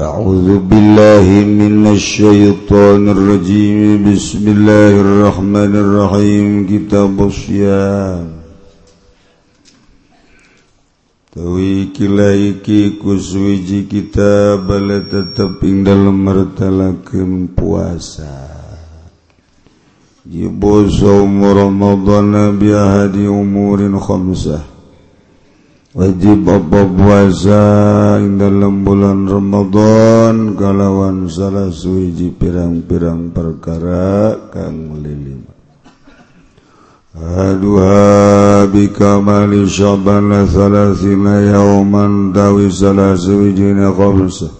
أعوذ بالله من الشيطان الرجيم. بسم الله الرحمن الرحيم. كتاب الصيام. تويك لايك كسويج كتاب لتتبين دلم مبواسا. بواسا يبوسوم رمضان بأحد أمور خمسة. wajib apa puasa ing dalam bulan Ramadan kalawan salah suwiji pirang-pirang perkara kang lilima Aduha bikamali syabana salasina yauman tawi salah suwijina khamsa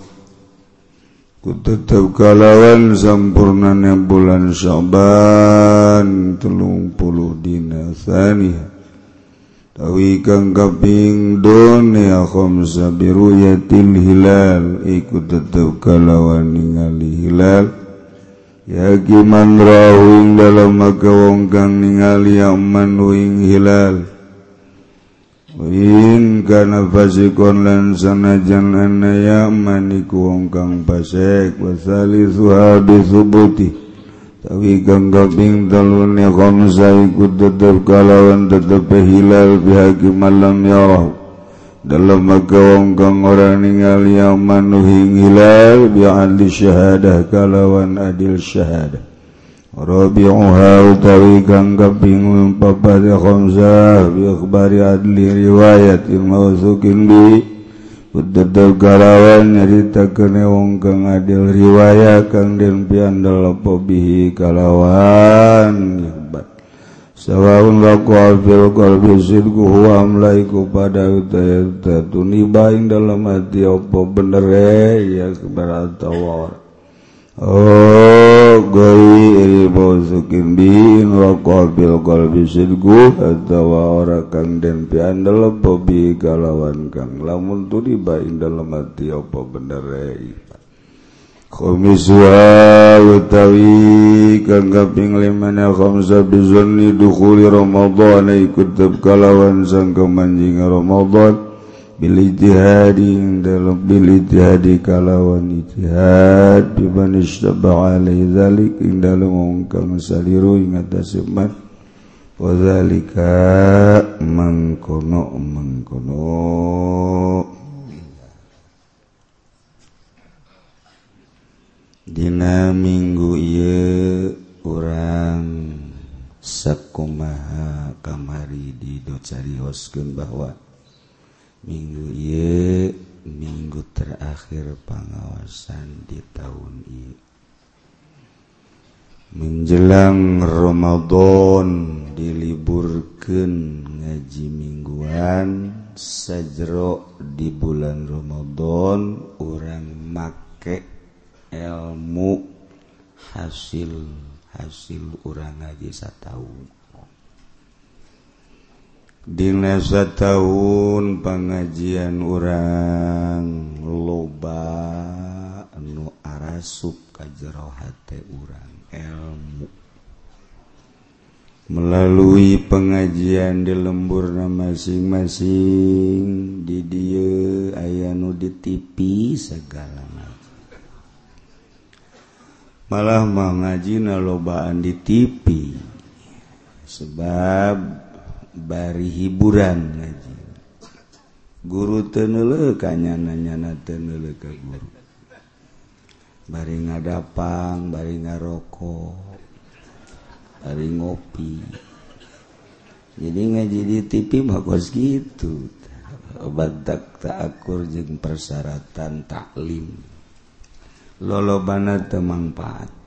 ku tetap kalawan sampurnanya bulan syaban telung puluh dina thaniyah Tawi kang kaping dunia khamsa biruyatil hilal. Ikut tetap kalawan ningali hilal. Ya kiman rahuing dalam maka wong kang ningali aman wing hilal. Wain kana fasikon lan sanajan anna ya'man iku wong kang fasik Wasali suhabi subuti tawi ganggabing dalunnya Qzai tetap kalawan tetap Hilal bihagi malam ya yarah dalam magawang kang orang ningali yang manuhing hilal bi'an syahadah kalawan adil syahadah Rabi'uha utawi ganggabing umpapati Qzah bi akhbari adli riwayat yang mausukin bi. garawan nyarita kene wong kang adil riwaya kang den piandal apa bihi kalawan. Nyebat sawaun laku afil qalbi sidku huwa amlaiku pada utayata tuniba ing dalam hati apa bener e, ya keberatan Oh gawi ribo sukin bin rokok bil goi ilmukin binbilqbilqbisgu atau kang den piandel pobi galawan kang lamun tu diba dalam mati apa bener eh? Komiswa utawi kang kaping limana khamsa bizanni dukhuli Ramadan ikut kalawan sang kemanjing Ramadan. bilijtihadi dalam bilijihadi kalawan ijtihad biman istaba alaihi dzalik ing dalam mungkam saliru ing atase man wa dzalika mangkono mangkono dina minggu ieu urang sakumaha kamari didocarioskeun bahwa minggu ye minggu terakhir pengawasan di tahun I menjelang Romadhon diliburkan ngaji mingguan sajro di bulan Romadhon orang make ilmu hasil hasil orang ngaji satu tahun Dinasa tahun pengajian orang loba anu arasub kajjerohati orang ilmu melalui pengajian di lembur masing-masing di did ayanu di TV segala macam. Malah mengaji na lobaan di TV sebab bari hiburan ngaji. Guru tenele kanya nanya tenele ke guru. Bari ngadapang bari ngarokok bari ngopi. Jadi ngaji di TV bagus gitu. Badak akur jeng persyaratan taklim. Lolobana temangfaat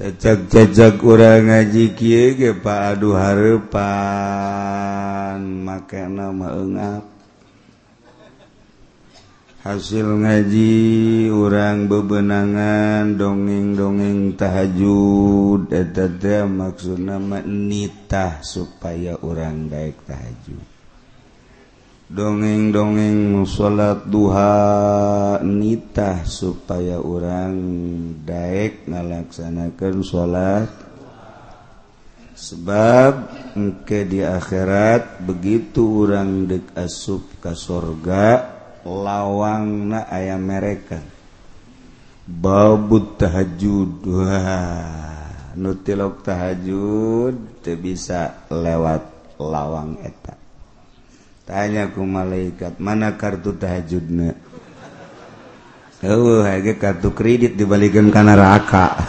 cecak-cecak kurang ngaji Kie ge Pak. Aduh harepan. Make nama engap hasil ngaji orang bebenangan dongeng-dongeng tahajud. Eteta maksud nama nitah supaya orang baik tahajud. dongeng-dongeng salat duha nitah supaya orang Daek ngalaksanakan salat. Sebab ke di akhirat begitu orang dek asup ke sorga lawang na ayam mereka. Babut tahajud. Nutilok tahajud bisa lewat lawang etak tanyaku malaikat mana kartu tahajudna? Oh, kartu kredit dibalikin karena raka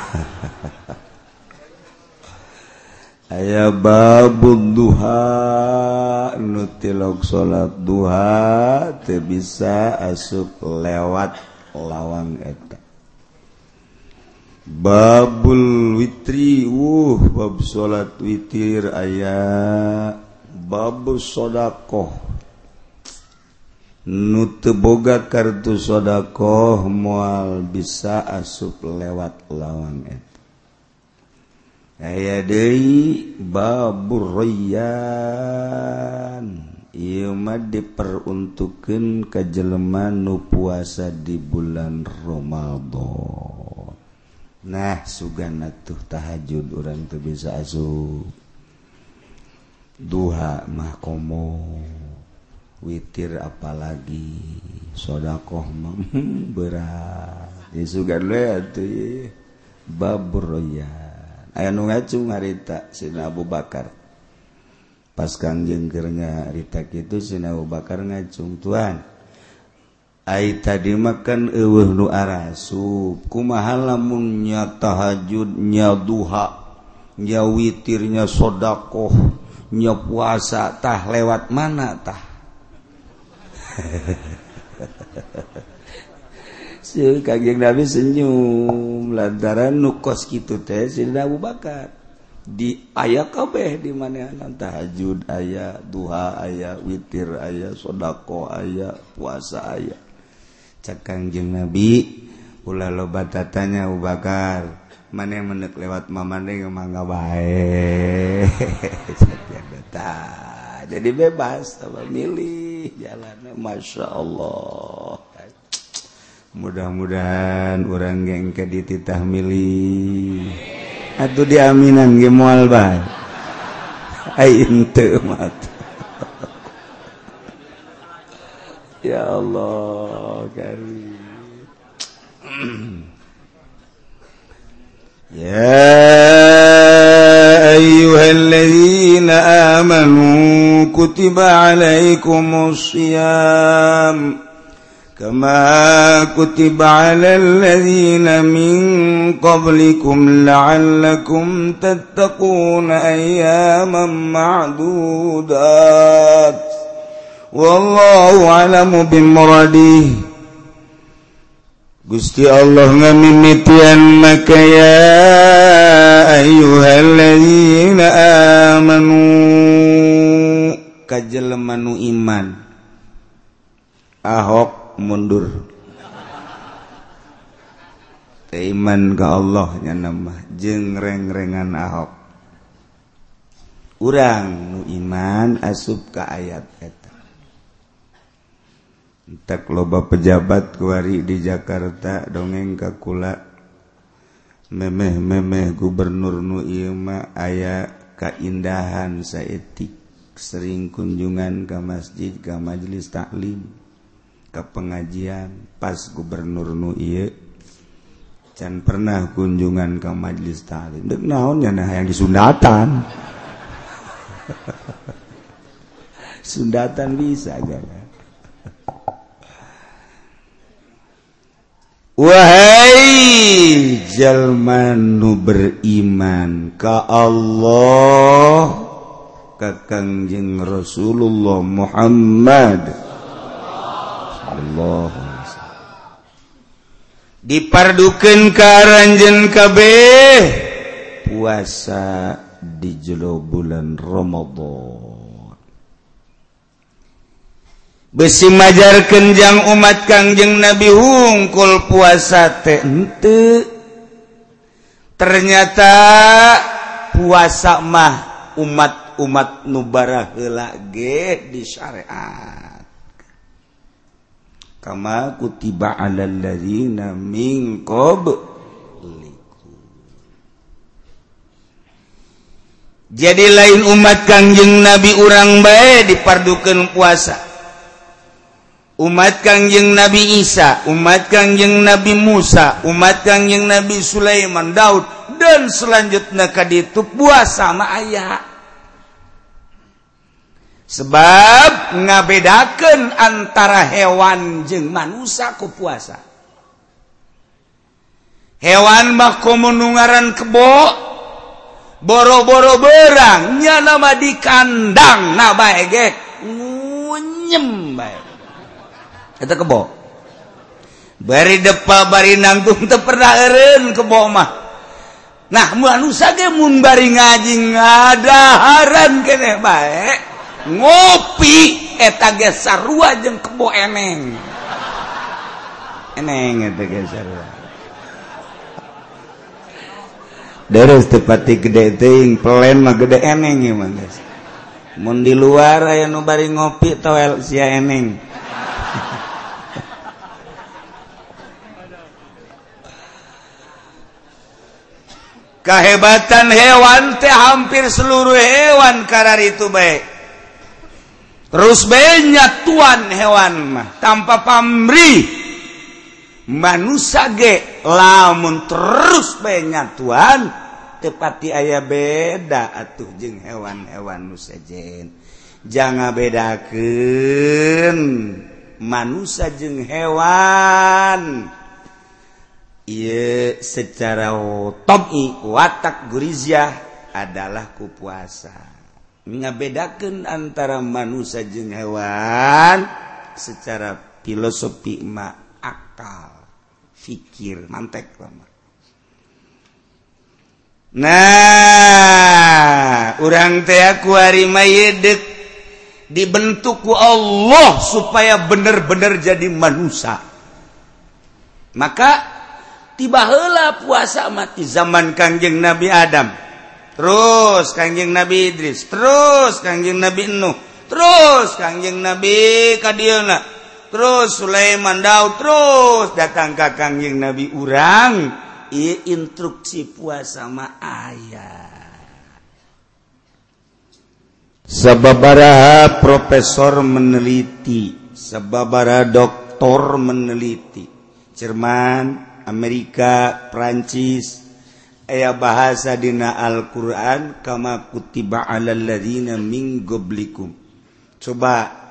aya babun duha nutilok salat duha teu bisa asup lewat lawang eta. Babul witri uh bab salat witir ayat babu sodaqoh nutu boga kartu sodaqoh mual bisa asup lewat lawang itu aya deui babur baburyan ieu mah diperuntukkeun ka jelema nu puasa di bulan Ramadan. Nah sugan tuh tahajud urang teu bisa asup. duha mahkomo. Witir apalagi. Sodakoh mem hmm, berat. Ya sugar lihat tuh ya. Babroyan oh ayah nu ngacung harita sina Abu Bakar. Pas kangjeng kernya harita itu sina Abu Bakar ngacung Tuhan Ay tadi makan eweh nu arasub kumaha lamun nya tahajud nya duha nya witirnya sodakoh? nyop puasatah lewat manatah si kaging Nabi senyum. Lantaran nukos gitu teh Sayyidina Abu Bakar. Di ayah kabeh di mana? Tahajud ayah duha ayah witir ayah sodako ayah puasa ayah. Cakang jeng Nabi ulah lobat tatanya ubakar mana yang mendek lewat mamande yang mangga baik. Jadi bebas tambah milih jalan masya Allah. Mudah-mudahan orang geng ke dititah milih. Atau diaminan ge moal bae. Ai henteu mat. Ya Allah karim. يا أيها الذين آمنوا كتب عليكم الصيام كما كتب على الذين من قبلكم لعلكم تتقون أياما معدودات. والله أعلم بمرضيه Gusti Allah ngamimitian maka ya ayyuhalladzina amanu. Kajelema iman. Ahok mundur. Iman ke Allah nama jeung reng-rengan Ahok. Urang nu iman asub ka ayat eta tak loba pejabat kuari di Jakarta dongeng kakula memeh memeh gubernur nu Ima aya keindahan saetik sering kunjungan ke masjid ke majelis taklim ke pengajian. Pas gubernur nu iya can pernah kunjungan ke majelis taklim. Dek naonnya nah yang disundatan sundatan? Bisa gara Wahai jalmanu beriman ka Allah ka Kangjeng Rasulullah Muhammad. Allah dipardukan ka ranjen kabeh. Puasa di jelo bulan Ramadan. besi majar Kenjang umat Kangjeng Nabi hungkul puasa tente ternyata puasa mah umat-umat nubara helage di syariat. Kama kutiba alal ladzina min jadi lain umat Kangjeng Nabi orang baik dipardukan puasa. umat Kangjeng Nabi Isa, umat Kangjeng Nabi Musa, umat Kangjeng Nabi Sulaiman, Daud, dan selanjutnya tadi itu puasa sama ayah. Sebab ngabedakan antara hewan jeng manusia ku puasa. Hewan mako menungaran kebo, boro-boro berang, nya nama di kandang, nah baik, ngunyem. itu kebo. Bari depa bari nanggung teu pernah eureun kebo mah. Nah mun sage mun bari ngaji ngadaharan keneh bae. Ngopi eta ge sarua jeung kebo eneng. Eneng eta ge sarua. Deres tepati gede ting, pelen mah gede eneng ya guys. Mun di luar aya nu bari ngopi toel sia eneng. kehebatan hewan teh hampir seluruh hewan karar itu baik terus banyak tuan hewan mah tanpa pamri manusia ge lamun terus banyak tuan tepati ayah beda atuh jeng hewan-hewan nusajen jangan bedakan manusia jeng hewan. Iye, secara tobi watak gurizyah adalah kupuasa. Ngabedakan antara manusia jeng hewan secara filosofi ma akal fikir mantek lama nah orang teh kuari mayedek dibentukku Allah supaya benar-benar jadi manusia. Maka tibalah puasa mati zaman Kanjeng Nabi Adam. Terus Kanjeng Nabi Idris. Terus Kanjeng Nabi Nuh. Terus Kanjeng Nabi Kadilna terus Sulaiman Daud. Terus datang ke Kanjeng Nabi urang. Ieu instruksi puasa mah ayah Sebabaraha profesor meneliti, sebabara doktor meneliti. Jerman, Amerika Prancis aya bahasa dina Al-Qur'an kama kutiba alal ladzina min qablikum coba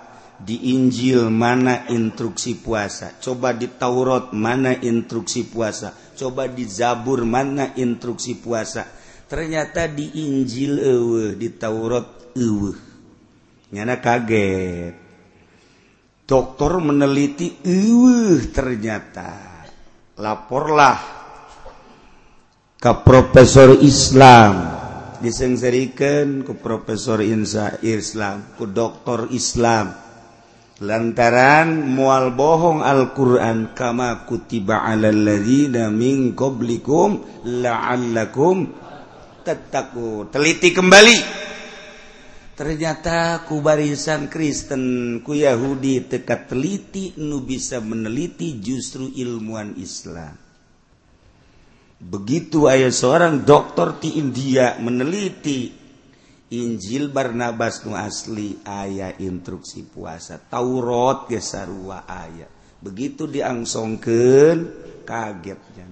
di Injil mana instruksi puasa? Coba di Taurat mana instruksi puasa? Coba di Zabur mana instruksi puasa? Ternyata di Injil eueuh di Taurat eueuh. Nyana kaget. Dokter meneliti eueuh ternyata laporlah ke Profesor Islam. Disengserikan ke Profesor Insa Islam ke doktor Islam. Lantaran mual bohong Alquran kama kutiba alalladzina min qablikum la'allakum tattaqun. Teliti kembali. ternyata ku barisan Kristen ku Yahudi teka teliti nu bisa meneliti justru ilmuwan Islam. Begitu ayah seorang dokter di India meneliti Injil Barnabas nu asli ayah instruksi puasa. Taurat gesarua ayah begitu diangsongken kagetnya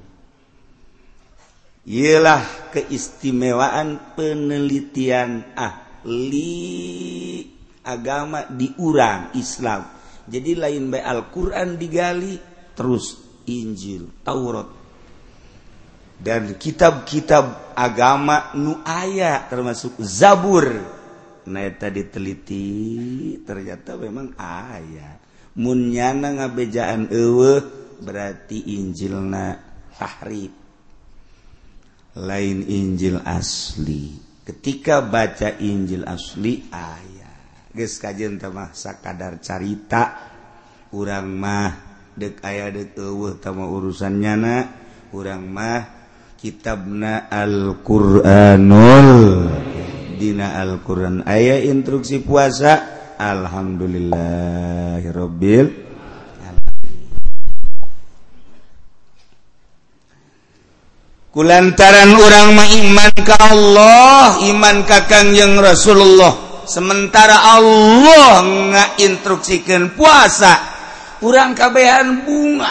ialah keistimewaan penelitian ah. Ahli agama diurang Islam. Jadi lain baik Al-Quran digali terus Injil Taurat. Dan kitab-kitab agama nu aya termasuk Zabur. Nah tadi teliti ternyata memang ayah munyana ngabejaan ewe berarti Injilna tahrib. Lain Injil asli ketika baca Injil asli ayah guys kajian mah sakadar carita. Urang mah dek ayah dek eueuh tama urusannya na urang mah kitabna Al-Qur'anul. Dina Al-Qur'an. Ayah instruksi puasa alhamdulillahirabbil kulantaran orang mengiman ke Allah iman kakang yang Rasulullah. Sementara Allah nggak instruksikan puasa orang kabehan bunga.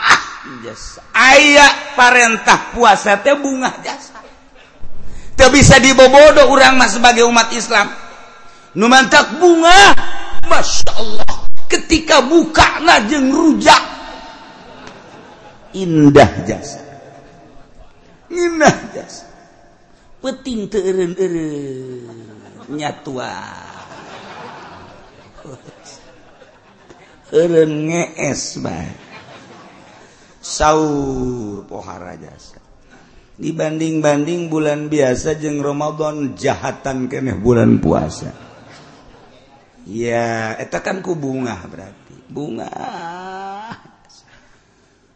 Ah, jasa. Ayaah perintah puasa teh bunga jasa. Tidak bisa dibobodo urang mas sebagai umat Islam. Nu numantak bunga Masya Allah ketika buka najeng rujak. Indah jasa. nginah jas peting teu eureun-eureun nyatua eureun ngees bae saur pohara jasa dibanding-banding bulan biasa jeng Ramadan jahatan keneh bulan puasa. Ya eta kan ku bunga berarti. Bunga.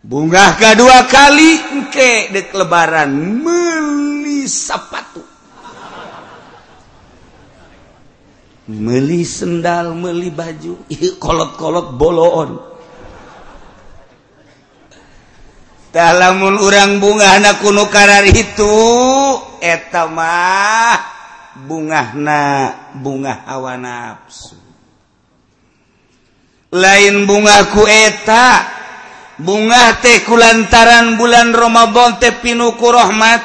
bunga kedua kali engke dek lebaran meli sepatu. Meli sendal meli baju kolot-kolot boloon. Tak lamun urang bunga anak kuno karar itu eta bunga na bunga hawa nafsu. Lain bungaku eta bunga tehku lantaran bulan Romadhon te pinuku rahmat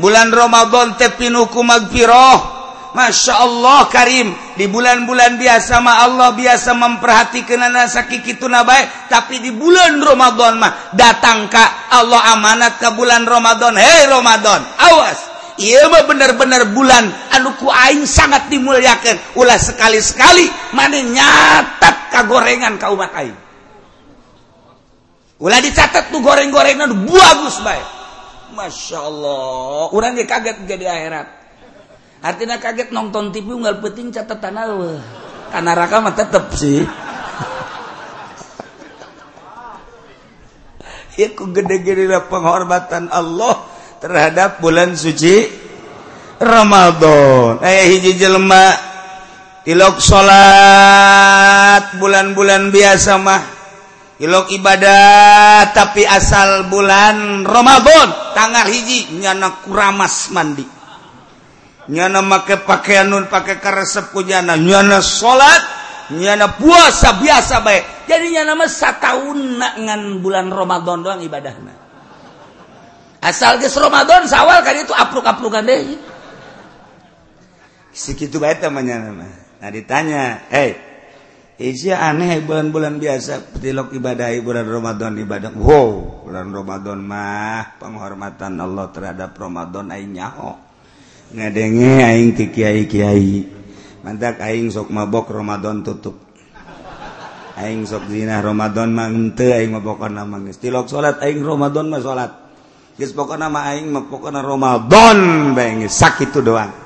bulan Romadhon te pinuku magfiroh Masya Allah Karim di bulan-bulan biasa mah Allah biasa memperhatikan anak sakit itu nabai tapi di bulan Ramadan mah datang ka Allah amanat ke bulan Ramadan. Hei Ramadan awas! Iya mah bener-bener bulan anu ku aing sangat dimuliakan. Ulah sekali-sekali mana nyatat kagorengan ka umat aing. Ulah dicatat tuh goreng-gorengan bagus baik Masya Allah. Orang kaget jadi akhirat. Artinya kaget nonton TV nggak penting catatan Allah karena raka mah tetep sih. Itu gede-gede penghormatan Allah terhadap bulan suci Ramadan. Eh hiji jelema tilok salat bulan-bulan biasa mah ilok ibadah tapi asal bulan Romadhon tanggal hiji nyana kuramas mandi. Nyana make pakaian nun pakai karesep kujana nyana salat nyana puasa biasa baik jadi nyana mah sataun ngan bulan Romadhon doang ibadahna. Asal geus Romadhon sawal kan itu apluk-aplukan deh segitu baik temannya nama. Nah ditanya eh hey, Isya aneh bulan-bulan biasa petilok ibadah bulan Ramadan ibadah. Wow, bulan Ramadan mah penghormatan Allah terhadap Ramadan aing nyaho. Ngadenge aing ke kiai-kiai. Mantak aing sok mabok Ramadan tutup. Aing sok zina Ramadan mah henteu aing mabokonna mah geus. Tilok salat aing Ramadan mah salat. Geus pokona mah aing mah pokona Ramadan bae sakit itu doang.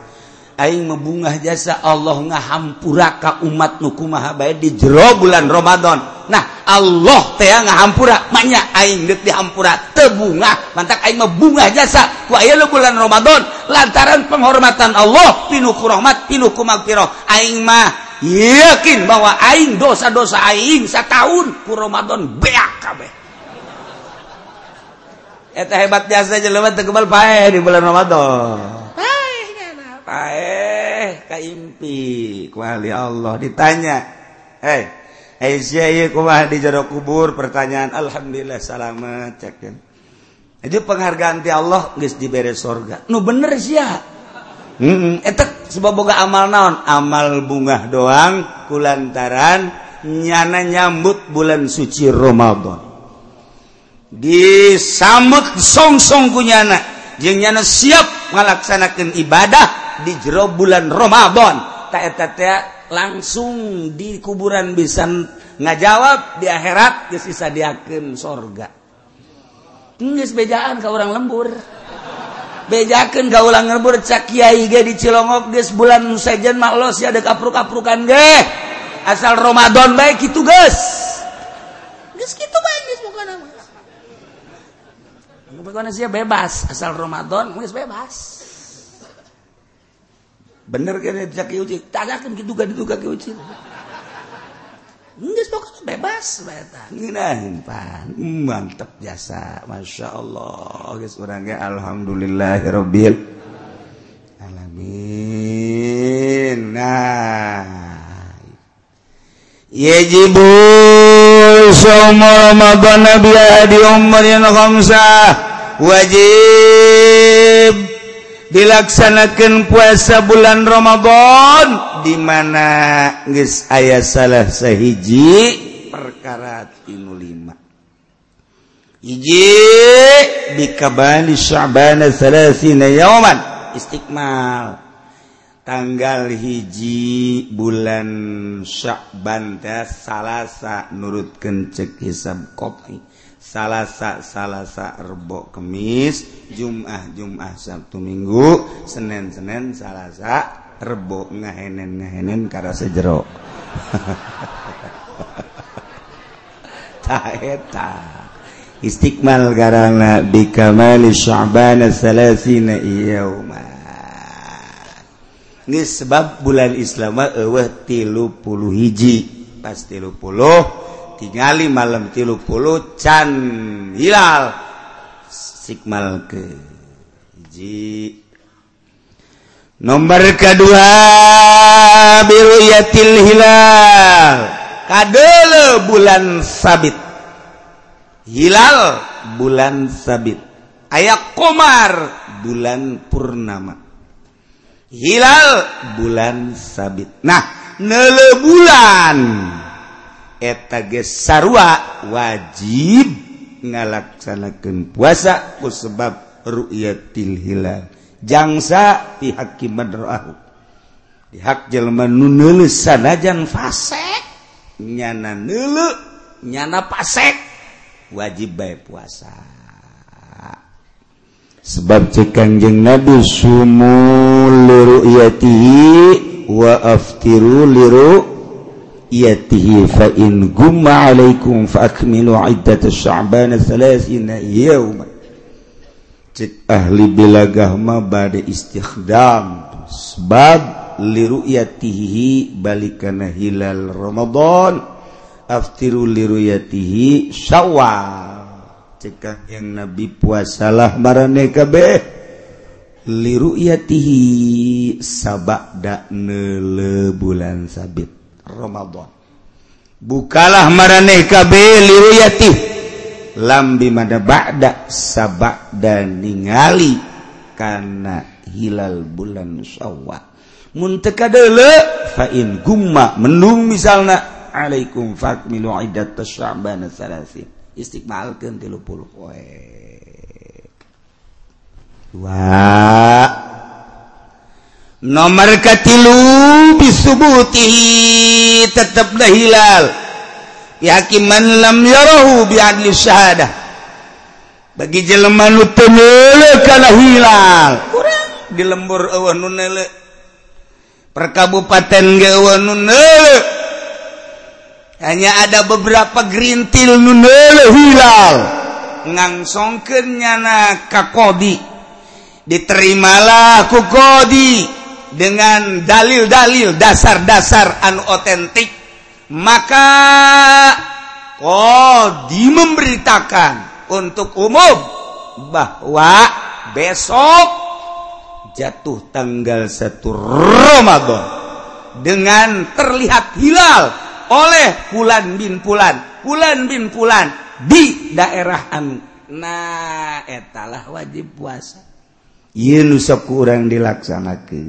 aing membungah jasa Allah ngahampura ka umat nu kumaha bae di jero bulan Ramadan. Nah, Allah teh ngahampura, manya aing deuk dihampura teu bungah, mantak aing membungah jasa ku aya bulan Ramadan lantaran penghormatan Allah pinu ku rahmat pinu ku magfirah. Aing mah yakin bahwa aing dosa-dosa aing setahun ku Ramadan beak kabeh. Eta hebat jasa jelema teu kebal pae di bulan Ramadan. eh kaimpi. Kuali Allah? Ditanya. Eh Aisyah kumah di jero kubur? Pertanyaan alhamdulillah selamat cek itu penghargaan ti Allah geus dibere sorga. Nu bener sih ya mm sebab boga amal naon? Amal bunga doang kulantaran nyana nyambut bulan suci Ramadan. Disambut song song kunyana jeung nyana siap melaksanakan ibadah di jero bulan Romadhon taeta langsung di kuburan bisan ngajawab di akhirat disisa diaken sorga. Inggris bejaan ke orang lembur. Bejakan kau ulang ngebur cak kiai ge di Cilongok guys bulan sejen mah los ya ada kapruk kaprukan ge. Asal Ramadan baik itu guys guys gitu banyak Indonesia bebas asal Ramadan mungkin bebas. Bener kan bisa kiuci, kan gitu gak diduga kiuci. Enggak pokoknya bebas beta. Nginahin pan. Mantap jasa. Masya Allah. Guys orangnya alhamdulillahirabbil alamin. Nah. Yajibu saum Ramadan bi hadi umrin khamsah wajib. Dilaksanakan puasa bulan Romadhon dimana guys ayah salah sahiji. Perkara tinu lima. Hiji. Bikabani sya'bana salasina yauman istiqmal. Tanggal hiji bulan sya'ban teh salasa nurutkeun cek hisab kopi salahsa salahsa Rebo Kemis jumah jumah Sabtu Minggu Senin Senin salahsa Rebo ngahenen ngahenen karena sejero. Taeta istiqmal karena di kamali sya'ban salasina yauma ini sebab bulan Islam aweh tilu puluh hiji. Pas tilu puluh tinggali malam tilupuluh can hilal. Sikmal ke hiji. Nomor kedua biru yatil hilal. Kadele bulan sabit. Hilal bulan sabit. Ayak komar bulan purnama. Hilal bulan sabit. Nah nele bulan. eta etetagesarwa wajib ngalaksanakan puasa ku sebab ru'yatil hilal. Jangsa pihak hakiman rohahu di hak jelma nu nulis sanajan fasek nyana neuleu nyana pasek wajib bae puasa. Sebab cekang jeng nabi sumu liru'yatihi wa aftiru liru يأته فإن جم عليكم فأكملوا عدة الشعبان ثلاثين يوما. Cek ahli bilagah ma bade istikhdam sebab liruyatihi balikana hilal Ramadan aftiru liruyatihi syawal. Cekah yang nabi puasalah marane kabeh. Liruyatihi sabak dakne bulan sabit. Ramadan. Bukalah maraneh kabeh liruyati lambi mada ba'da sabak dan ningali karena hilal bulan syawal. Mun teu fa in gumma mendung misalna alaikum fakmilu iddat sya'ban salasin istiqmalkeun 30 poe. Dua nomor katilu bisubuti tetap dah hilal. Yakiman lam yarahu biadli syahadah. Bagi jelema nu teu kana hilal. Kurang. Di lembur eueuh nu neule per kabupaten ge eueuh nu hanya ada beberapa gerintil nunele hilal. Ngangsongkeun nyana ka diterimalah ku kodi. Dengan dalil-dalil dasar-dasar anu otentik maka kodi memberitakan untuk umum bahwa besok jatuh tanggal 1 Ramadan dengan terlihat hilal oleh Pulan bin Pulan Pulan bin Pulan di daerah anu nah etalah wajib puasa sok kurang dilaksanakan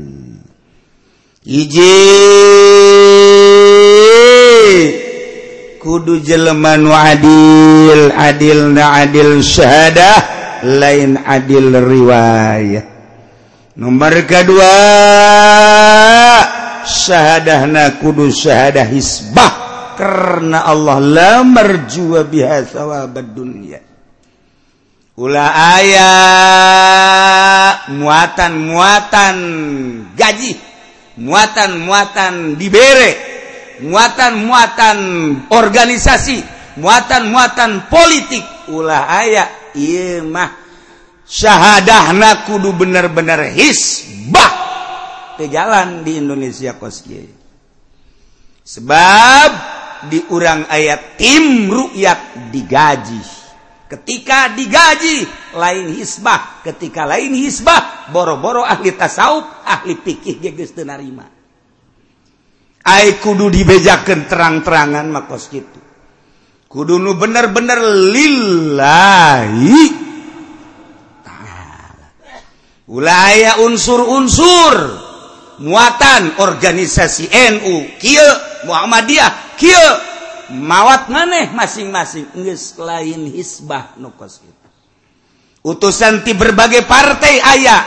kudu jeleman adil adil na adil syahadah lain adil riwayat. Nomor kedua syahadah na kudu syahadah hisbah karena Allah la marjua biha sawabad dunya. Ula aya muatan-muatan gaji muatan-muatan diberre muatan-muatan organisasi muatan-muatan politik. Ulah aya Imah syahadahna kudu bener-bener hisbah ke jalan di Indonesia koski sebab diurang ayat tim rukyat digaji. ketika digaji lain hisbah. Ketika lain hisbah boro-boro ahli tasawuf ahli pikih geus teu narima. Ai kudu dibejakeun terang-terangan makos kitu. Kudu nu bener-bener lillahi taala. Ulaya unsur-unsur muatan organisasi NU kieu Muhammadiyah kieu. mawat maneh masing-masing. Lain hisbah nukos itu utusan ti berbagai partai ayah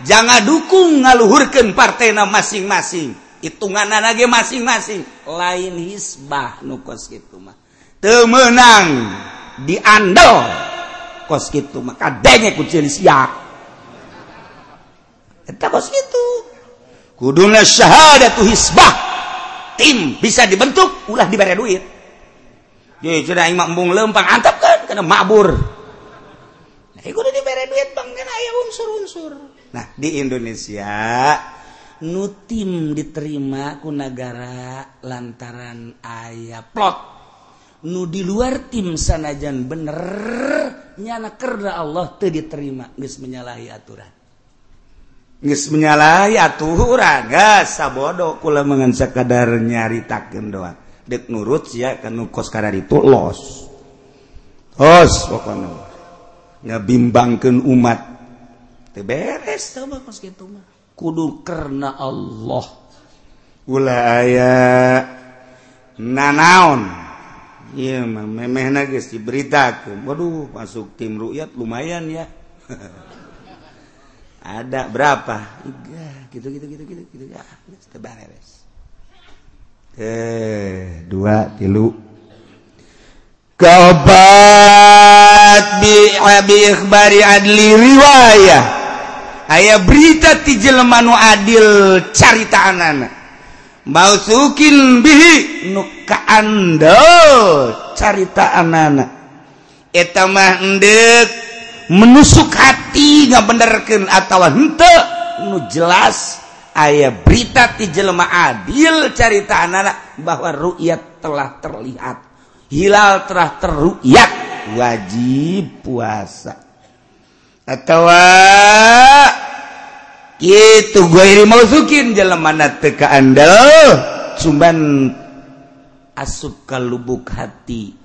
jangan dukung ngaluhurkan partai na masing-masing. Hitungan lagi masing-masing. Lain hisbah nukos itu mah. Temenang diandel kos gitu maka kadenge kucil siak. Kita kos gitu kuduna syahadatu hisbah. tim bisa dibentuk ulah diberi duit. Jadi sudah imam bung lempang antap kan karena mabur nah itu udah diberi duit bang kan ayah unsur-unsur. Nah di Indonesia nutim diterima ku negara lantaran ayah plot. Nu di luar tim sanajan bener nyana kerda Allah teu diterima geus menyalahi aturan. menyalahi atuhuraga sabodo. Kula mengan sakadar nyaritakeun doa dek nurut sia kanu kos kadar itu los. Los pokona ngabimbangkeun umat. Teu beres. Teu kos kitu mah. Kudu karena Allah. Ulah aya nanaon. Iya mah memehna geus diberitakeun. Waduh masuk tim rukyat lumayan ya. ada berapa? Gitu gitu gitu gitu gitu. Ya tebares eh dua tilu. Kabat bi eh, abi ikhbari adli riwayah. Aya berita ti jelema nu adil caritaanan bausukin bihi nu kaandel caritaanana eta mah endek menusuk hati nggak benerken atau hente. Nu jelas aya berita tijelma adil carita anak-anak bahwa rukyat telah terlihat. Hilal telah terrukyat wajib puasa. Atau itu gue maukin mana teka Anda cuman asup lubuk hati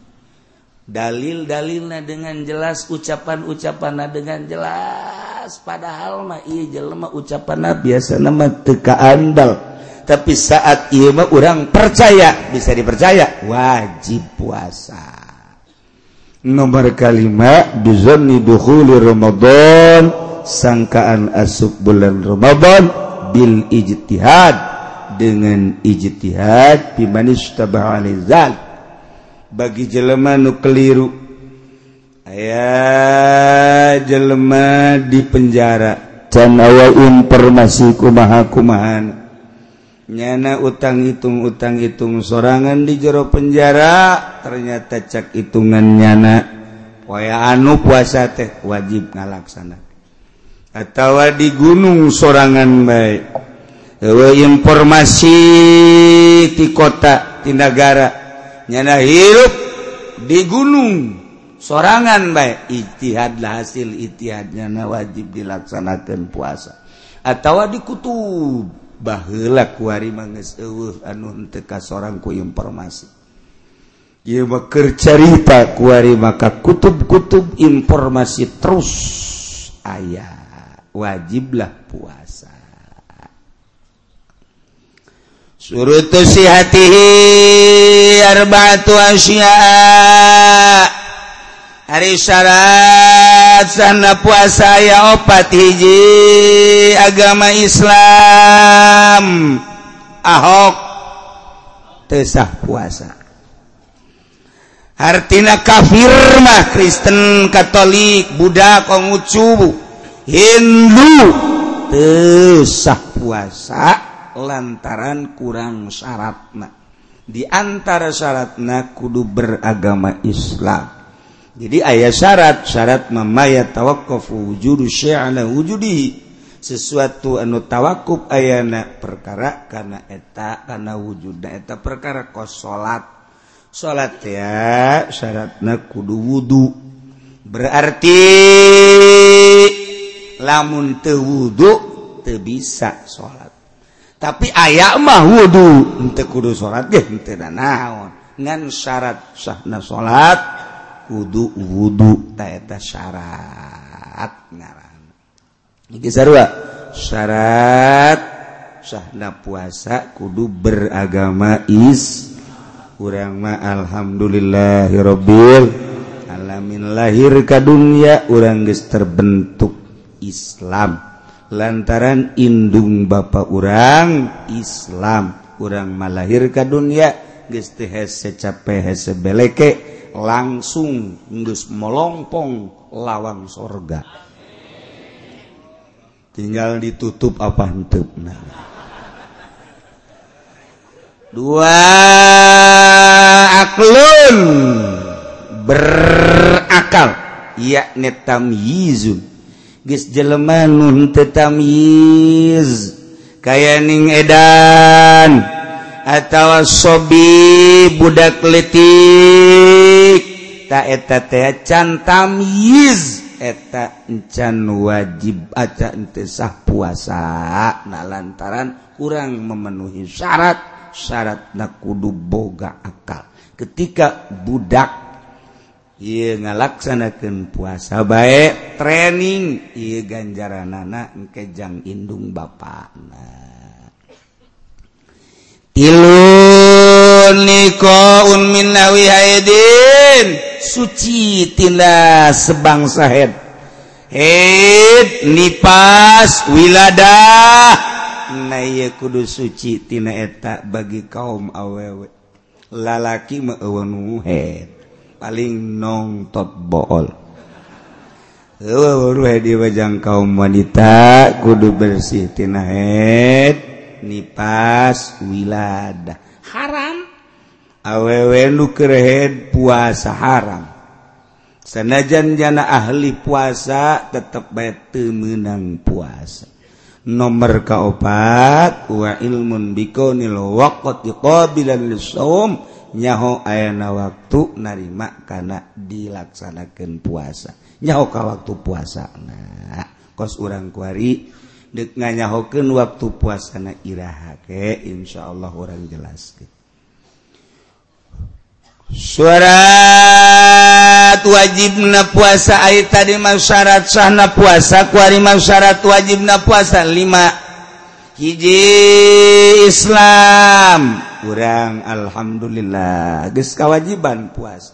dalil-dalilnya dengan jelas ucapan-ucapan dengan jelas. Padahal mah iya jelema ucapan biasa nama teka andal tapi saat iya mah orang percaya bisa dipercaya wajib puasa. Nomor kalimat bizonni dukhuli Ramadan sangkaan asuk bulan Ramadan bil ijtihad. Dengan ijtihad fi man istabahalizal bagi jelema nu keliru. Aya jelema di penjara. Can awa informasi kumaha kumahan? Nyana utang hitung utang hitung. Sorangan di jero penjara ternyata cek hitungan nyana. Waya anu puasa teh wajib ngalaksana. Atau di gunung sorangan baik Ewa informasi di kota di negara nyana hirup di gunung. Sorangan baik ijtihad lah hasil ijtihadnya na wajib dilaksanakan puasa. Atau di kutub. Baheula kuari manges manggeus anu teka kasorang ku informasi. Ieu mah keur carita maka kutub-kutub informasi terus. Ayah wajiblah puasa. surut si hati arbatu asya. Hari syarat sana puasa ya opat hiji agama Islam. Ahok tesah puasa. Hartina kafir mah Kristen Katolik budak Konghucu Hindu tesah puasa. lantaran kurang syaratna. Diantara syaratna kudu beragama Islam. Jadi ayah syarat syarat memaya tawakkufu wujudu syana wujudi sesuatu anu tawakuf ayana perkara karena eta karena wujudna eta perkara kos salat salat ya syaratna kudu wudu. Berarti lamun teu wudu teu bisa salat tapi aya mah wudhu untuk kudu salat naon. Ngan syarat sahna salat kudu wudhu tak syarat ngaran. Iki sarua. Syarat sahna puasa kudu beragama is urang mah alhamdulillahirabbil alamin lahir ka dunya urang geus terbentuk Islam. lantaran indung Bapak orang Islam kurang malahir ka dunia gesti langsung ngus melongpong lawang sorga. Tinggal ditutup apa untuk dua aklun berakal yakni tamyizun. jelema nun tetamiz kayaning edan. Atau sobi budak letik tak eta teh can tamyiz eta encan wajib aca ente sah puasa. Nah lantaran kurang memenuhi syarat. Syarat nak kudu boga akal. Ketika budak ngalaksanakan puasa baik training. Ia ganjaran anak kejang indung bapak tilu niko min awi haidin. Suci tinda sebangsa head head nipas wilada na kudu suci tina eta bagi kaum awewe. Lalaki meuwenu head paling nong top bool diwajang kaum wanita kudu bersihtina nipas wilada. Haram. Awewe lukerhead puasa haram. Sanajan jana ahli puasa tetap bete menang puasa. Nomor kaopat wa ilmun bikonil waqt qabilan lisawm nyaho ayana waktu narima karena dilaksanakan puasa. Nyaho ka waktu puasa nah kos urang kuari dek nganyahokeun waktu puasana irahake insyaallah orang jelaskeun. Surat wajibna puasa ayat tadi masyarakat sahna puasa kuari masyarakat wajibna puasa. Lima. Hiji Islam. kurang Alhamdulillah. Ge kewajiban puas.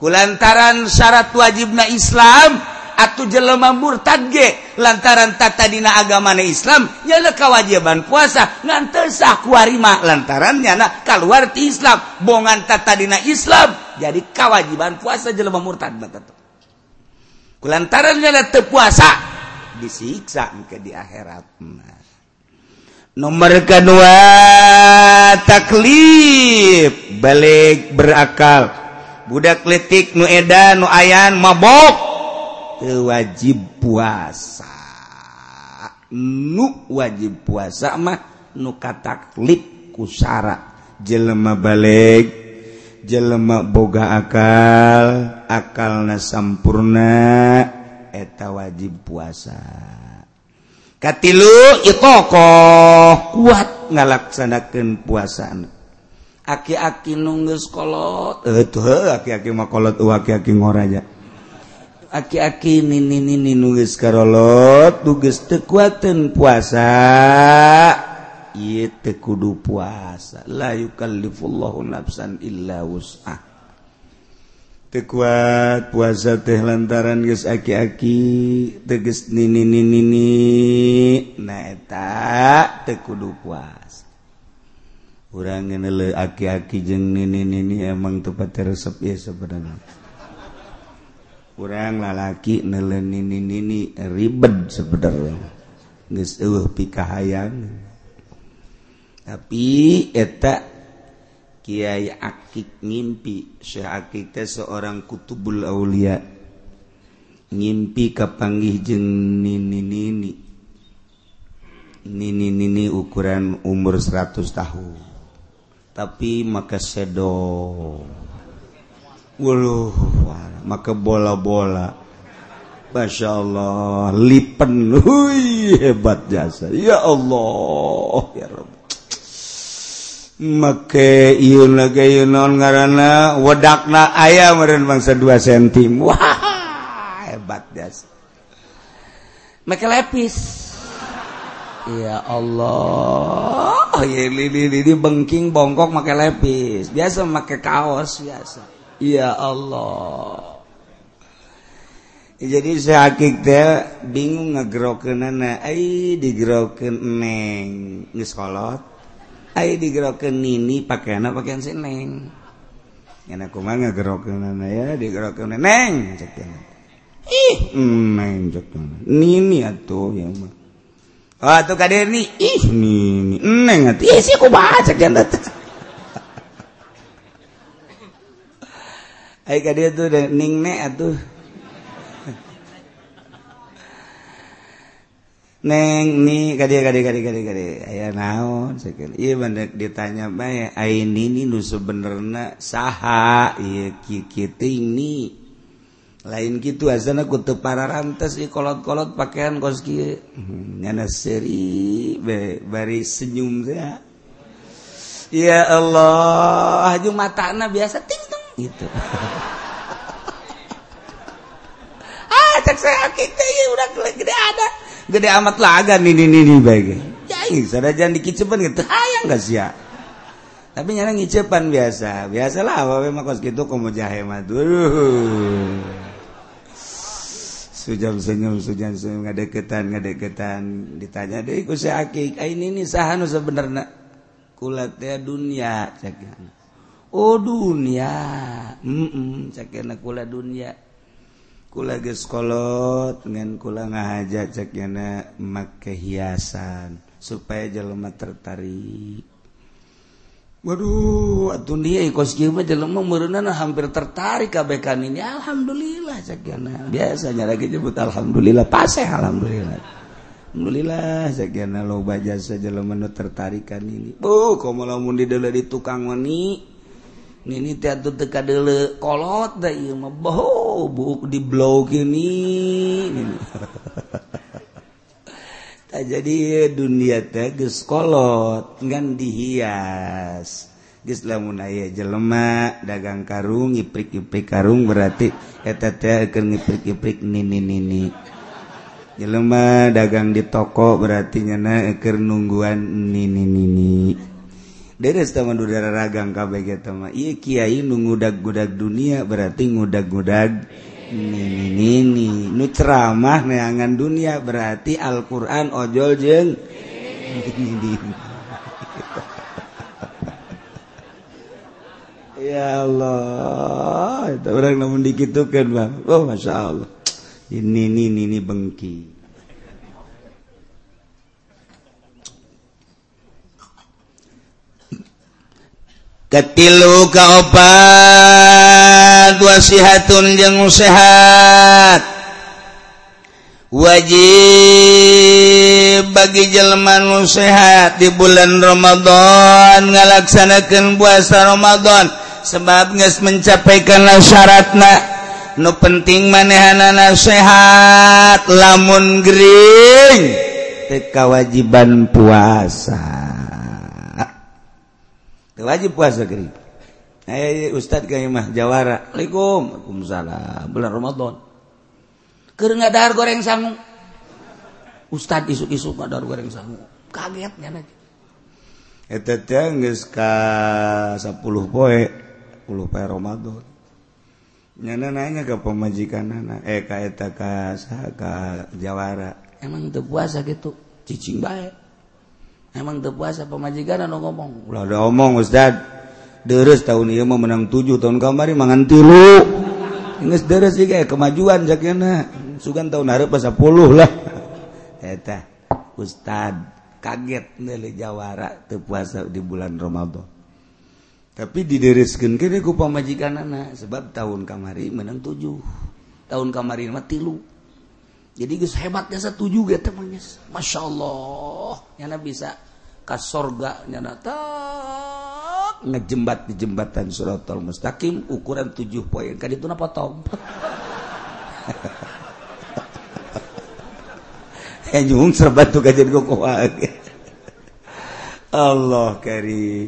Kulantaran syarat wajibna Islam atau jelema murtadge lantaran tatadina agamana Islam nyana kewajiban puasa. Ngantesah kuarima lantaran nyana keluar ti Islam. Bongan tatadina Islam jadi kewajiban puasa jelema murtad batato kulantaran nyana tepuasa disiksa ke di akhirat. Nah. nomor kedua taklif. Balik berakal. Budak letik nu edan nu ayan mabok. Wajib puasa. Nu wajib puasa mah nu taklif kusara jelema balik jelema boga akal akal na sampurna eta wajib puasa. katilu itoqoh kuat ngalaksanakan puasaan aki-aki nunggus kolot. Eh aki-aki mah kolot uh, aki-aki ngoraja aki-aki nini nini nunggus karolot nunggus tekuatan puasa iya tekudu puasa. La yukallifullahu nafsan illa wus'ah. kuat puasa teh lantaran guys aki-aki teges nini nini neta tekudu puas. Kurang aki-aki jeng nini nini emang tepat resep ya sebenarnya kurang lalaki nele nini nini ribet sebenarnya guys uh pikahayang. Tapi eta Kyai akik ngimpi Syki seorang kutubul Aulia. Ngimpi kepanggih jeng nini nini nini nini ukuran umur 100 tahun. Tapi maka sedo Wuluh maka bola-bola. Masya Allah lipen. Hui, hebat jasa. Ya Allah ya Rabbi make Iun non ngaana wedakna ayam meren bangsa 2 cm Wah hebat das make lepis. Ya Allah. Oh, di bengking bongkok make lepis. Biasa make kaos biasa. Ya Allah. Jadi saya hakik teh bingung ngegrokeun nana ai digrokeun neng geus kolot Ayo digerokin nini pakaian apa pakaian si neng. Enak kumah ngegerokin ya digerokin neng. Cek Ih, neng cek Nini atuh ya mah. Oh, tuh kadir nih. Ih, nini. Neng atuh. Ih, sih kumaha cek janda Ayo kadir tuh neng nek atuh. neng nih kade kade kade kade kade aya naon sekian iya bandek ditanya bae ain ini nu sebenerna saha? Iya kikiting ini. lain gitu nak kutu para rantes i iya, kolot kolot pakaian kos kia. Hmm, Nana seri be bari senyum saya. Ya Allah mata matana biasa ting tong gitu. Ah cek saya kita ya udah gede ada gede amat laga nih nih nih baik. Ya sudah jangan dikicipan gitu. Hayang gak sih ya? Tapi nyana ngicepan biasa. Biasalah apa memang kos gitu kamu jahe mah. Sujam senyum sujam senyum ngadeketan ngadeketan. Ditanya deh ikut si akik ini nih sahanu sebenarnya? Kulatnya dunia oh dunia. Mm -mm, caknya kulat dunia kolot dengan kula ngahaja ceknya make hiasan supaya jelma tertarik. Waduh atuh dia kos kieu jelema meureunana hampir tertarik kabekan ini. Alhamdulillah cekna biasanya lagi nyebut alhamdulillah paseh alhamdulillah. Alhamdulillah cekna lo jasa jelema nu tertarikan ini. Oh komo lamun di di tukang meni Nini tiada teka dulu kolot dah iya mah boh buk di blog ini. tak jadi dunia teh gus kolot ngan dihias. Gus lamun aya jelema dagang karung iprik iprik karung berarti eta teh akan ngiprik iprik nini-nini. Jelema dagang di toko berarti nyana keur nungguan nini-nini. Nini nini udara ragang Kyai ngudag-gudag dunia berarti ngudag-gudag nu ceramah neangan dunia berarti Alquran ojol jeng. Ya Allah orang namun dikitukan Bang. Oh Masya Allah. Ini ini ini bengki ketilu kaopat wasihatun jeung sehat. Wajib bagi jelma nu sehat di bulan Ramadan ngalaksanakan puasa Ramadan. Sebab geus mencapaikan syaratna nu penting manehanana sehat lamun gering teu kawajiban puasa. wajib puasa gerib eh ustad kayak jawara waalaikumsalam. Bulan ramadan. Keur ngadahar goreng sangu ustad isuk-isuk ngadahar goreng sangu kaget nyana eta teh geus ka 10 poe 10 poe ramadan. Nyana nanya ke pemajikanana eh ka eta ka ka jawara. Emang teu puasa gitu? Cicing bae. emang teu puasa pemajikan anu ngomong. Ulah udah omong ustad deres tahun ini mau menang tujuh tahun kemarin mangan tilu. Geus deres sih kayak kemajuan sakina sugan tahun hari pas sepuluh lah. Eta ustad kaget nih jawara teu di bulan Ramadan. Tapi didereskeun kini ku pamajikan anak sebab tahun kemarin menang tujuh. Tahun kemarin mah tilu. Jadi guys hebatnya satu juga temannya. Masya Allah nyana bisa ke sorga nyana tak ngejembat di jembatan suratul mustaqim ukuran tujuh poin. Kan itu napa tom? Eh nyung serbat tuh kajian kok Allah kari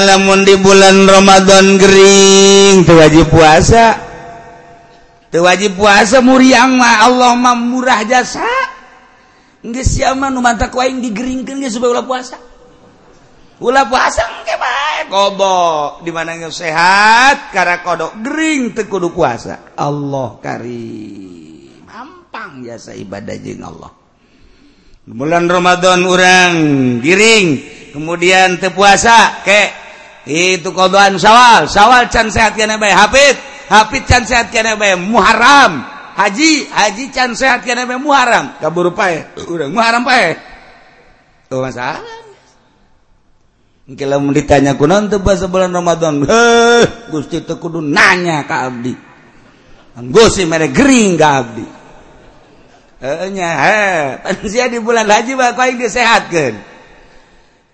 lemun di bulan Romadhon Gering tuh wajib puasa wajib puasa muriang mah Allah mah murah jasa digeringkan supaya ulah puasa. Ulah puasa kobok dimananya sehat karena kodok Gering tekudu puasa. Allah karim. ampang jasa ibadah jeng Allah. Bulan Romadhon orang giring kemudian tepuasa ke. Itu kodoan sawal. Sawal can sehat kena HP Hafid can sehat kene bae Muharram. Haji, haji can sehat kene bae Muharram. Kabur pae. Urang Muharram pae. Tuh masalah. Kalau ditanya kunaon teu bahasa bulan Ramadan? Heh, Gusti teu kudu nanya ka abdi. Gusti mere gering ka abdi. Heuh nya, heh, sia di bulan haji bae koing disehatkeun.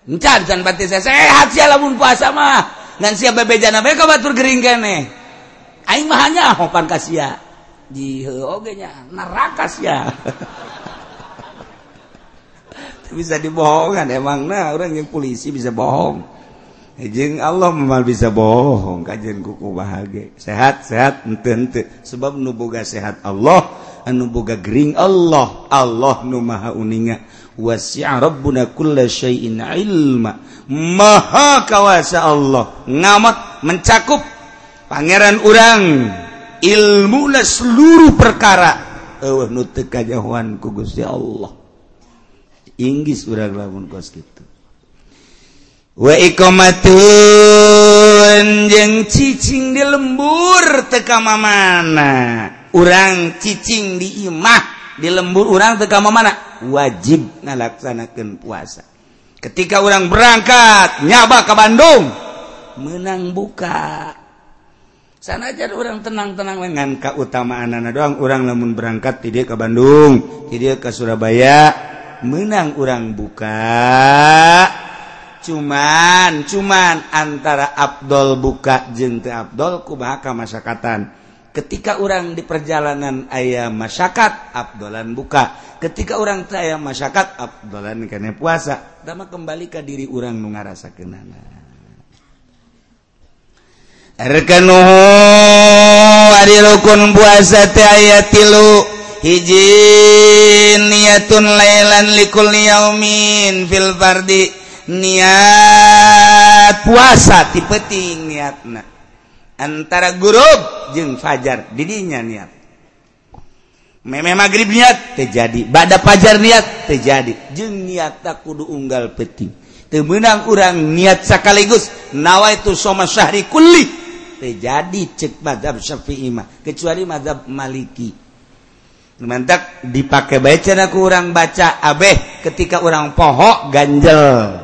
Encan can bati saya sehat sia lamun puasa mah. Ngan sia bebeja nabe ka batur gering kene. Aing mah hanya hopan kasia. di oge nya neraka sia. bisa dibohongan emang nah orang yang polisi bisa bohong. Eh, Jeng Allah memang bisa bohong kajian kuku bahagia. Sehat sehat ente ente sebab nuboga sehat Allah anu boga gering Allah Allah nu maha uninga wasi'a rabbuna kulla syai'in ilma maha kawasa Allah ngamat mencakup Pangeran urang ilmulah seluruh perkara. Oh, kejauhan ku Guya Allah. Inggris urang lamun kos gitu Waikomatun jeung cicing di lembur teka mana urang cicing di imah di lembur urang teka mana wajib ngalaksanakan puasa. Ketika orang berangkat nyaba ke Bandung menang buka. sana aja orang tenang-tenang dengan keutamaan anak doang. Orang namun berangkat tidak ke Bandung tidak ke Surabaya. Menang orang buka. Cuman cuman antara Abdul buka jente Abdul kubahaka masyarakatan. Ketika orang di perjalanan ayam masyarakat Abdolan buka. Ketika orang saya masyarakat Abdolan karena puasa. Sama kembali ke diri orang nu ngarasa kenangan rukun puasa aya tilu. Hiji niatun Lailan likullyamin filfardi niat puasa tipeti niatna. Antara guru jeung Fajar didinya niat. Meme magrib niat terjadi bad Fajar niat terjadi jeung niat tak kudu unggal peting temenang kurang niat sekaligus nawa itu soma Syahri kulih terjadi cek madhab syafi'i mah kecuali madhab maliki. Mantap dipakai baca aku orang baca abeh ketika orang pohok ganjel.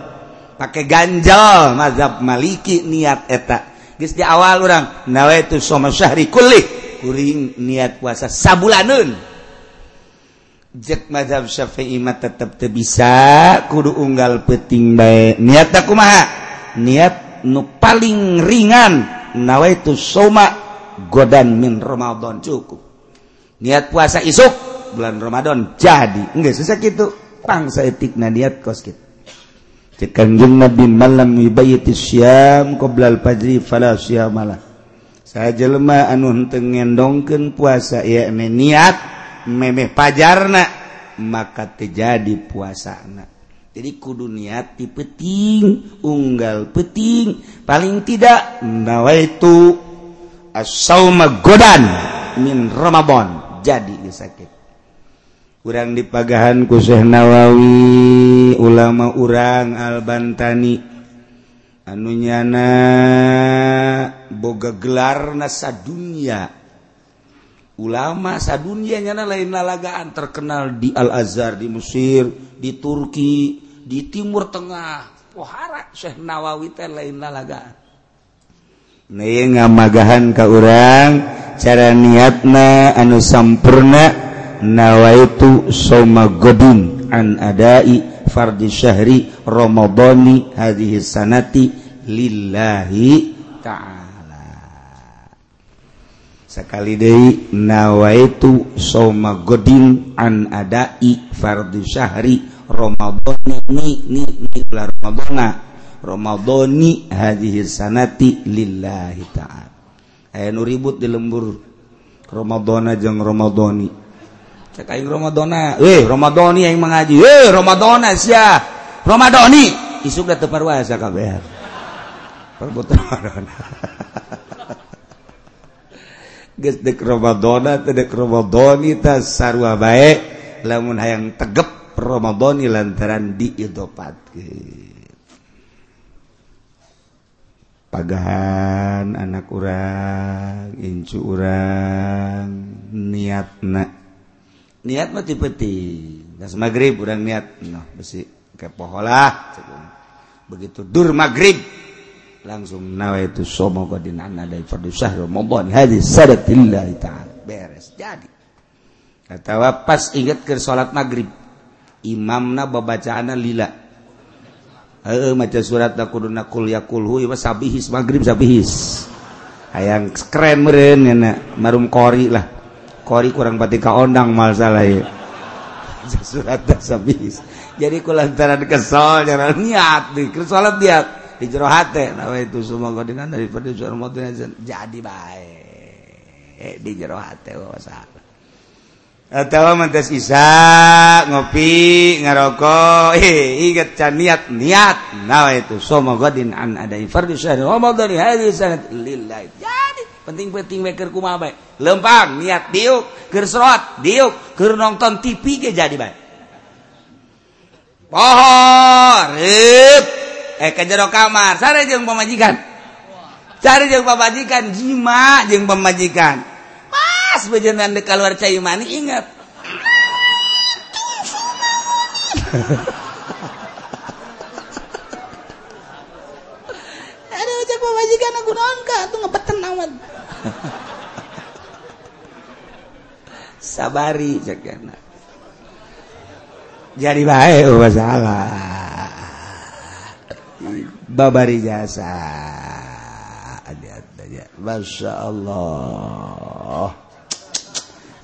Pakai ganjel mazhab maliki niat eta. Geus di awal orang nawaitu soma syahri kulli kuring niat puasa sabulanun Jek mazhab syafi'i mah tetep teu bisa kudu unggal peting bae. Niat aku mah niat nu paling ringan. nawa itu soma godan min Ramadan. Cukup. Niat puasa isuk bulan Ramadan. Jadi enggak susah gitu. Pangsa etik tikna niat kos gitu. Kanjeng Nabi malam wibayati syam qoblal fajri fala malah Saya jelema anu henteu ngendongkeun puasa ya niat memeh pajarna maka terjadi puasa puasana. jadi kudu niat di peting unggal peting. Paling tidak nawaitu as-sauma godan min Ramadan. Jadi disakit kurang dipagahan ku Nawawi ulama urang albantani. Anunyana boga gelar nasa dunia ulama sadunya nyana lain lalagaan terkenal di Al-Azhar di Mesir di Turki. di Timur Tengah. Pohara Syekh Nawawi teh lain lalagaan Nih ngamagahan ka urang cara niatna anu sampurna nawaitu soma godin an adai fardi syahri ramadhani hadhihi sanati lillahi ta'ala. Sekali deui nawaitu soma godin an adai fardi syahri Romadhon Romadhona Romadhoni hadhihi sanati lillahi ta'ala. Aya nu ribut di lembur. Romadhona jeung Romadhoni cek aing Romadhona eh Romadhoni aing mangaji. Eh Romadhona sia. Romadhoni isuk da teu parwasa kabeh. Perbutan geus dek Romadhona teh dek Romadhoni teh sarua bae. Lamun hayang tegep. Romadhoni lantaran diidopatkeun pagahan anak orang incu orang niat nak. Niat mati peti gas maghrib orang niat. Noh besi ke poholah begitu dur maghrib langsung nawa itu somo anna dari fardu syahr ramadan. Hadis sadatillah ta'ala. Beres jadi. Kata pas ingat ke salat maghrib imamna babacaana lila. E, maca surat nakuduna kulyakulhu ima sabihis maghrib sabihis. Hayang keren meren yana marum kori lah. Kori kurang pati kaondang mal salah ya surat sabihis. Jadi kulantaran kesel jangan niat nih kesolat niat. Di jero hati nah itu semua godingan daripada suara motor jadi baik. Eh, di jero hati wasa. atau mentes isa ngopi ngerokok. Eh ingat can niat niat. Nah itu semua godin an ada fardu syahr ramadan ya, hari sangat lilai, jadi penting-penting maker kuma bae? Lempang niat diuk. Keur serot diuk. Keur nonton TV ge jadi bae? Pohon eh ke jero kamar. Cari jeung pemajikan, cari jeung pemajikan, jima jeung pemajikan pas bejenan de keluar cai mani ingat. Ada cek pemajikan aku nongka tuh ngepeten awan sabari cek jadi baik oh masalah. Babari jasa. Masya Allah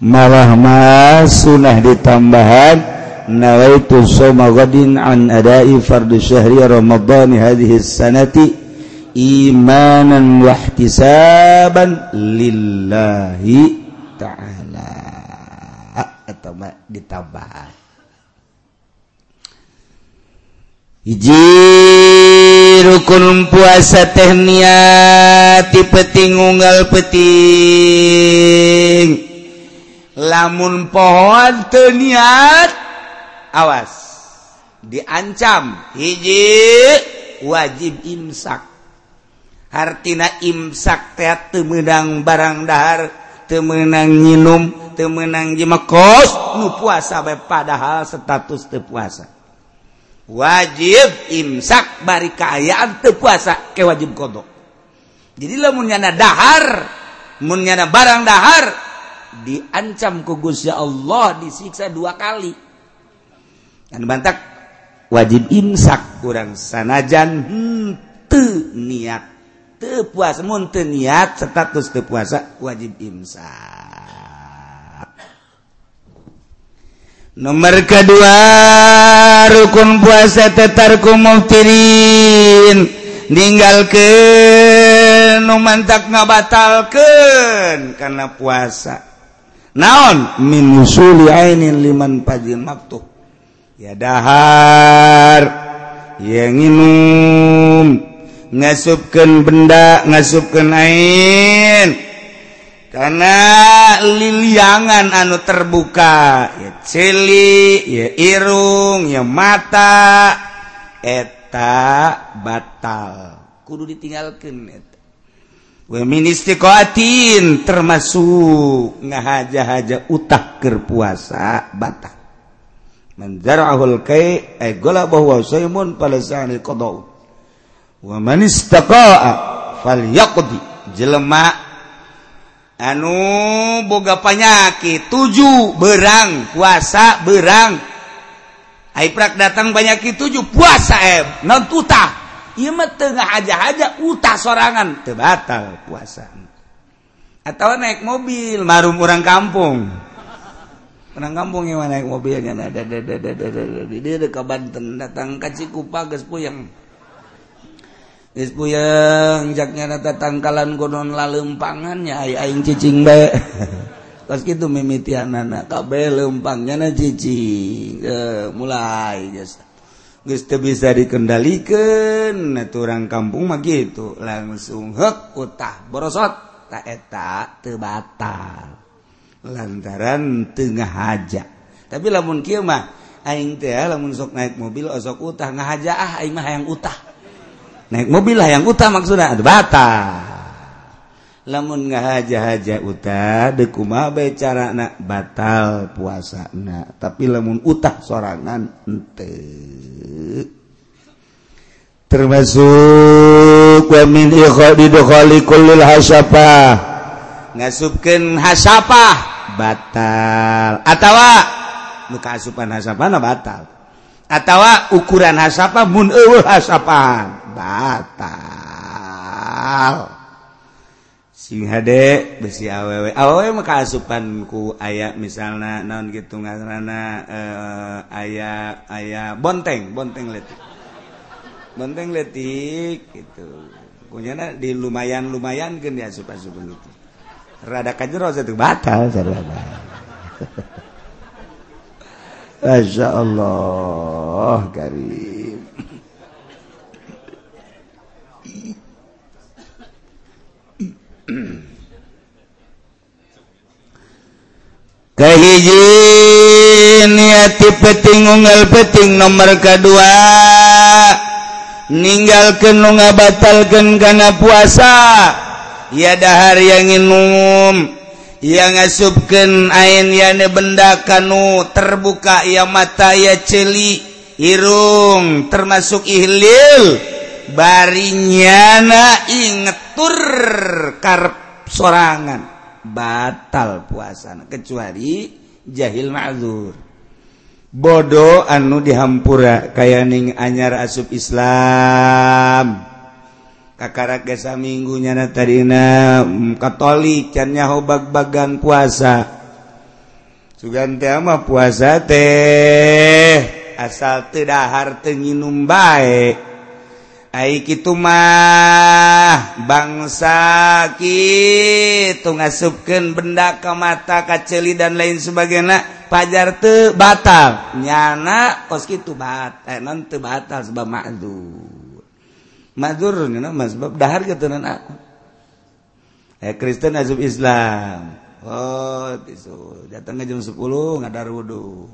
malah mas sunnah ditambahan nawaitu sawma ghadin an adai fardu syahri ramadhani hadhi sanati imanan wahtisaban lillahi ta'ala. Ah, atau ditambahan. Hiji rukun puasa teh niat ti peting unggal peting lamun pohon teniat awas. Diancam hiji wajib imsak. Hartina imsak teat temenang barang dahar temenang nginum temenang jemekos nu puasa bae padahal status teu puasa. Wajib imsak bari kaayaan teu puasa ke wajib kodok. Jadi lamun nyana dahar mun nyana barang dahar diancam kugus ya Allah disiksa dua kali. Dan bantak wajib imsak kurang sanajan te niat. Te puasa mun te niat status te puasa wajib imsak. Nomor kedua rukun puasa tetarku muftirin. Ninggalkan numantak ngabatalkan karena puasa naon? Min usuli ainin liman pajin maktuh ya dahar. Ya nginum. Ngasupkan benda ngasupkan ain. Karena liliangan anu terbuka ya celi ya irung ya mata eta batal. Kudu ditinggalkan eta Weministiqatin termasuk ngahaja-haja utah keur puasa batal. Man zara'ahul kai ay galabahu wa saymun falasani qada'u. Wa man istaqa'a falyaqdi. Jelema anu boga panyakit tujuh berang puasa berang. Ai prak datang panyakit tujuh puasa eh non utah tengah aja-haja utah sorangan. Terbatal puasa. Atau naik mobil marum orang kampung. Orang kampung yang naik mobilnya ada ada ada ada ada dia dekat Banten. Datang ke Cikupa geus puyeng. Geus puyeng jaknya nata tangkalan godon lalempangannya ai aing cicing bae tos kitu mimitianana kabeh leumpangnya na cicing. Mulai geus. bisa dikendalikan. Orang kampung mah gitu. Langsung hek utah borosot. Tak etak tebatal lantaran tengah haja tapi lamun kieu mah aing teh ah, lamun sok naik mobil Sok utah. Ngahaja ah aing mah hayang utah. Naik mobil lah yang utah maksudnya batal. lamun ngahaja-haja uta dekuma cara anak batal puasa na tapi lamun utah sorangan ente. Termasuk wa min ikhadi dukhali kullil hasapah ngasupkeun hasapah batal. Atawa nu kaasupan hasapana batal. Atawa ukuran hasapah mun eueuh hasapan batal. sing HD besi awewe. Awewe maka asupanku aya misalnya naon gitu ngaranna uh, aya aya bonteng bonteng letik bonteng letik gitu. Punya di lumayan lumayan kan dia asup asupan itu. Rada kajero satu batal sarada Masya Allah karim. hiji niati peting unggal peting nomor kedua. Meninggal kenunga batalkan karena puasa. Ya dahar yang minum yang ngasubken ain yane benda kanu terbuka ya mata ya celi irung termasuk ihlil. barinyana ingetur karep sorangan. Batal puasa kecuali jahil ma'zur. Bodoh anu dihampura kaya ning anyar asup Islam. Kakara gesa minggunya na tadina mm, katolik cannya hobag bagan puasa. Sugan teh mah puasa teh asal teu dahar teu nginum bae. Aikimah bangsa gitu ngasupken benda ke mata kaceli dan lain sebagainya. Pajar te batal. Nyana kos itu bat eh, non batal sebab mazur mazur nana sebab dahar keturunan aku. Eh Kristen azub Islam. Oh itu datang ke jam 10 ngadar wudhu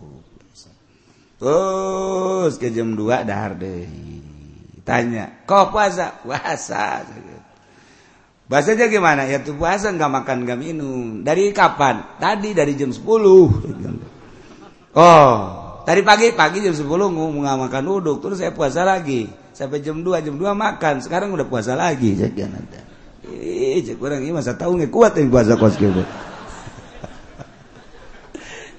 terus ke jam 2 dahar deh tanya kau puasa? Puasa bahasanya gimana? Ya tuh puasa nggak makan nggak minum. Dari kapan? Tadi dari jam 10 oh tadi pagi pagi jam 10 ngomong nggak makan uduk terus saya puasa lagi. Sampai jam 2 jam 2 makan sekarang udah puasa lagi saya kurang ini masa tahu nggak kuat yang puasa kos gitu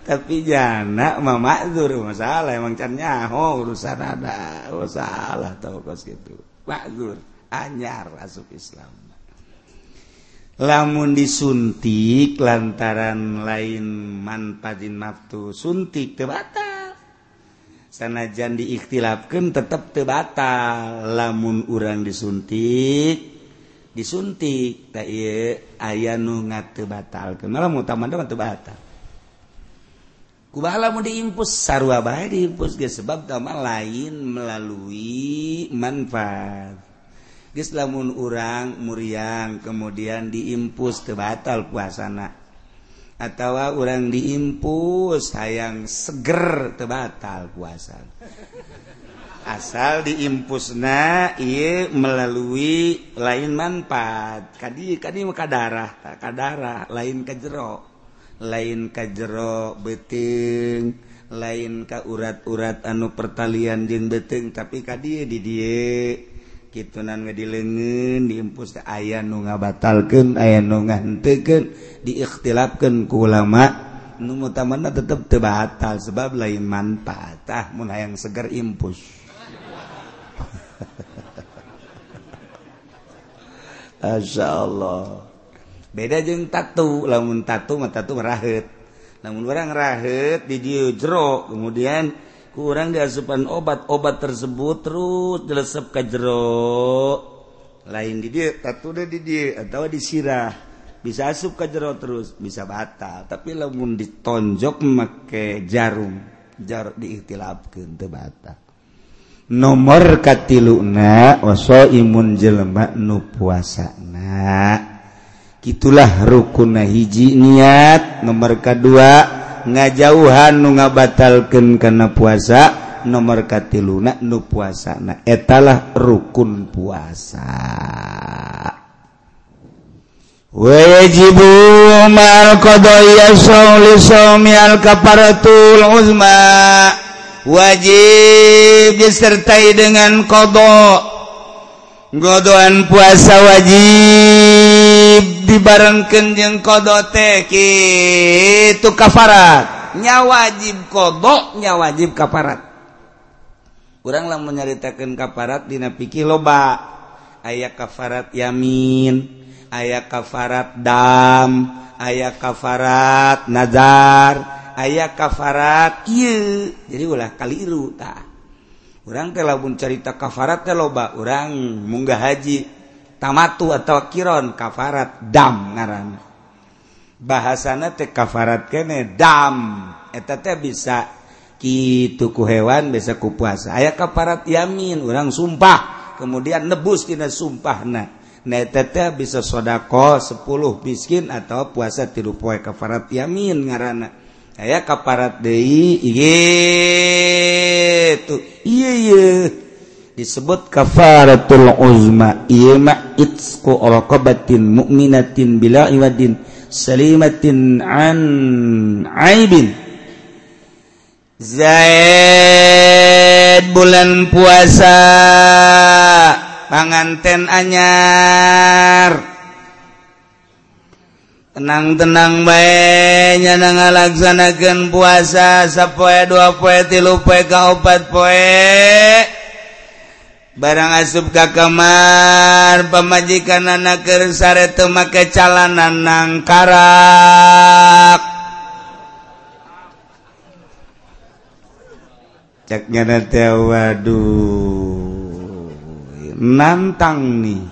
tapi jana mah zur masalah emang can nyaho urusan ada. Oh salah tau kos gitu. Makzur anyar masuk Islam. Lamun disuntik lantaran lain manfaatin naftu suntik terbatal sanajan diikhtilafkan tetap terbatal lamun urang disuntik disuntik tak iya ayah nu ngat terbatal kenapa mau taman batal. kubahalamu diimpus sarwa bae diimpus geus sebab tama lain melalui manfaat. Geus lamun urang muriang kemudian diimpus teu batal puasana. Atawa urang diimpus hayang seger teu batal puasa asal diimpusna ieu melalui lain manfaat. Kadi kadi maka darah tak kadarah lain kejero lain ka jero beting lain ka urat-urat anu pertalian jeung beteng tapi ka dia di die kitunan di lengen diimpus aya nu nga batalken ayah nu nganteken diikhtilapkan ku ulama nu mutamana tetep tebatal sebab lain manfaat. Ah mun hayang seger impus. Asya Allah. beda jeng tatu lamun tatu mah tatu merahet namun orang rahet di jero kemudian kurang diasupan obat-obat tersebut terus dilesep ke jero. Lain di dia tatu deh di dia atau disirah. Bisa asup ke jero terus bisa batal tapi lamun ditonjok make jarum jarum diiktilapkan teu batal. Nomor katiluna waso imun jelema nu puasana. itulah rukun hiji niat. Nomor kedua ngajauhan nu ngabatalkan karena puasa. Nomor kati lunak nu puasa nah etalah rukun puasa. Wajibu ma'al qadaya sawli sawmi al kaparatul uzma. Wajib disertai dengan kodok godoan puasa wajib. wajib dibarengken jeung kodoteki itu kafarat. Nya wajib kodoknya wajib kafarat. Kuranglah menyaritakan kafarat dina pikir loba. Ayah kafarat yamin ayah kafarat dam ayah kafarat nazar ayah kafarat iya jadi ulah kaliru tak orang telah pun cerita kafarat loba orang munggah haji. tamatu atau kiron kafarat dam ngaran bahasana teh kafarat kene dam eta teh bisa gitu ku hewan bisa ku puasa aya kafarat yamin orang sumpah kemudian nebus tina sumpahna Nah, teh bisa sodako 10 miskin atau puasa tiru poe kafarat yamin ngarana. Aya kafarat deui itu. tuh. Ieu. Disebut kafaratul uzma. Iya ma itsqu raqabatin mu'minatin bila iwadin salimatin an aibin. Zaid bulan puasa. Panganten anyar. Tenang-tenang baiknya na ngalaksanakan puasa sapoe dua poe tilu poe ka opat poe barang asup ka kamar pemajikan anak kersare teu make calanan nang karak. Nanti waduh nantang nih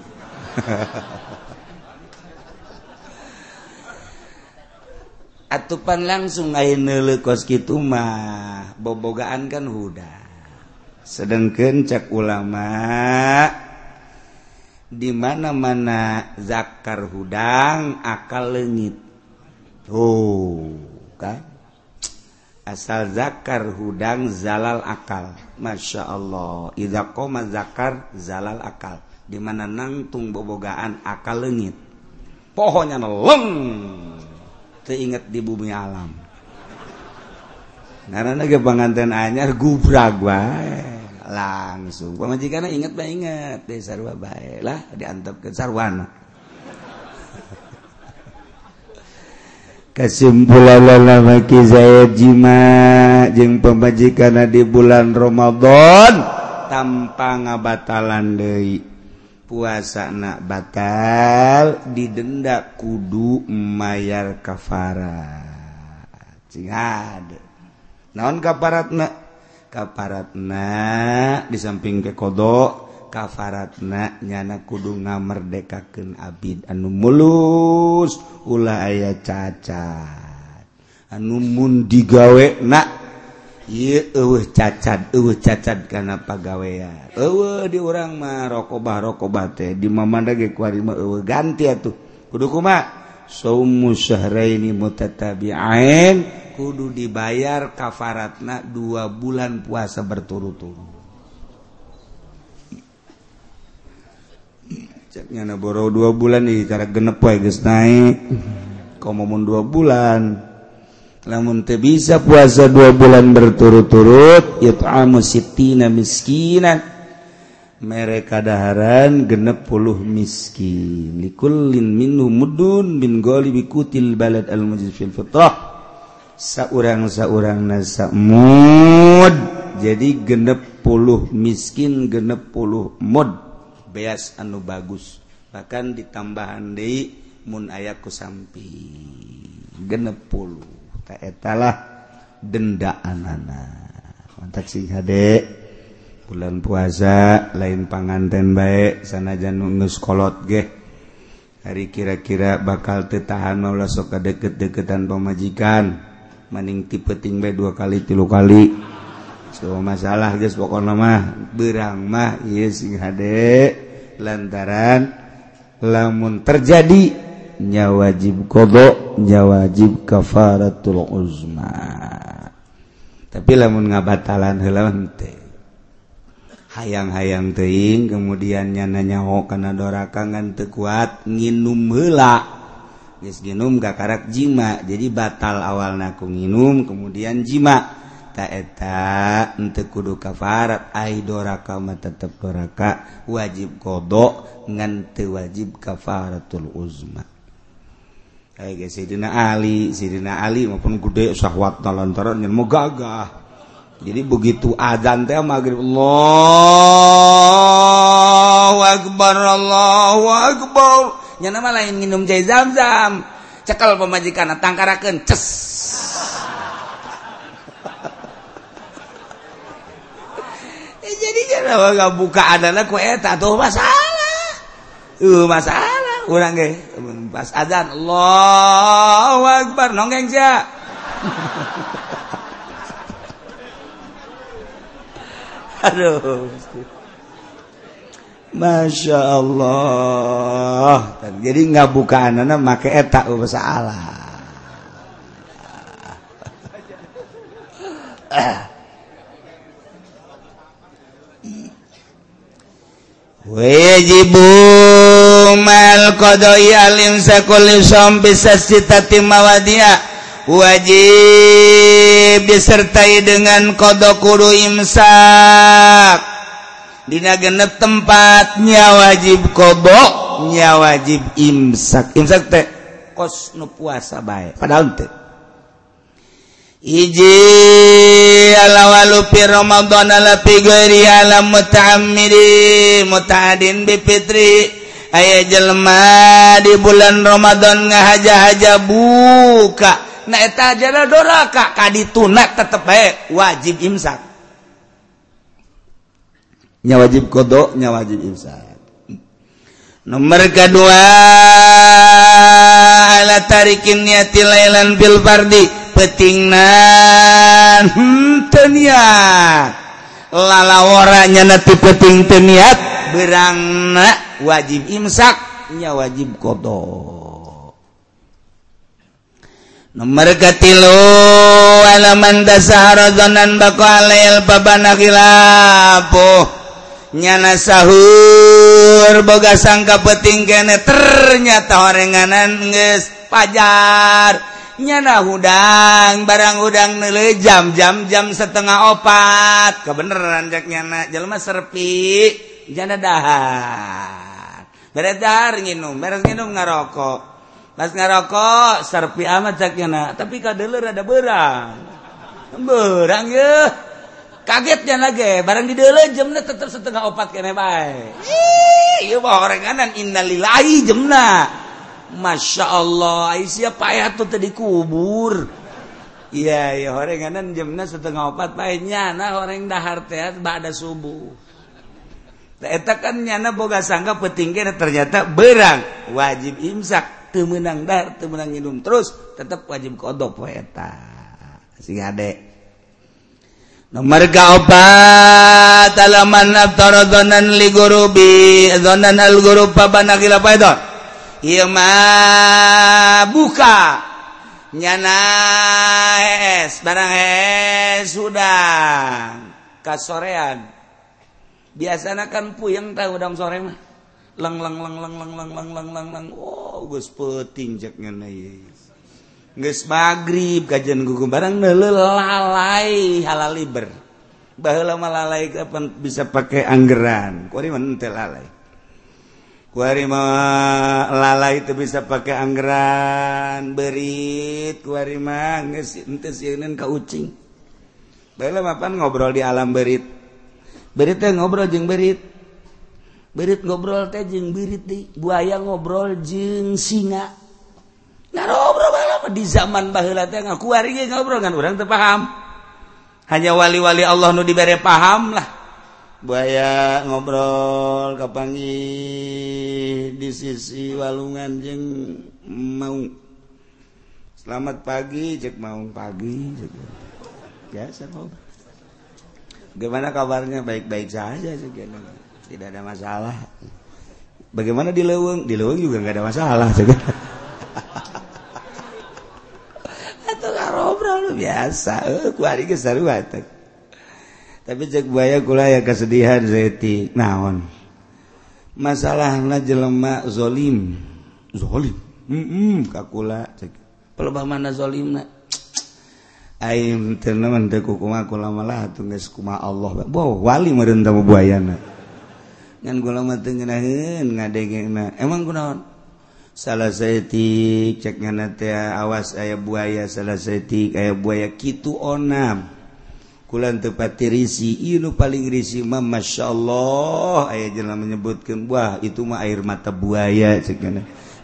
atupan langsung kos mah bobogaan kan huda sedangkan cek ulama di mana-mana zakar hudang akal lengit oh kan? Asal zakar hudang zalal akal. Masya Allah. Idza qoma zakar zalal akal. Di mana nangtung bobogaan akal lengit pohonnya leng ingat di bumi alam. Karena pengantin anyar gubra gua langsung. Pemajikan ingat bah ingat. Deh sarwa baik lah diantap ke sarwana kesimpulan lama saya jima jeng pemajikan di bulan Ramadan. Tanpa ngabatalan deui. Puasa anak batal didenda kudu mayar kafara naon kaparatna kaparatna di samping ke kekodok kafaratna nyana kudu ngamerdekakeun abid. Anu mulus ulah aya cacat. Anu mun digawena Iye eueuh cacat eueuh cacad kana pagawean. Eueuh di urang mah rokobah rokobah teh di mamanda ge kuari mah eueuh ganti atuh. Kudu kumaha saumu syahraini mutatabi'ain kudu dibayar kafaratna dua bulan puasa berturut-turut. Boro dua bulan nih cara genep guys naik. Kau mau dua bulan. Namun bisa puasa dua bulan berturut-turut yut'amu sittina miskinan mereka daharan genep puluh miskin. Likullin minhum mudun bin ghalibi kutil balad al mujid fil fitrah saurang-saurang nasamud jadi genep puluh miskin genep puluh mod. Beas anu bagus. Bahkan ditambahan Dei Mun ayaku samping genep puluh. Taetalah dendaan anak kontak sing HD bulan puasa lain panganten baik sanajan nungus kolot geh. Hari kira-kira bakal tetahan maulah sok deket-deketan pemajikan maning tipeting be dua kali tilu kali. So masalah guys pokok mah berang mah iya sing hade lantaran lamun terjadi nyawajib kodok nyawajib kafaratul uzma. Tapi lamun ngabatalan helawan teh hayang-hayang teing kemudian nyananya ho kana doraka ngan teu kuat nginum heula. minum gak karak jima. Jadi batal awal naku minum kemudian jima. Taeta untuk kudu kafarat. Ay doraka tetap doraka. Wajib kodok ngan wajib kafaratul uzma. Ay sidina Ali. Sidina Ali maupun gede syahwat lantaran yang mau gagah. Jadi begitu azan teh maghrib Allahu akbar Allahu akbar. nyanama lain minum jai zam-zam. Cekal pemajikan tangkarakeun ces. Ya, jadi jangan nggak buka adana ku eta tuh masalah. Uh, masalah. Kurang ge pas adan Allahu akbar nonggeng sia. Aduh Masya Allah. Jadi nggak buka anak make etak salah Wajibu mal qada'i al-imsaku bisa shom bisastati wajib disertai dengan qada kudu imsak. Dina genep tempatnya wajib koboknya wajib imsak. Imsak teh kos nu puasa baik padahal teh. Iji ala walu fi Ramadan ala fi ghairi ala muta'amiri muta'adin bi fitri. Aya jelma di bulan Ramadan ngahaja-haja buka. Na eta aja doraka ka dituna tetep baik wajib imsak. Nya wajib kodok nya wajib imsak. Nomor kedua ala tarikin niati lailan bil fardi petingnan hmm, teniat. Lala orangnya nati peting teniat berang nak wajib imsaknya wajib kodo nomor alaman dasarzonan nyana sahur boga sangka peting kene ternyata orenganan nges pajar. Nyana hudang barang hudang nele jam jam jam setengah opat. Kebeneran jak nyana jelema serpi jana dahar. Beredar nginum beres nginum ngarokok. Pas ngarokok serpi amat jak nyana tapi kadeler ada berang berang ya kagetnya nage barang didele jemna tetap setengah opat kene bae. Iya mah orenganan innalillahi jemna. Masya Allah Aisyah payah tuh tadi kubur iya iya orenganan jemna setengah opat bae. Nyana orang dahar teh ba'da subuh. Eta kan nyana boga sangka petingkir ternyata berang wajib imsak temenang dar temenang minum terus tetap wajib kodok poeta si adek nomor obat alaman abtara dhonan li gurubi dhonan al gurub pabana kila paidon iya ma buka. Nyana es barang es sudah kasorean. Biasanya kan puyeng tahu udang sore mah. Lang lang lang lang lang lang lang lang lang lang oh gus peting cek nih gus maghrib kajian gugu barang lalai halal liber. Bahula malalai kapan bisa pakai anggeran kuari mana lalai. Kuari mah lalai itu bisa pakai anggeran berit kuari mah nges ente sieun ka ucing. Bahula mapan ngobrol di alam berit berita ngobrol jeng berit berit ngobrol teh jeng berit di buaya ngobrol jeng singa di zaman ngaku ngobrol orang terpaham hanya wali-wali Allah nu diberre paham lah. Buaya ngobrol kapangi di sisi walungan jeng mau. Selamat pagi cek mau pagi cek. biasa kok. Bagaimana kabarnya? Baik-baik saja cek. tidak ada masalah. Bagaimana di leweng di leweng juga nggak ada masalah cek. hal biasa. Eh, tapi cek buaya kula ya kesedihan zeti. Naon? Masalahlah jelema zolim. Zolim? Mm -mm, mana zolim Allah. Wow, wali merentah buayana. Ngan gula mata ngadain ngadeng emang gunaon salah sayatik cek awas aya buaya salah sayatik aya buaya. Kitu onam kulan tepati risi ilu paling risi mah Masya Allah ayah jalan menyebutkan wah itu mah air mata buaya cek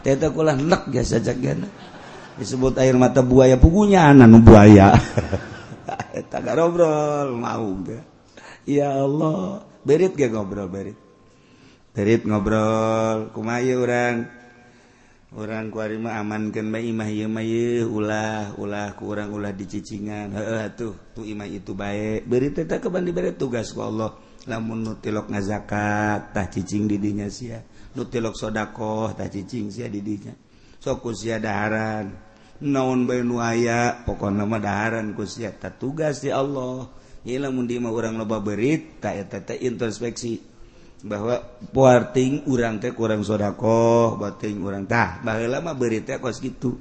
teta kulan lek biasa cek disebut air mata buaya pugunya anak buaya. Tak ngobrol mau gak? Ya Allah berit gak ngobrol berit? Berit ngobrol kumayu orang orang kuarima amankan baimah ulah ulah kurang ulah dicicingan. He tuh tuh imah itu baik beri tetap keban diberi tugas ku Allah. Lamun nutilok ngazakat tah cicing didinya sia. Nutilok sodakoh tah cicing sia didinya soku sia daharan. Naon bae nu aya pokona mah daharan ku sia. Tah tugas di Allah. Ieu lamun di mah urang loba berit tah eta teh introspeksi. bahwa puting urang teh kurang shodaqoh batin urangtah bah lama berita kos gitu.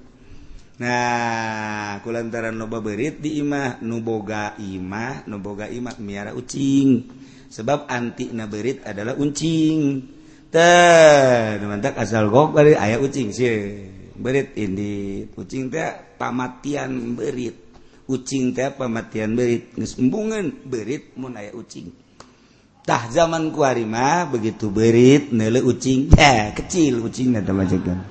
Nah kulantaran loba berit di imah nuboga imah nuboga imah miara ucing. Sebab anti naberit adalah uncing. Teh mantap asal gok dari ayah ucing sih. Berit ini ucing teh pamatian berit ucing teh pamatian berit ngembungan berit mun ayah ucing. Tah zaman ku harimah begitu berit nele ucing ya eh, kecil ucingnya sama jagan.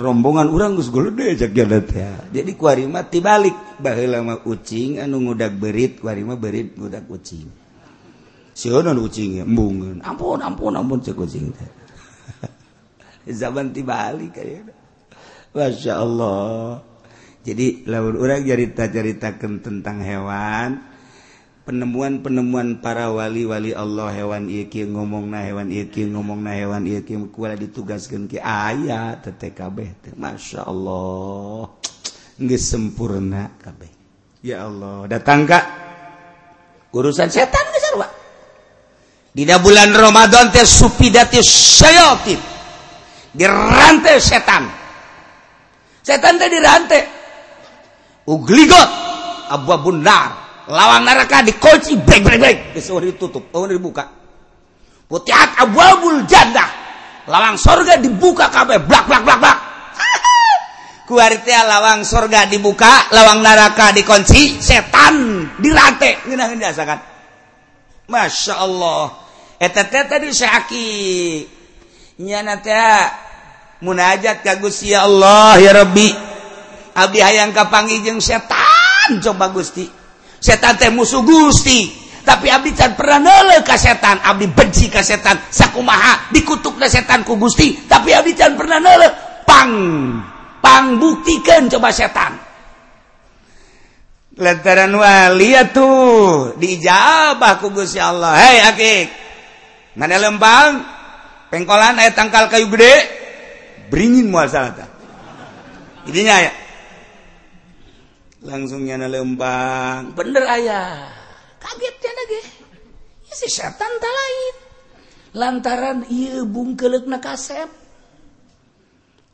Rombongan orang gus gede jagan ya. Jadi ku harimah tibalik baheula mah ucing anu ngudak berit ku harimah berit ngudak ucing. Sieun ucingnya ya. Ampun ampun ampun cek ucing zaman tibalik kayak. Masya Allah. Jadi lawan orang cerita-ceritakan tentang hewan, penemuan-penemuan para wali-wali Allah hewan iki ngomong na hewan iki ngomong na hewan iki kuala ditugaskan ke ayat TTKB Masya Allah nggak sempurna kabeh. Ya Allah datang kak urusan setan nggak sarwa di bulan Ramadan teh supidati syayatin dirantai setan. Setan teh dirantai ugligot abwa bundar lawang neraka dikunci break break break. Disuruh ditutup. Oh dibuka. Putiat abwabul jannah. Lawang surga dibuka kabeh blak blak blak blak. Kuartia lawang surga dibuka lawang neraka dikunci setan dirate ngeunaheun diasakan. Masya Allah. Eta teh tadi syaki nyana teh munajat ka Gusti ya Allah ya Rabbi. Abdi hayang kapangi jeung setan coba Gusti. setan teh musuh Gusti. Tapi Abdi can pernah nele ka setan. Abdi benci ka setan. Sakumaha dikutuk na setan ku Gusti. Tapi Abdi can pernah nele pang pang buktikan coba setan. Lantaran wali tuh diijabah ku Gusti Allah. Hei akik. Mana lembang? Pengkolan ayat tangkal kayu gede. Beringin muasal ta idinya ya. langsungnya lembang. Bener ayah. Kagetnya lagi. Si setan tak lain. Lantaran iya bungkelek na kasep.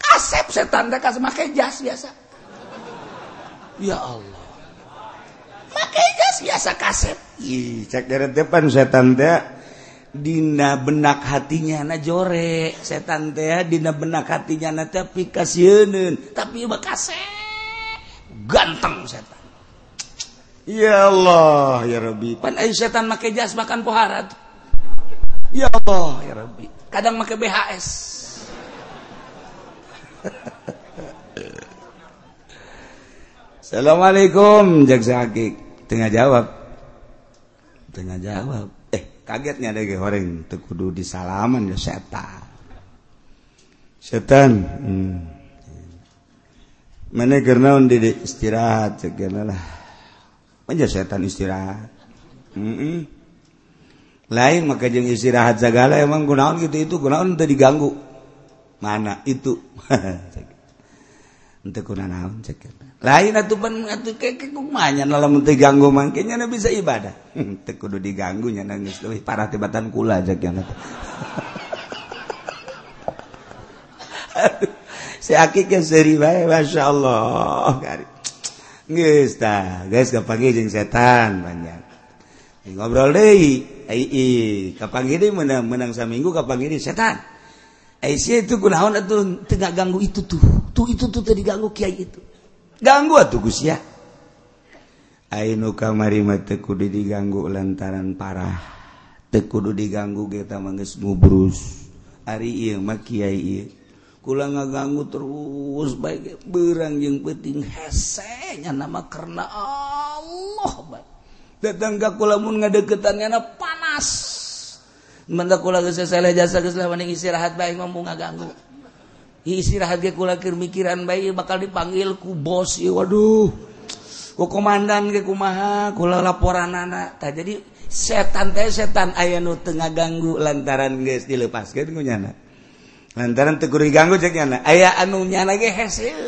Kasep setan tak kasep. Pakai jas biasa. Ya Allah. Pakai jas biasa kasep. Ih, cek dari depan setan teh dina benak hatinya na jore setan teh dina benak hatinya na tapi kasieun tapi mah kasep. Ganteng setan. Ya Allah ya Rabbi. Pan ayo setan make jas makan pohara ya Allah ya Rabbi. Kadang make BHS Assalamualaikum jaksa tengah jawab. Tengah jawab. Eh kagetnya ada goreng tekudu di salaman ya setan. Setan hmm. mana gernaun di istirahat segala lah. Aja setan istirahat. Mm -mm. lain maka jeng istirahat segala emang gunaon gitu itu gunaon udah diganggu. Mana? Itu. Ente kuna naon cek. Lain atuh pan atuh keke kumanya dalam ente ganggu mangkanya na bisa ibadah. Ente kudu diganggu nya nangis lebih parah tibatan kula cek yang aduh. Masya Allah guysng setan banyak. Ngobrol kapang menang menang saminggu kapang setan. Itu kunaon itu tidak ganggu itu tuh. Tuh itu tuh tadi ganggu kiai itu. Ganggu tuh Gus ya Ainu kamari mata kudu diganggu lantaran parah. Tekudu diganggu kita manggis mubrus. Ari iya mah kiai iya kula ngaganggu terus baik. Berang yang penting hesenya nama karena Allah baik. Datang ke kula mun ngadeketan karena panas. Mentak kula geus jasa geus lawan istirahat baik mampu ngaganggu. Istirahat ge kula keur mikiran baik bakal dipanggil ku bos ya waduh ku komandan ge kumaha kula laporan anak tah jadi setan teh setan. Aya nu teu ngaganggu lantaran geus dilepaskeun ku nyana. lantaran tegur diganggu cek nyana aya anu nyana ge hasil.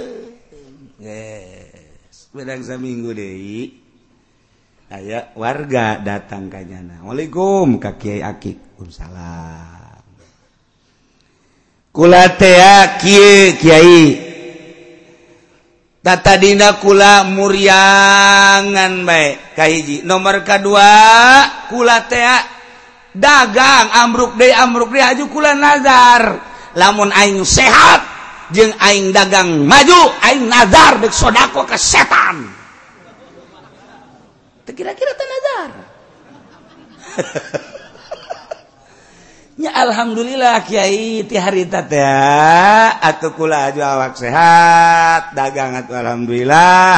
Yes bedang saminggu deui. Aya warga datang ka nyana waalaikum ka kiai akik. Waalaikumsalam. Kula tea ah, kieu kiai tata dina kula muriangan bae kahiji nomor kedua kula tea ah, dagang amruk deui amruk deui aju kula nazar. lamun aing sehat jeung aing dagang maju aing nazar dek sodako ke setan. Kira-kira teh nazar? Ya alhamdulillah Kyai ti harita teh atuh kula aju awak sehat dagang atuh alhamdulillah.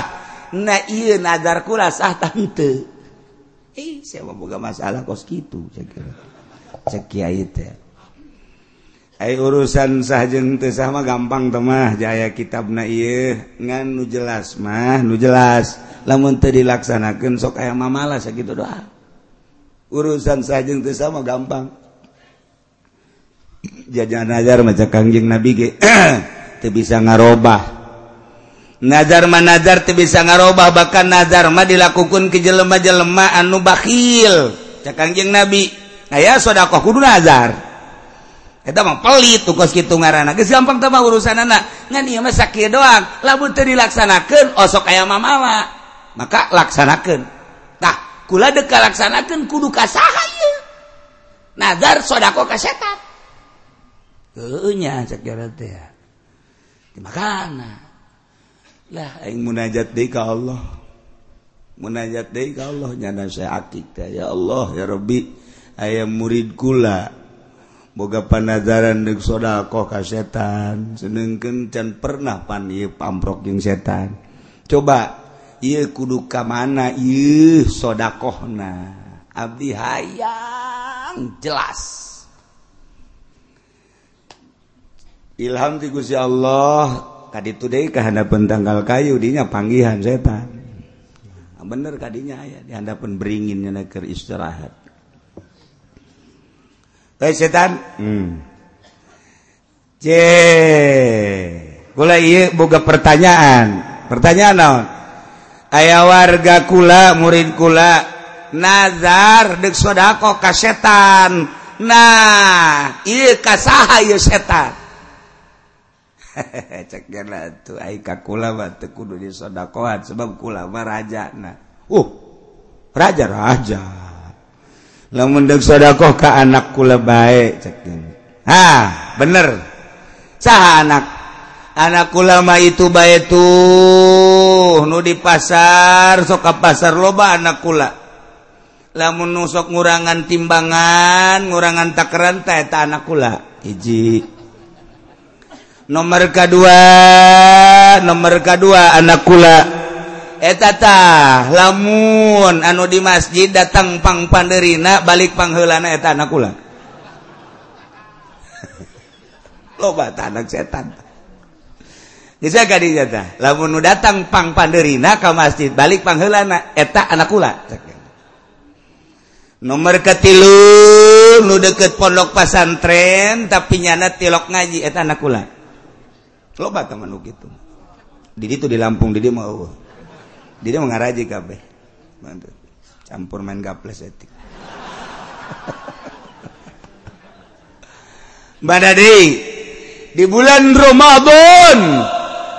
Na ieu nazar kula sah tante eh saya mau buka masalah kos gitu saya kira. Cek Kyai teh. Ay urusan sahjeng mah gampang teh mah Jaya kitabna ieu. Ngan nu jelas mah nu jelas. Lamun teu dilaksanakeun sok aya mamalas sakitu doa. Urusan sahjeng teu sah mah gampang. Jajan nazar maca kangjeng nabi ge teu bisa ngarobah. Nazar mah nazar teu bisa ngarobah bahkan nazar mah dilakukan ke jelema-jelema anu bakhil. Cak kangjeng nabi aya sedekah kudu nazar. mah pelit tuh kos gitu ngaran geus gampang teh urusan anak ngan ieu mah sakieu doang. Lamun teu dilaksanakeun osok aya mamawa. maka laksanakeun. Tah kula deuk laksanakeun kudu ka saha ieu. Nazar sodako ka setan. Heueuh nya sakira teh. Dimakana lah aing munajat deui ka Allah. Munajat deui ka Allah. Nyana saya akik teh. Ya Allah ya Rabbi. Aya murid kula. boga panazaran deuk sodako ka setan senengkeun can pernah pan ieu pamprok jeung setan. Coba ieu kudu ka mana ieu sodakohna? Abdi hayang jelas. Ilham ti Gusti Allah kaditu deui ka handapeun tanggal kayu dinya panggihan setan. Bener kadinya aya di handapeun beringinnya keur istirahat. setan. Hmm. boga pertanyaan. Pertanyaan naon? Ayaah warga kula murid kula nazar dekshodako ka setan. Nah kasaha setan. Kudu dishodakohan sebab kula raja nah. Uh raja raja lamun deuk sedekah ka anak kula bae ha bener. Saha anak. Anak ulama itu bae tuh nu di pasar sok ka pasar loba anak kula lamun nu sok ngurangan timbangan ngurangan takeran teh eta anak kula hiji. Nomor kedua nomor kedua anak kula Eh, etatah lamun anu di masjid datang pang panderina balik panghelana eta anak kula. Loba anak setan. Bisa gak dijata lamun nu datang pang panderina ke masjid balik panghelana eta anak kula. Nomor ketilu nu deket pondok pasantren tapi nyana tilok ngaji eta anak kula. Loba teman gitu di itu di Lampung di dia mau dia mengaraji kabeh campur main gaples etik Badadi di bulan Ramadan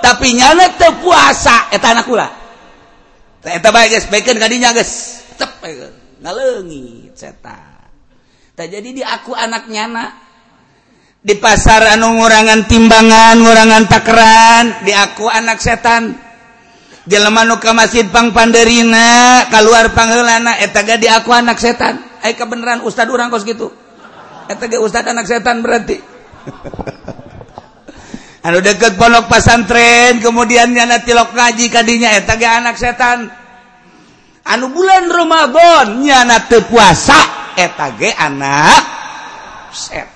tapi nyana teu puasa eta anak kula. Eta bae geus baikeun ka dinya geus cep eh, ngaleungit seta tah jadi di aku anak nyana di pasar anu ngurangan timbangan ngurangan takeran di aku anak setan jelemanu ke masjidpang Panderina keluar pangelana etaga di aku anak setan. Eh kebenaran Ustad orang kos gitu. Etaga Ustad anak setan berarti. Anu deket pondok pesantren kemudian nyana tilok ngaji kadinya etaga anak setan. Anu bulan Ramadan nyana teu puasa etage anak setan.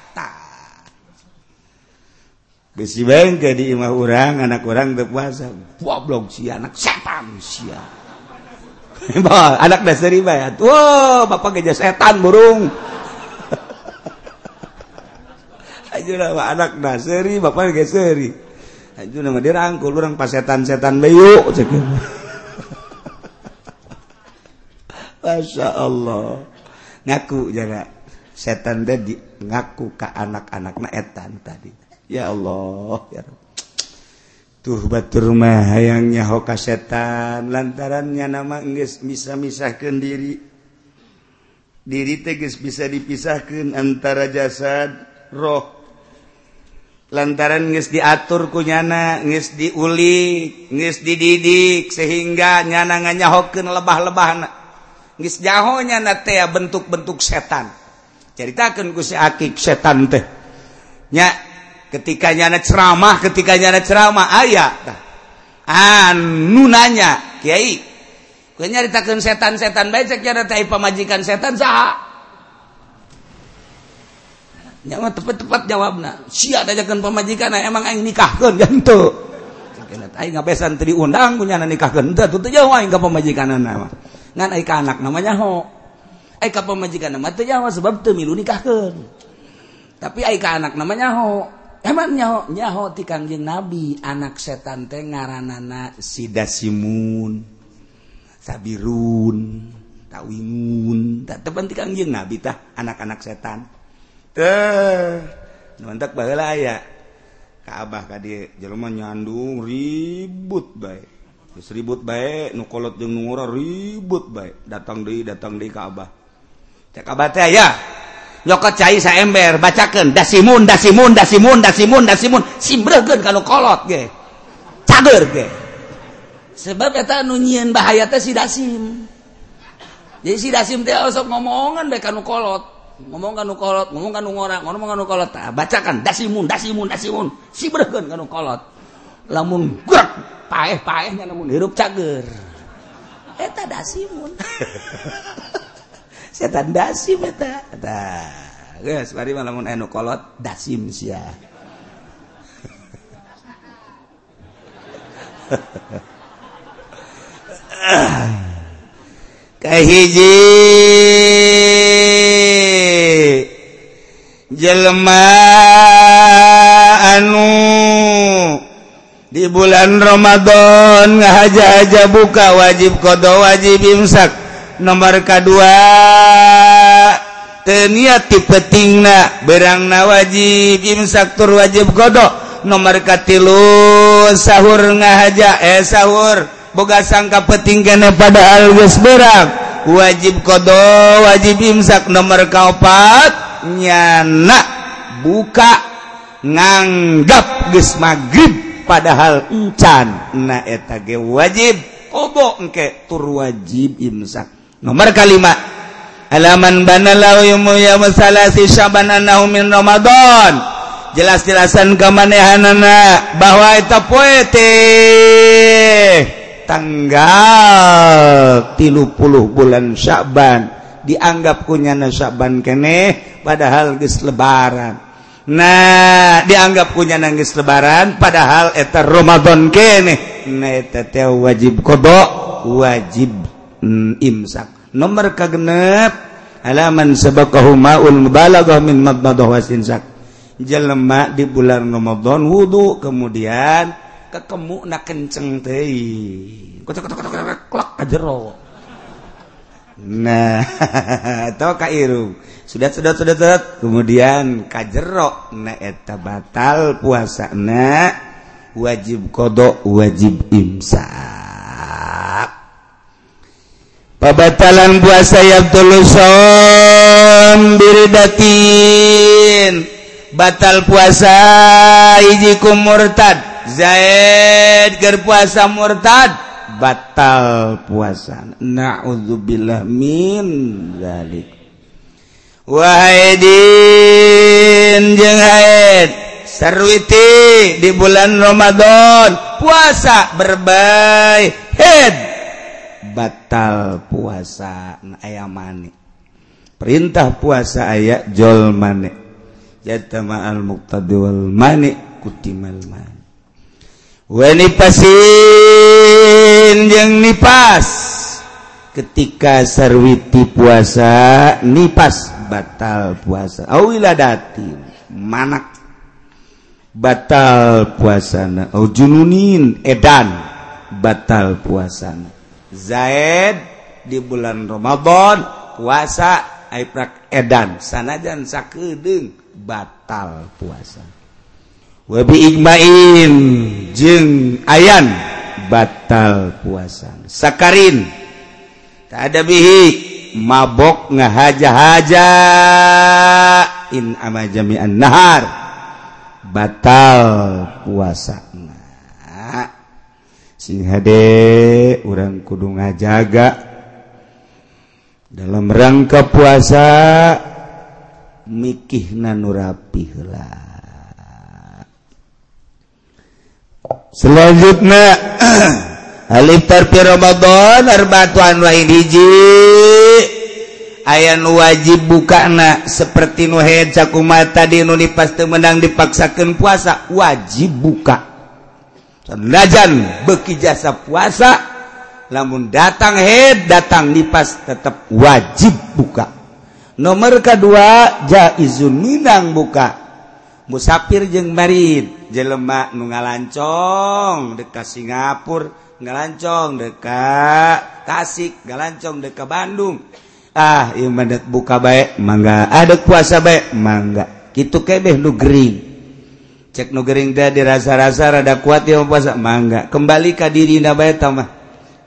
Besi bengke di imah orang anak orang terpuasa goblok si anak setan sia. Anak dasari bayat wow bapak geja setan burung. Nama anak dasari bapak geseri nama dia rangkul orang pas setan setan bayu Masya Allah. Ngaku jaga setan tadi ngaku ke anak-anak na etan tadi ya Allah ya Rabbi. tuh baturmah hayangnya hoka setan lantarannya nama engges bisa misahkan diri diri teges bisa dipisahkan antara jasad roh. Lantaran nges diatur ku nyana nges diuli nges dididik sehingga nyana nganyahokeun lebah-lebahna. Nges jahonya na teh bentuk-bentuk setan. Ceritakeun ku si akik setan teh. Nya ketikanya anak ceramah ketikanya anak ceramah aya anu nanya Kyai nyaritakan setan-setan becek nyaritai pemajikan setan saha? Nyawa tepat-tepat jawabna sia dajakeun pamajikan emang aing nikahkeun jantu aing ngabesan teu diundang punya nikahkeun teu teu jauh aing ka pamajikanna ngan aing ka anak namanya ho aing ka pamajikanna mah teu jauh sebab teu milu nikahkeun. Tapi aing ka anak namanya ho emang nyaho nyaho ti kangjeng nabi anak setan teh ngaranana Sidasimun, sabirun tawingun. Tak tepan ti kangjeng nabi tah anak-anak setan. Teh nuantak baheula aya. Ka abah ka dieu jelema nyandung ribut bae. Geus ribut bae nu kolot jeung nu ribut bae. Datang deui datang deui ka abah cek abah teh aya. nyokot cai sa ember bacakan dasimun dasimun dasimun dasimun dasimun. Sibregeun kalau kolot ge. Cager ge. Sebab eta nu nyieun bahaya teh si dasim. Jadi si dasim teh sok ngomongan bae kanu kolot. Ngomong kanu kolot ngomong kanu ngora ngomong kanu kolot. Tah bacakan dasimun dasimun dasimun. Sibregeun kanu kolot. Lamun gerak paeh paehnya lamun hirup cager. Eta dasimun. setan dasim eta. Eta geus bari lamun anu kolot dasim sia. Kahiji jelema anu di bulan Ramadan ngahaja-haja buka wajib kodo wajib imsak nomor K2 teniat berang na wajib insaktur wajib godok. Nomor katilu sahur ngahaja eh sahur. Boga sangka peting kene pada algus berang wajib kodo wajib imsak nomor kaopat nyana buka nganggap ges maghrib padahal encan. Na etage wajib. Kobo engke tur wajib imsak nomor kalimat halaman banalawimu ya masalasi syaban anahu min Ramadan. Jelas-jelasan kemanehanana bahwa itu poete tanggal tilu puluh bulan Syaban. Dianggap kunyana Syaban keneh padahal ges lebaran. Nah dianggap punya nangis lebaran padahal eter Romadhon keneh wajib kodok wajib imsak. Nomor kagenep halaman sabaqahu maul mubalaghah min mabmadah wasinsak jelema di bulan Ramadan wudu kemudian ketemu nak kenceng teh kotak kotak kotak klok kajero nah atau kairu sudah sudah sudah sudah. Kemudian kajero na eta batal puasa na wajib kodok wajib imsak. pebatalan puasa yabduldatin batal puasa ijiku murtad. Zaid ger puasa murtad. Batal puasa. Naudzubillah min zalik. Wahidin jeung haid sarwiti di bulan Ramadan. Puasa berbaik. Head batal puasa ayam mani. Perintah puasa ayat jol mani. Jatama al muqtadi wal mani kutimal mani. Pasin yang nipas. Ketika serwiti puasa nipas batal puasa. Awiladati mana batal puasana jununin Edan batal puasana Zaid di bulan Romadhon puasa Aiprak Edan sanajan sakedeng batal puasa Wabi Iqmain jeng ayan batal puasa Sakarin tak ada bihi mabok ngahaja-haja in ama jami'an nahar batal puasa nah. sing HD orang kudu ngajaga. Dalam rangka puasa mikih nanurapi hela selanjutnya Alif tarfi Ramadan arba'atu anwa'in hiji. Ayayan wajib bukana seperti nuhe cakumata di Indonesia pasti menang dipaksakan puasa wajib buka. Lajan beki jasa puasa namun datang head datang nipas tetap wajib buka. Nomor kedua jaizun minang buka. Musafir jeng marid jelemak nu ngalancong dekat Singapura, ngalancong dekat Tasik, ngalancong dekat Bandung. Ah, ieu mandat buka baik mangga. Ah, Ada puasa baik mangga. Kitu kebeh nu gering. cek nugering teh dirasa-rasa rada kuat ya puasa. Mangga kembali ka diri na bae tamah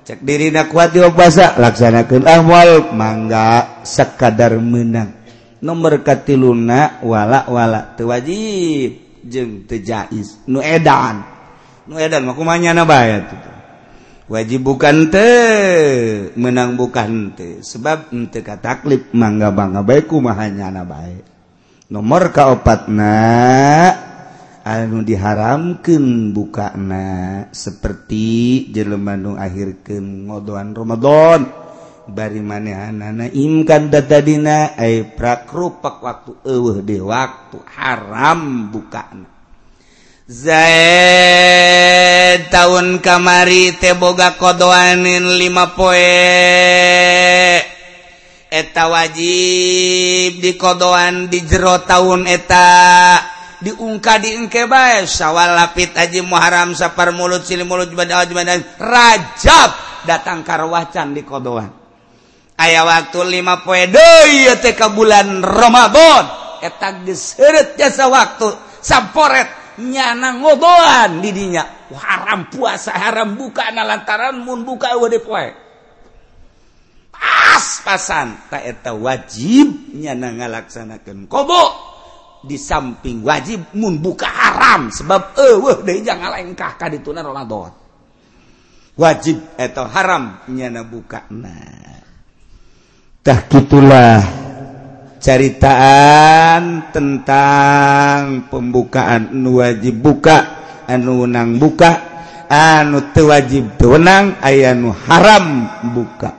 cek diri na kuat ya puasa. Laksanakeun ahwal. Mangga sekadar menang. Nomor katiluna wala wala teu wajib. Jeung teu jaiz nu edan. Nu edan mah kumanya na bae wajib bukan te menang bukan te sebab teu kataklip mangga bangga bae kumahanya na bae. Nomor kaopatna anu diharamkan bukana seperti jelemanung akhirkan ngodoan Romadhon bari manehanana imkan datadina ay prakrupak waktu eueuh di waktu haram bukana. Zaid tahun kamari teh boga kodoanin lima poe. Eta wajib di kodoan di jero tahun eta. diungka diengke bae sawal lapit haji muharam sapar mulut sili mulut jumadal jumadan rajab datang karwacan di kodoan. Aya waktu lima poe deui teh ka bulan Ramadan. Eta geus heureut jasa waktu. Samporet nyana ngodoan di dinya. Haram puasa haram buka na lantaran mun buka wede poe. Pas pasan tak eta wajib nyana ngalaksanakeun kobo di samping wajib mun buka haram sebab eh, eueuh deui jangan lengkah ka dituna Ramadan. Wajib atau haram nyana bukana. Tah kitulah caritaan tentang pembukaan nu wajib buka, anu nang buka, anu teu wajib teu wenang aya nu haram buka.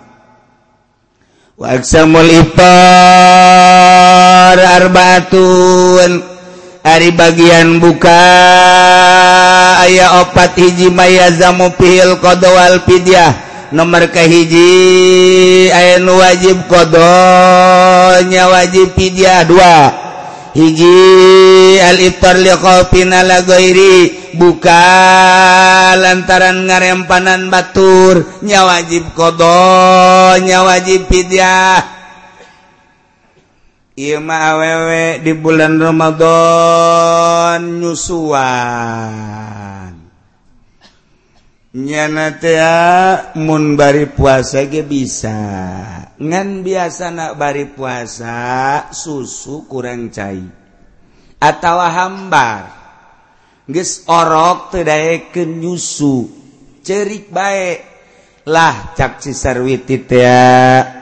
Wa aksamul iftar arbaun Ari bagian buka. Ayaah opat hiji mayzamu pihil qdowal pidyah nomor ke hiji. Aya wajib kodonya wajib pidyah dua. Hiji. Al-iftar liqaufin ala ghairi. Buka lantaran ngarempanan batur. Nya wajib kodonya wajib pidyah Ima awewe di bulan Romadhon nyusuan. Nyanateamun bari puasa ge bisa. Ngan biasa nak bari puasa susu kurang cai. Atau hambar. Geus orok teu daekeun nyusu. Cerik baik lah cak cisarwiti ya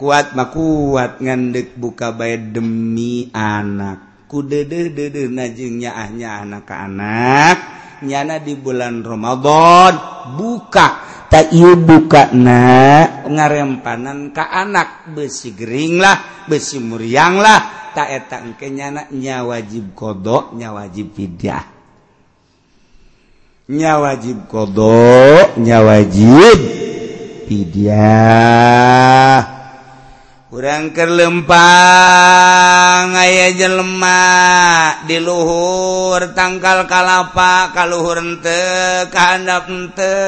kuat makuat ngandek buka bay demi anak. Ku dede dede najengnya ahnya anak-anak nyana di bulan Ramadan buka. Tak ieu buka na ngarempanan ka anak. Besi gering lah besi muriang lah. Tak eta engke nyana nya wajib kodok nya wajib fidyah. Nya wajib kodok nya wajib fidyah. kurang ke lempang aya jelemak diluhur tangkal kalapa kalluhur ente kehandap ente.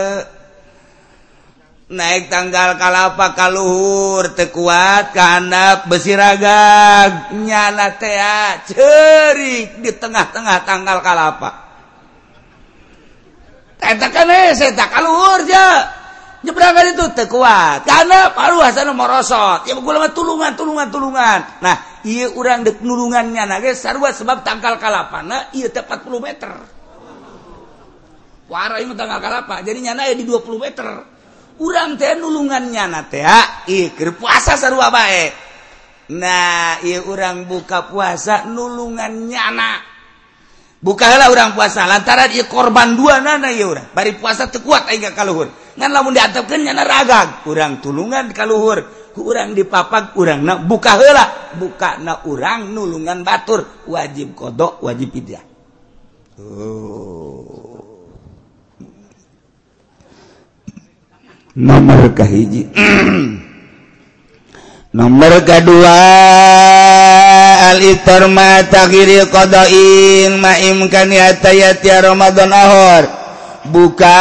Naik tanggal kalapa kalluhur tekuat kehandap besiraga nyana cerik di tengah-tengah tanggal kalapa. Tak kalluhur ja nyeberangan itu tekuat karena paruasan merosot. Ya gue tulungan tulungan tulungan. Nah iya orang dek nulungannya nah guys sarua sebab tangkal kalapana iya teh 40 meter. Wara ini tangkal kalapa? Jadi nyana ya di 20 meter. Urang teh nulungannya nah teh ah, iya keur puasa sarua bae. Nah iya orang buka puasa nulungan nyana bukalah orang puasa lantaran dia korban dua nana ya orang bari puasa tekuat aing kaluhur. Ngan lamun diantepkeun nyana ragang urang tulungan kaluhur urang dipapag urang na buka heula buka na urang nulungan batur. Wajib kodok wajib fidyah oh. nomor kahiji nomor kedua al-itar ma tagiri qada'in ma imkani atayati Ramadan ahor. Buka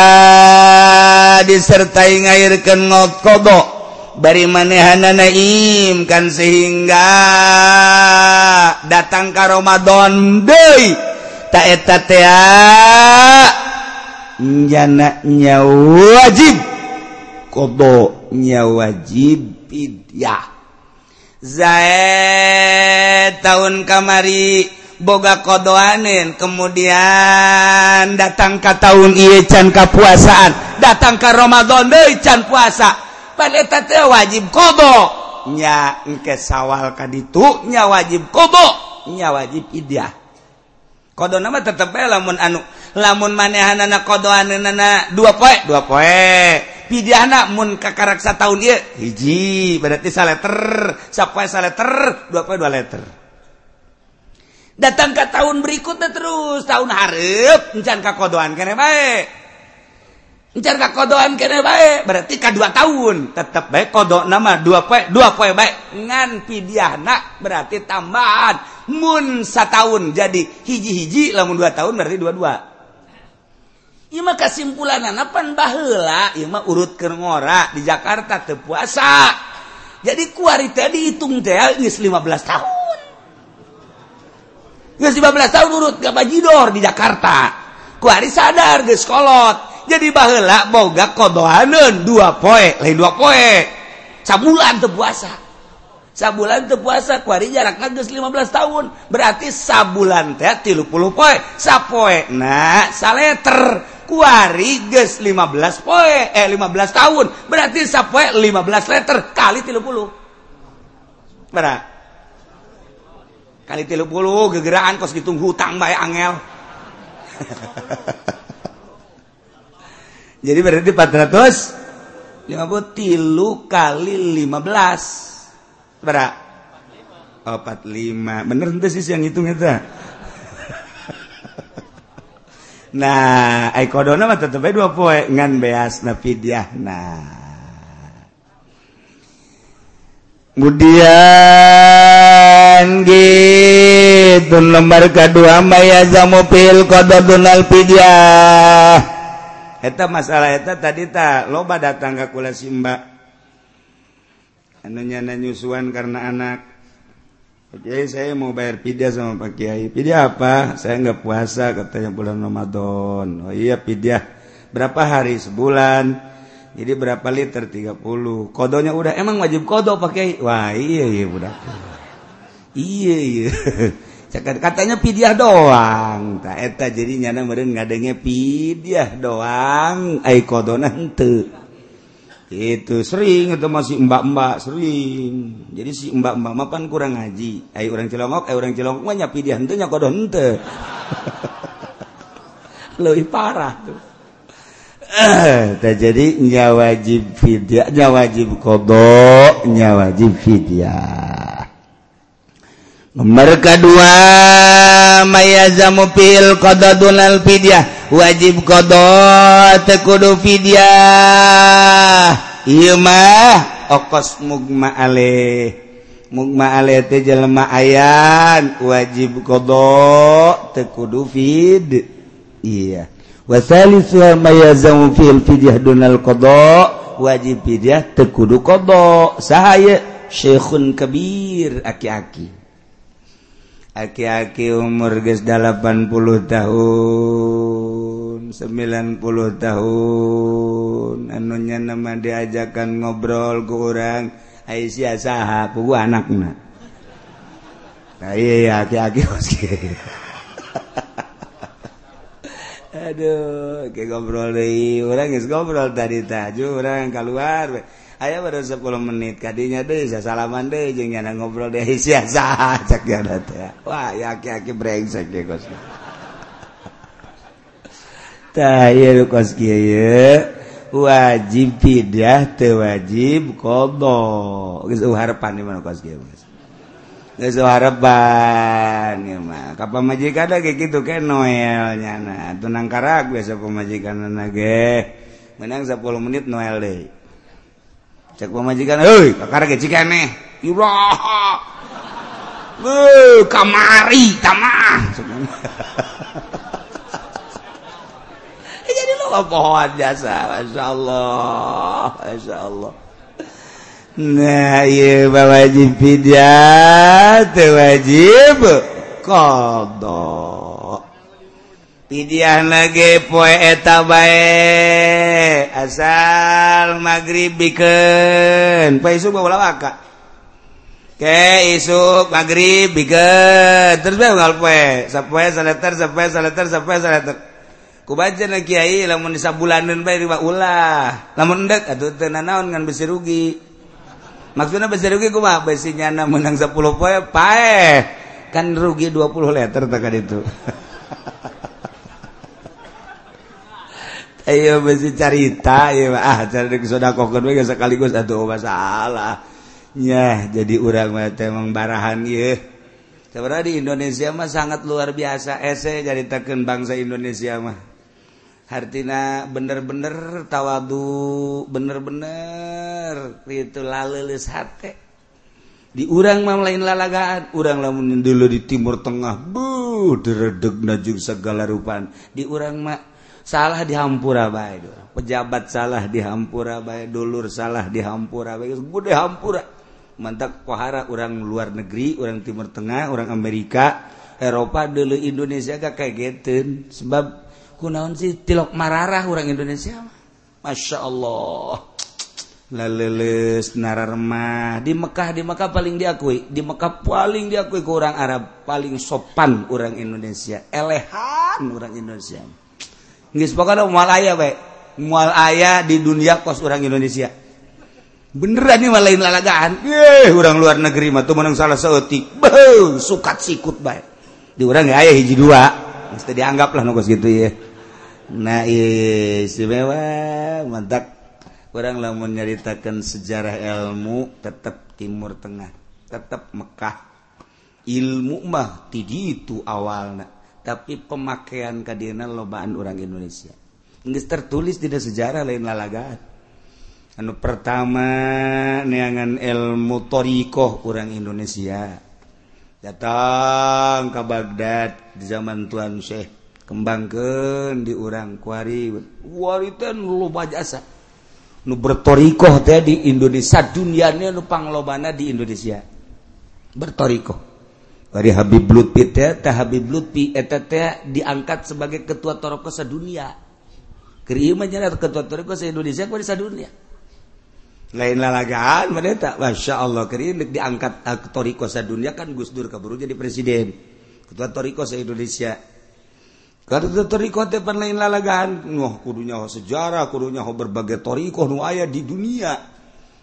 disertai ngairkan ngot kodok bari naim kan sehingga datang ka Ramadan deui. Ta eta teh nyana nya wajib. Kodok nya wajib pidyah Zaid tahun kamari boga kodoanin. Kemudian datang ke tahun iya can kepuasaan datang ke Ramadan deui can puasa. Pada teh wajib kodo. Nya engke sawal kaditu nya wajib kodo nya wajib idyah. Kodo nama tetep lamun anu lamun manehanana kodoanana dua poe. Dua poe. Pidiah anak mun kakaraksa tahun dia hiji berarti saleter sampai saleter dua poe dua letter. Datang ke tahun berikutnya terus tahun harap encan ke kodoan kene baik encan ke kodoan kene baik berarti ke dua tahun tetap baik kodok nama dua poe dua poe baik ngan pidiah anak berarti tambahan. Mun setahun jadi hiji-hiji lamun dua tahun berarti dua-dua Ima kesimpulan anapan bahela Ima urut ke ngora di Jakarta ke puasa. Jadi kuari tadi hitung teh geus 15 tahun. Geus 15 tahun urut ke bajidor di Jakarta. Kuari sadar geus kolot. Jadi bahela boga kodohaneun dua poe lain dua poe. Sabulan teu puasa. Sabulan teu puasa kuari jarakna geus 15 tahun. Berarti sabulan teh 30 poe. Sapoe nah saleter kuariges 15 poe eh 15 tahun. Berarti sapoe 15 liter kali 30 berat. Kali 30 gegeraan kos hitung hutang bae angel. Jadi berarti 400 tilu kali 15 berat. Oh, 45 bener ente sih yang hitung itu Nah kodona tetep dua poe ngan beas na fidyah nah Kemudian gitu lembar kedua maya zamopil kododun alfidyah Eta masalah eta tadi tak loba datang ke kula simba Anunya nanyusuan karena anak. Jadi saya mau bayar pidya sama Pak Kiai. Pidya apa? Saya nggak puasa katanya bulan Ramadan. Oh iya pidya. Berapa hari sebulan? Jadi berapa liter? 30. Kodonya udah emang wajib kodo Pak Kiai. Wah iya iya udah. Iya iya. katanya pidya doang. Tak eta nyana meren ngadenge pidya doang. Ai kodona henteu. itu sering atau masih mbak-mbak sering. Jadi si mbak-mbak mapan kurang ngaji. Ayo orang cilongok ayo orang cilongok mah nyapi dia henteu nyakodo henteu. Lebih parah tuh. Eh uh, jadi nyawajib fidyah nyawajib kodok nyawajib fidyah. Nomor kedua mayazamu fil qadadun al fidyah. wajib kodo tekudu fidyah. Ieu mah okos mugma ale mugma ale teh jelema ayan. Wajib kodo tekudu fid. Iya. Wasalis ma mayazamu fil fidyah dunal kodo wajib fidyah tekudu kodo sahaya syekhun kabir aki-aki. aki-aki umur guys 80 tahun 90 tahun. Anunya nama diajakan ngobrol ke orang Aisyah saha ku anakna. Nah iya ya aki-aki aduh kayak ngobrol deh. Orang guys ngobrol tadi tah orang keluar aya baru 10 menit kadinya deh saya salaman deh jeung nyana ngobrol deh sia sah cek ya wah ya aki-aki brengsek deh kos. Tah ieu kos kieu wajib tidak teu wajib qada geus harapan di mana kos kieu Mas geus harapan ya mah ka pamajikan kayak gitu kayak Noel nyana tunang karak biasa pamajikan ge. Menang 10 menit Noel deh cek pemajikan hei kakak ge cikene iraha eh kamari tamah. Jadi lo pohon jasa. Masya Allah masya Allah. Nah iya wajib fidyah wajib kodok pidiah nage poe eta bae. Asal magrib bikin. poe isuk bae waka. Ke isuk magrib bikin. terus bae ngal poe. Sapoe saleter sapoe saleter sapoe saleter. Ku na kiai lamun sabulaneun bae riba ulah. Lamun endek atuh teu nanaon ngan besi rugi. Maksudnya besi rugi kumaha besi nyana menang 10 poe pae kan rugi 20 liter tak itu Ayo mesti carita ya ah cari sodako kan we sekaligus atau masalah. Nyah jadi urang mah emang barahan ieu. Sebenarnya di Indonesia mah sangat luar biasa ese jadi caritakeun bangsa Indonesia mah. Hartina bener-bener tawadu bener-bener itu laleuleus hate. Di urang mah lain lalagaan, urang lamun dulu di Timur Tengah, bu deredeg najung segala rupan. Di urang mah salah dihampura baik pejabat salah dihampura baik dulur salah dihampura baik gede hampura. Mantap pohara orang luar negeri orang timur tengah orang Amerika Eropa dulu Indonesia gak kayak gitu sebab kunaon sih tilok mararah orang Indonesia Masya Allah. Leles nararmah. Di Mekah di Mekah paling diakui. Di Mekah paling diakui ke orang Arab. Paling sopan orang Indonesia. Elehan orang Indonesia. mual mual ayah di dunia kos orang Indonesia. Beneran nih lain lalagaan. Eh, Yeay, orang luar negeri mah tuh menang salah seotik sukat sikut baik di orang ya ayah hiji dua. Mesti dianggap lah nukos gitu ya nah istimewa mantap. Orang lamun nyaritakan sejarah ilmu tetap Timur Tengah tetap Mekkah ilmu mah tidi itu awalnya tapi pemakaian kadina lobaan orang Indonesia. Inggris tertulis tidak sejarah lain lalagaan. Anu pertama neangan ilmu torikoh orang Indonesia. Datang ke Baghdad di zaman Tuan Syekh kembangkan di orang kuari. Waritan lupa jasa nu bertorikoh teh di Indonesia. Dunianya nu panglobana di Indonesia. Bertorikoh. Bari Habib Lutfi teh teh Habib Lutfi eta teh diangkat sebagai ketua toroko dunia. Keur mah nya ketua toroko Indonesia kuwi dunia. Lain lalagaan mana tak Masya Allah keur diangkat eh, uh, toriko dunia kan Gus Dur kaburu jadi presiden. Ketua toriko Indonesia. Karena toriko teh pan lain lalagaan, noh kudunya ho sejarah, kudunya ho berbagai toriko nu aya di dunia.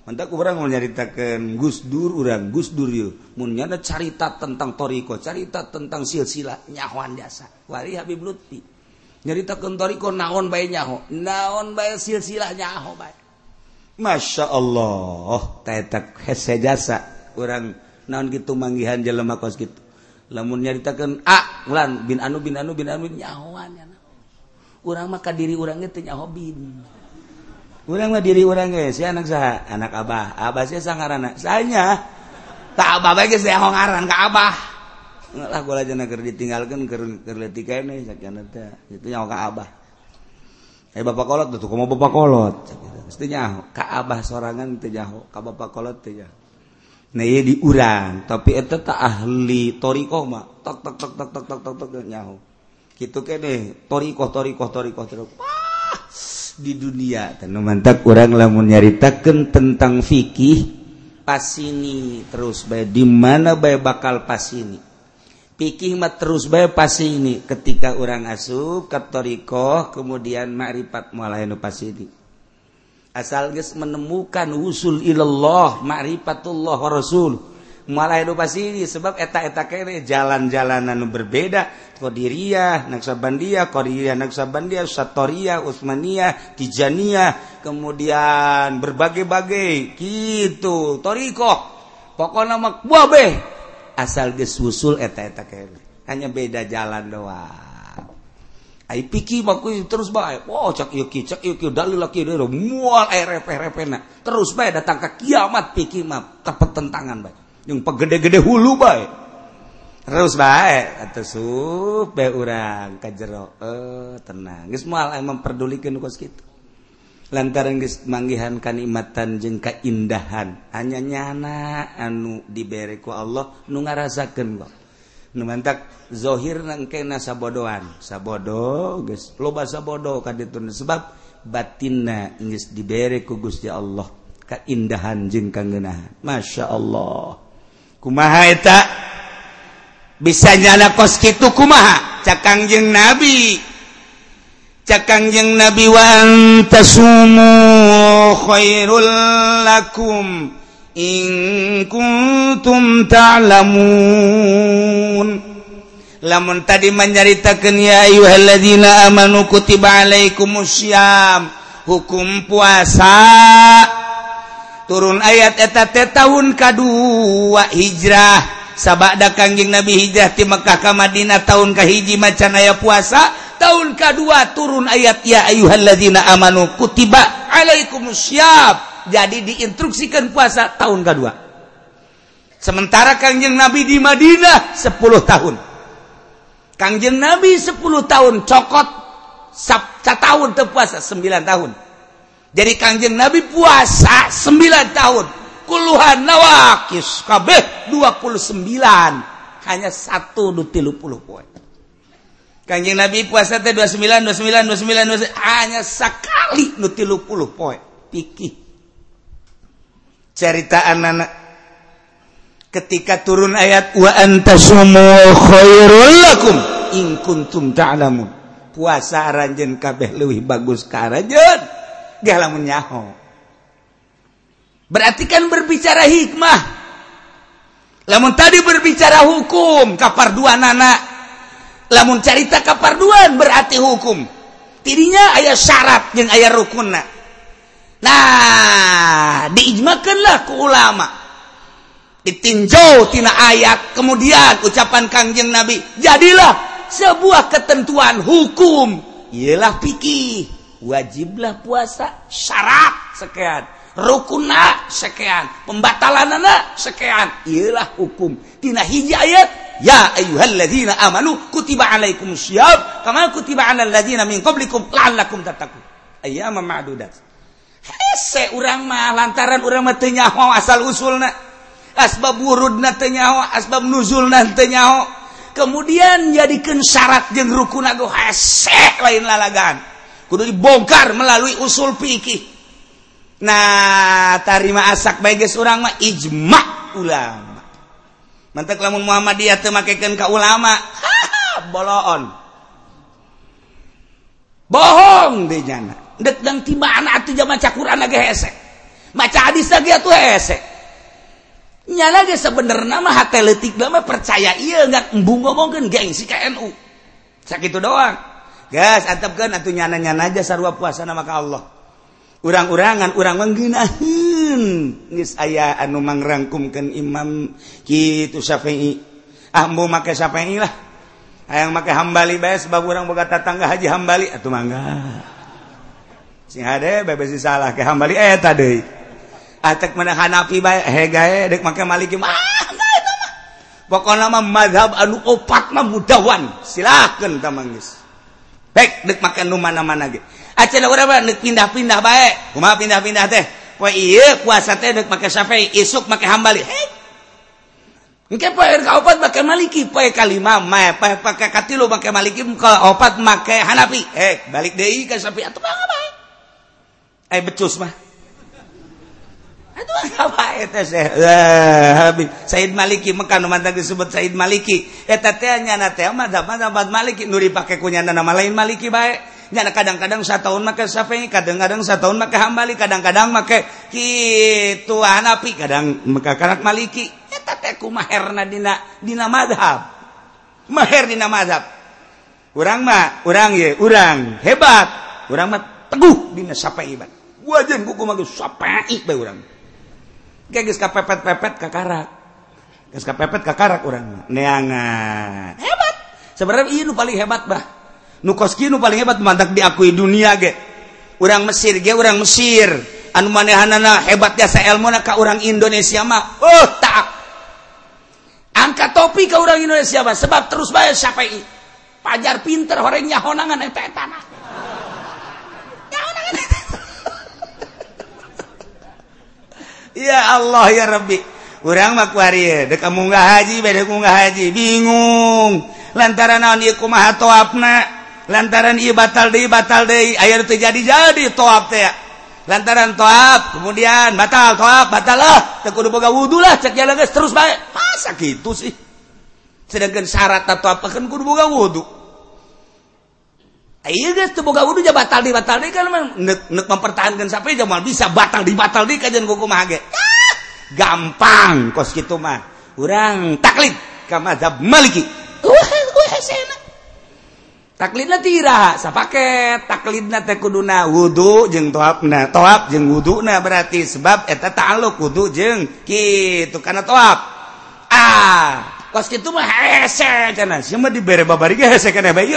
mantap orang mau nyaritakan Gus Dur orang Gus Dur yuk mun nyana cerita tentang toriko cerita tentang silsilah nyahuan jasa. Wali Habib Lutfi. Nyaritakan toriko naon bae nyaho? Naon bae silsilah nyaho bae? Masya Allah tetek hese jasa. Orang naon gitu manggihan jelema kos gitu lamun nyaritakan A lan bin anu bin anu bin anu nyahoan ya orang maka diri orang itu nyaho bin. Uranglah diri orang guys ya anak saha anak abah. Abah sih sangarana saya tak abah baik guys hong aran ke abah. Lah gue aja nak ditinggalkan ker kerleti kayak nih sakit nanti itu yang ke abah. Eh bapak kolot tuh kamu bapak kolot? Mestinya ke abah sorangan tijaho ke bapak kolot tijaho nah ya diurang tapi itu tak ahli toriko mak tok tok tok tok tok tok tok tok nyaho. Gitu kayak deh toriko toriko toriko toriko ah di dunia. Tanu mantap kurang lamun nyaritakan tentang fikih pas ini terus bay di mana bay bakal pas ini fikih mah terus bay pasini. Ketika orang asup katoriko kemudian ma'rifat mulai nu pasini. Asal guys menemukan usul ilallah ma'rifatullah rasul. Malah edukasi sebab eta-eta kene jalan-jalanan berbeda Qadiriyah, Naksabandiyah, Qadiriyah, Naksabandiyah, Satoriyah, Utsmaniyah, Tijaniyah, kemudian berbagai-bagai gitu. Toriko. Pokoknya mak buah beh. Asal geus usul eta-eta kene. Hanya beda jalan doang. Ai piki baku terus bae. Oh, cak ieu ki, cak ieu ki dalil laki deui mual ae repe-repena. Terus bae datang ke kiamat piki mah tepet tentangan bae yang pegede-gede hulu baik terus baik atau supe orang ke jero. Eh tenang. Geus moal emang perdulikeun kos kitu. Lantaran geus manggihan kanikmatan jeung kaindahan hanya nyana anu diberi ku Allah nu ngarasakeun kok nu mantak zohir nangkena sabodoan sabodo geus loba sabodo ka sebab batinna geus diberi ku Gusti Allah. Kaindahan jeung kangeunahan masyaallah kumaha eta? Bisa nyana kos kitu kumaha? Cakang jeung nabi. Cakang jeung nabi wa antasumu khairul lakum in kuntum ta'lamun. Lamun tadi menyaritakeun ya ayyuhalladzina amanu kutiba alaikumusyam hukum puasa turun ayat eta teh tahun kedua hijrah. Sabada kangjeng Nabi hijrah di Mekah ke Madinah tahun kahiji macan ayat puasa tahun kedua turun ayat ya ayyuhalladzina amanu kutiba alaikumusyyam jadi diinstruksikan puasa tahun kedua. Sementara kangjeng Nabi di Madinah 10 tahun. Kangjeng Nabi 10 tahun cokot sabca tahun terpuasa 9 tahun jadi Kangjeng Nabi puasa 9 tahun. Puluhan nawakis kabeh 29 hanya satu du tilu puluh poe Kangjeng Nabi puasa teh 29 29 29 hanya sekali nu tilu puluh poe pikih cerita anak ketika turun ayat wa antasumu khairul lakum in kuntum ta'lamun. Puasa aranjeun kabeh leuwih bagus ka aranjeun lamun nyaho berarti kan berbicara hikmah. Lamun tadi berbicara hukum kaparduan anak lamun carita kaparduan berarti hukum. Tidinya ayah syarat yang ayah rukunna. Nah diijmakanlah ke ulama. Ditinjau tina ayat kemudian ucapan kangjeng nabi jadilah sebuah ketentuan hukum. Ialah pikir wajiblah puasa syarat sekian rukunna sekian pembatalan anak sekian. Ialah hukum. Tina hiji ayat ya ayyuhalladzina amanu kutiba alaikum syiyam kama kutiba alal ladzina min qablikum la'allakum tattaqun. Ayyama ma'dudat. Hese urang mah lantaran urang mah teu nyaho asal usulna. Asbab wurudna teu nyaho asbab nuzulna teu nyaho. Kemudian jadikan syarat jeung rukun go hese lain lalagan. Kudu dibongkar melalui usul fikih. Nah tarima asak bagi orang mah ijma ulama. Mantak lamun Muhammadiyah teu makekeun ka ulama boloon. Bohong deh jana dek dan tiba anak atuh jama maca Quran lagi hese maca hadis lagi atuh hese nyala ge sebenarnya mah hate leutik mah percaya iya enggak embung ngomongkeun gengsi ka NU sakitu doang gas atapkan atau nyana-nyana aja sarua puasa nama ka Allah. Urang-urangan urang mengginahin geus aya anu mangrangkumkan imam. Kitu Syafi'i. Ah mau make Syafi'i lah. Hayang make Hambali bae sebab urang boga tatangga Haji Hambali. Atau mangga. Sing hade bebas salah ke Hambali. Eh tadi atak ah, mana Hanafi bae he gae dek make Maliki mah. Pokoknya mah madhab anu opat mah mudawan. Silahkan tamangis. dek dek makan nu mana-mana ge. Acen urang deuk pindah-pindah baik Kumaha pindah-pindah teh? Poe ieu puasa teh deuk make Syafi'i, isuk make Hambali. Hei. Engke poe kaopat make Maliki, poe kalima mah, poe pake katilu make Maliki, kaopat make hanapi, Eh, balik deh ke sapi, atau bae. Eh becus mah. Said Maliki Mekan mantan disebut Said Maliki etatnya Maliki nu dipakai kunya nama lain Maliki baik nyana kadang-kadang satu tahun maka Syafi'i kadang-kadang satu tahun maka Hambali kadang-kadang make kitu Hanafi kadang maka kanak Maliki eta teh kumaherna dina dina madhab maher dina madhab urang mah urang ye urang hebat urang mah teguh dina Syafi'i ban wajan kuku mah Syafi'i bae urang geus kapepet-pepet ka karak. Geus kapepet ka karak urang Neangan. Hebat. Sebenarnya ieu nu paling hebat bah. Nu koski nu paling hebat mantak diakui dunia ge. Urang Mesir ge urang Mesir. Anu manehanana hebat jasa elmuna ka urang Indonesia mah. Oh, tak. Angkat topi ke orang Indonesia mah sebab terus bae Syafi'i. Pajar pinter horengnya honangan eta tanah. ya Allah ya Rabbi. Orang makwari kamu nggak haji beda nggak haji. Bingung. Lantaran naon ieu kumaha toapna? Lantaran ieu batal deui batal deui aya teu jadi-jadi toap teh. Lantaran toap kemudian batal toap batal lah teu kudu boga wudhu lah cek jalan geus terus baik masa gitu sih? Sedangkan syarat atau apa kan kudu boga wudhu udah batal di batal di mempertahankan sampai Jamal bisa batal di batal di kajian kuku mage gampang kos gitu mah. Kurang taklid ke mazhab maliki. Taklidna tira sapaket taklidna teh kuduna wudu jeung toapna toap jeung wuduna berarti sebab eta ta'aluk wudu jeung kitu karena toap. Ah kos kitu mah hese cenah sia mah dibere babari ge hese kana bae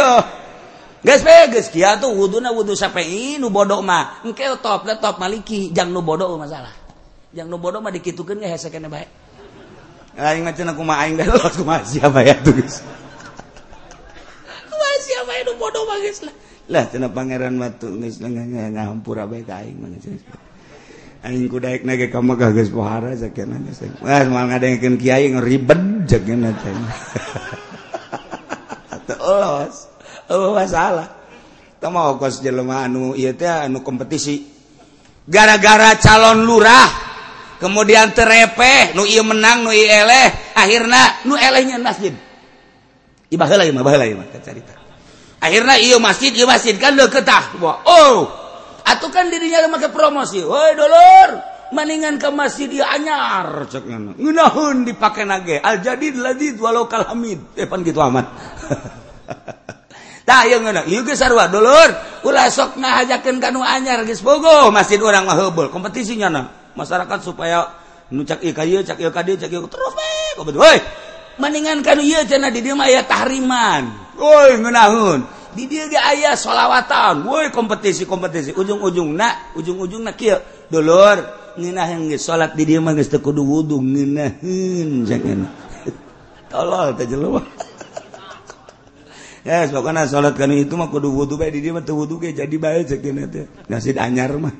bodoh mah. Engke top lah top maliki jang nu bodoh masalah. Jang nu bodoh mah dikitukeun ge hese kene bae. Aing macam aku mah aing lolos kumaha siapa ya tuh geus. Kumaha siapa nu bodoh mah geus lah. Lah cenah pangeran batu geus ngahampura bae ka aing mah aing ku daek nage ka Mekah geus pohara sakena geus. Wah mal ngadengkeun kiai ngeribet sakena teh. Lolos oh, masalah. Mau kos jelema anu ieu teh anu kompetisi. Gara-gara calon lurah kemudian terepeh nu ieu menang nu ieu eleh akhirna nu elehnya masjid. Ibah heula ieu mah baheula ieu mah carita. Akhirna ieu masjid ieu masjid kan deukeut tah oh atuh kan dirinya make promosi. Woi dolor. Maningan ke masjid ieu anyar cek ngana ngeunaheun dipake nage. Al jadid ladid walau kal hamid eh pan kitu amat. sok ngajakan kan anyar Bogo. Masjid orang mahbul kompetisinya nah masyarakat supaya nucak ikay cak ikay cak ikay terus baik. Kau mendingan kan iya cina di dia ayah tahriman. Woi ngenahun di dia dia ayah solawatan woi kompetisi kompetisi ujung ujung nak ujung ujung nak kia dolor ngenah yang sholat di dia mah geus kudu wudu. Ngenahin jangan tolol teh jelema. eh so kana salat kana itu mah kudu wudhu bae di dia mah teu wudu jadi baik cek dina teh. Nasid anyar mah.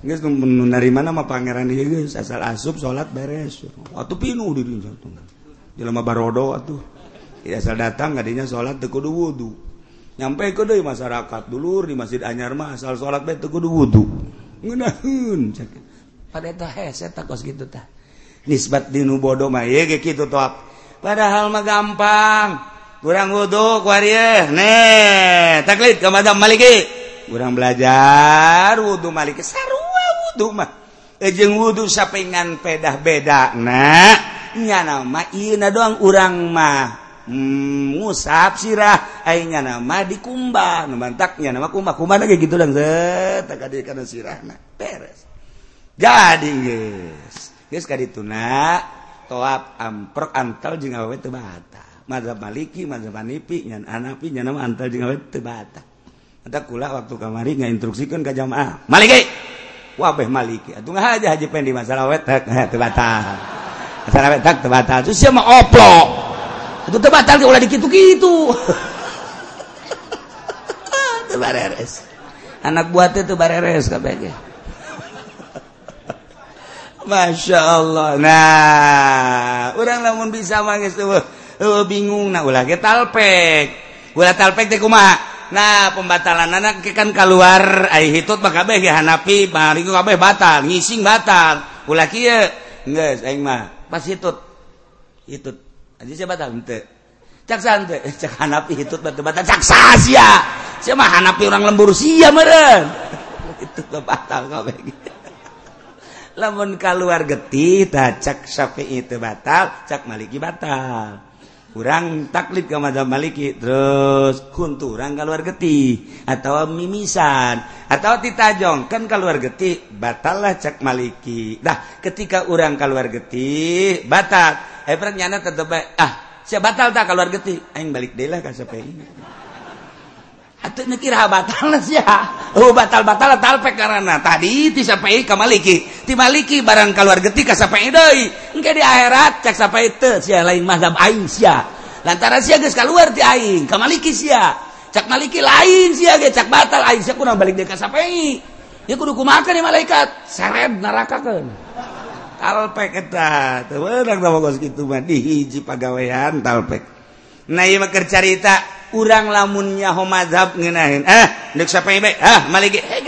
Guys dari mana mah pangeran dia guys asal asup sholat beres. Atuh pinuh di satu. Satunggal jelema barodo atuh. Ya asal datang kadinya sholat teu kudu wudu. Nyampe ke deui masyarakat dulur di masjid anyar mah asal sholat bae teu kudu wudu. Ngeunaheun cek pada eta hese takos kitu tah. Nisbat dinu bodoh mah ieu ge kitu toap. Padahal mah gampang. kurang wudhu kuarieh nih taklid ke madam maliki. Kurang belajar wudhu maliki. Sarua wudhu mah. Ejeng wudhu sapengan pedah beda nah. Nya nama ina doang urang mah. Hmm, ngusap sirah. Aingnya nama dikumbah. Numantaknya nama kumbah. Kumbah lagi gitu lang takadi kana sirah nah. Beres jadi guys guys kadituna toap amprok antal jeung awewe teu batal. madhab maliki madhab hanifi ngan hanafi ngan nama antal jeung awet teu batak eta kula waktu kamari ngainstruksikeun ka jamaah. Maliki! Wabeh maliki. Atuh ngahaja haji pendi masalah awet teu batal. Masalah awet teu batal. Terus sia mah oplo itu teu batal ulah dikitu-kitu. Teu bareres. Anak buah teh teu bareres kabeh ge. Masya Allah. Nah orang namun bisa mangis tuh uh, bingung. Nah ulah ge talpek. Ulah talpek teh kumaha? Nah pembatalan anak kan keluar ai hitut maka kabeh ya hanapi bari kabeh batal ngising batal. Ulah kieu? Geus aing mah pas hitut. Hitut. Aja saya batal? Henteu. Cak sante cak hanapi hitut batu batal. Cak sasia sia mah hanapi orang lembur sia meureun. Itu batal kabeh lamun keluar getih tacak sapi itu batal cak maliki batal. kurang taklid ke mazhab Maliki terus kunturang keluar geti. Atau mimisan atau titajong kan keluar geti batallah cek Maliki. Dah ketika orang keluar geti batal. Eh nyana tetep ah siapa batal tak keluar geti. Aing balik deh lah kan sampai ini Oh, batal-batal karena tadi disampaiai kemaliki dimaliki barang keluar getika sampai enggak di akhirat cek sampai itu sia. Lain mazhab aing sia. Lantaran sia geus keluar ti aing kemaliki sia. Cak maliki lain sia ge cak batal aing sia. Kuna balik deui ka sampai ya kudu kumaha di malaikat? Seret narakakeun talpek eta. Teu beunang da bogos kitu mah. Dihiji pagawean talpek. Nah ieu mah keur carita urang lamunnya homazhab ngenahin eh nek siapa yang baik ah maliki eh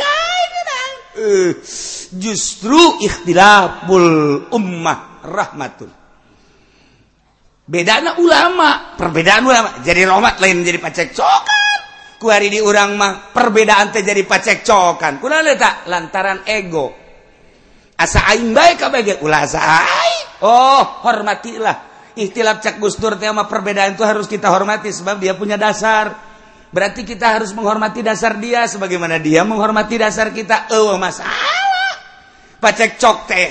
uh, justru ikhtilaful ummah rahmatul. Bedana ulama perbedaan ulama. Jadi rahmat lain jadi pacekcokan. Ku hari di urang mah perbedaan teh jadi pacekcokan. Kunaon tak? Lantaran ego. Asa aing bae kabeh ulah asa aing. Oh hormatilah ikhtilaf cak Gustur tema perbedaan itu harus kita hormati sebab dia punya dasar. Berarti kita harus menghormati dasar dia sebagaimana dia menghormati dasar kita. Oh masalah. Pacek cok teh.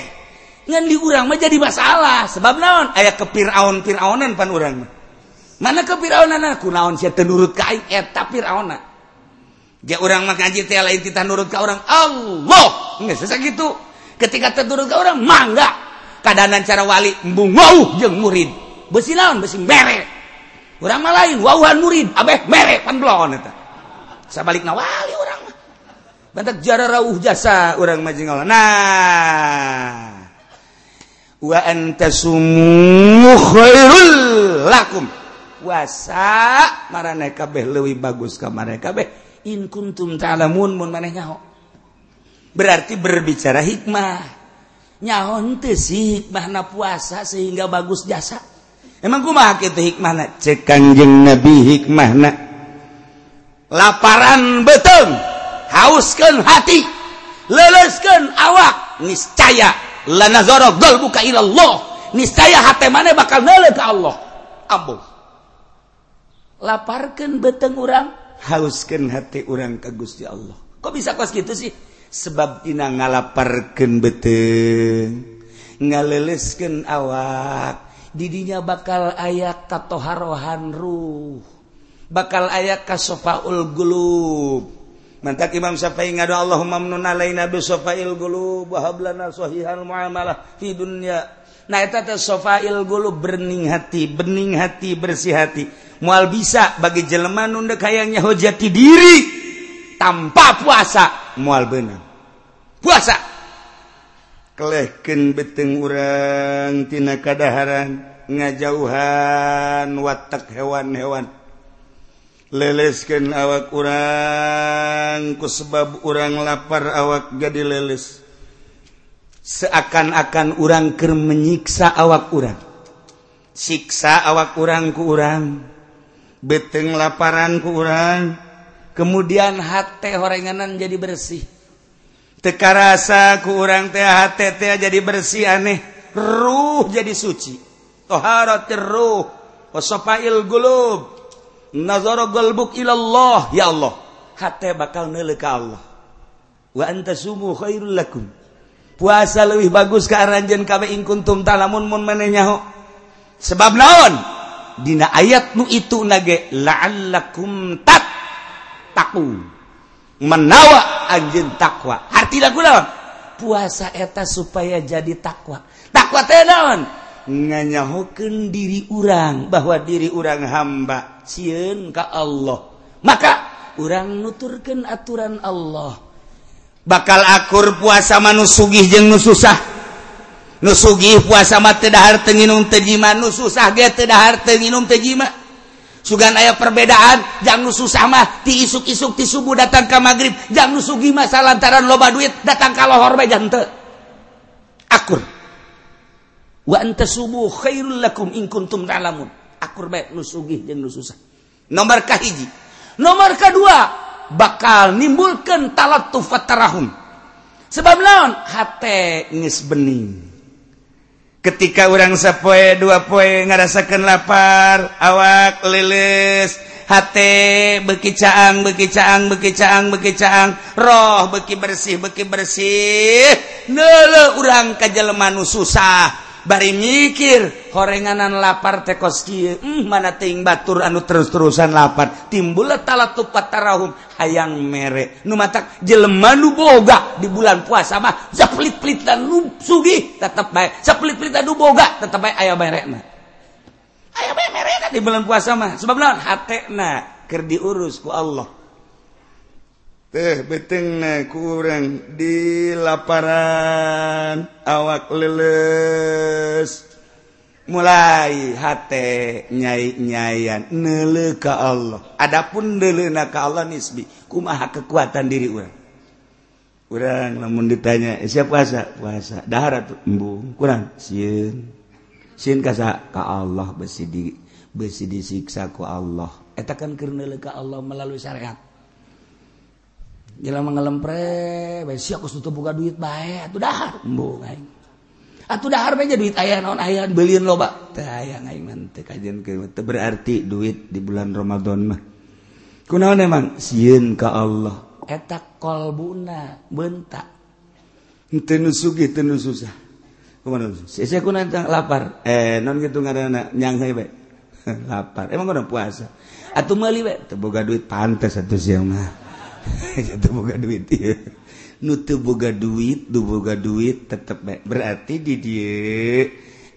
Ngan di urang mah jadi masalah. Sebab naon? Ayah ke Fir'aun Fir'aunan pan urang mah. Mana ke Fir'aunan aku naon sia tenurut ka aing eta Fir'auna. Dia orang mah ngaji teh lain titah nurut ka orang Allah. Sesak gitu. Ketika tenurut ka orang mangga keadaan cara wali embung wow jeng murid. Besi lawan besi mere. Orang mah lain wauhan murid abeh mere panblon eta. Sabalik nawali orang mah. Bantak jara rauh jasa orang mah jeung nah. Wa antasumu khairul lakum. Wasa marane kabeh leuwih bagus ka marane kabeh. In kuntum ta'lamun mun maneh nyaho. Berarti berbicara hikmah. nyahon sih hikmahna puasa sehingga bagus jasa. Emang kumaha kitu hikmahna? Cek kanjeng nabi hikmahna. Laparan beteng hauskeun hati leleskeun awak niscaya lanazara qalbu ka ilallah. Niscaya hate mana bakal neuleuh ka Allah. Ambuh laparkeun beteng urang? Hauskan hati orang ke Gusti Allah. Kok bisa kos gitu sih? sebab tina ngalaparken bete ngalelesken awak. Didinya bakal ayat katoharohan ruh bakal ayat kasofaul gulub. Mantak Imam Syafi'i ngadu Allahumma mnuna alaina bi sofail gulub wa hab lana sahihal muamalah fi dunya. Nah eta teh sofail gulub bening hati bening hati bersih hati. Moal bisa bagi jelema nu hayang hojati diri. tanpa puasa. Mual benang puasa. Kelehken beteng urang tina kadaharan ngajauhan watak hewan-hewan. Lelesken awak urang ku sebab urang lapar awak jadi leles. Seakan-akan urang urangker menyiksa awak urang. Siksa awak urang ku urang. Beteng laparan ku urang. kemudian hati horenganan jadi bersih. Teka rasa ku urang teh hati teh jadi bersih aneh. Ruh jadi suci. Toharatir ruh. Wasofail gulub. Nazara qalbuk ilallah. Ya Allah. Hati bakal neuleuh ka Allah. Wa anta sumu khairul lakum. Puasa lebih bagus ke aranjeun kabe ing kuntum talamun mun maneh nyaho. Sebab naon? Dina ayat nu itu nage la'allakum tat. taku menawa anjin takwa. Arti lagu naon puasa eta supaya jadi takwa. Takwa teh naon? Nganyahokeun diri urang bahwa diri urang hamba sieun ka Allah. Maka urang nuturkeun aturan Allah. Bakal akur puasa manus sugih jeung nu susah. Nusugih puasa mah teu dahar teu nginum teu jima nu susah ge teu dahar teu nginum teu jima. sugan aya perbedaan jangan susah mah ti isuk-isuk ti subuh datang ke magrib jangan sugi masa lantaran loba duit datang ka lohor bae jante akur. Wa anta subuh khairul lakum in kuntum ta'lamun. Akur bae nu sugih jeung nu susah. Nomor kahiji nomor kedua bakal nimbulkeun talattu fatarahum sebab lawan? Hate nges bening. ketika orang sapoe dua poe ngarasakan lapar awak lilis hati beki caang beki caang beki caang beki caang. Roh beki bersih beki bersih. Nele urang kajelmanu susah. bari mikir horenganan lapar tekoski mm, mana ting batur anu terus-terusan lapar. Timbul tala tupat tarahum hayang mere. Nu matak jelema nu boga di bulan puasa mah. Saplit-plit dan nu sugi tetep bae. Saplit-plit dan nu boga tetep bae. Aya mere mah. Aya bae mere di bulan puasa mah. Sebab naon? Hatena keur diurus ku Allah. teh beteng na kurang di laparan awak leles. Mulai hate nyai-nyayan nele ka Allah. Adapun nele na ka Allah nisbi kumaha kekuatan diri urang? Urang namun ditanya eh, siapa puasa? Puasa. Dahar tuh embung kurang. Sieun. Sieun kasa ka Allah besi di besi disiksa ku Allah. Eta kan keur ka Allah melalui syariat. jelang mengelempre bae aku tutup buka duit baik atuh dahar. Embung aing. Atuh dahar bae duit aya naon aya beliin loba. Teh aya aing mah teu kajian ke teu berarti duit di bulan Ramadan mah. Kunaon emang? Sieun ka Allah. Eta kolbuna bentak henteu nu sugih teu nu susah. Kumaha sesa kuna lapar. Eh non kitu ngaranna nyang bae. Lapar. Emang udah puasa? Atuh meuli bae? Teu boga duit pantes atuh siang mah. boga duit nutu boga duit du boga duit tetep berarti di dia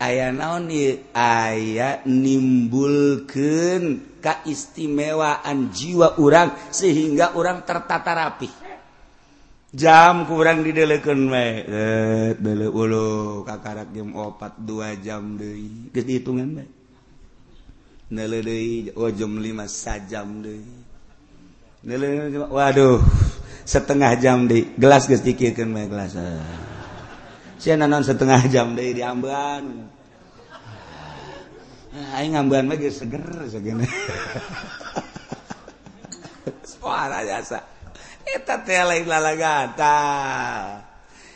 aya naon aya nimbulkan kaistimewaan jiwa urang sehingga orang tertata rapi. Jam kurang dideleken me eh, jam opat dua jam deh gede hitungan me dele deh oh jam lima sajam deh waduh setengah jam di gelas gestikirkan baik gelas. Eh. Si nanon setengah jam di diamban eh, aing amban lagi seger segini suara jasa. Eta teh lain lalagata.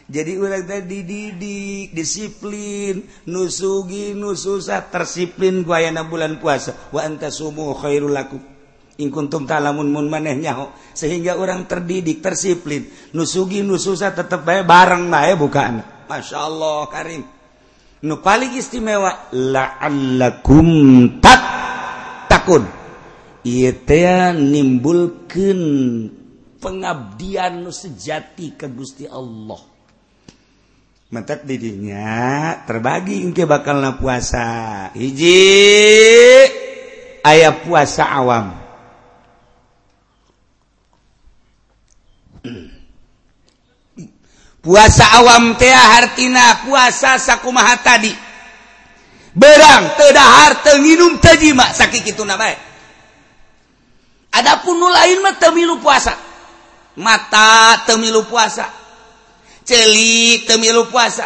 Jadi urang teh dididik, disiplin, nusugi, nususah, tersiplin ku bulan puasa. Wa anta sumu khairul lakum. Ingkuntum talamun manehnya sehingga orang terdidik tersiplin. Nusugi nususa tetap baik bareng baik bukan? Masya Allah Karim. Nu paling istimewa la'allakum tak takun ia nimbulkan pengabdian nu sejati ke Gusti Allah. Mentek didinya terbagi ke bakal na puasa. Hiji ayat puasa awam puasa awam tea hartina puasa sakumaha tadi. Berang tedahar tenginum tejima sakit itu namanya Adapun nu lain mah temilu puasa. Mata temilu puasa. Celi temilu puasa.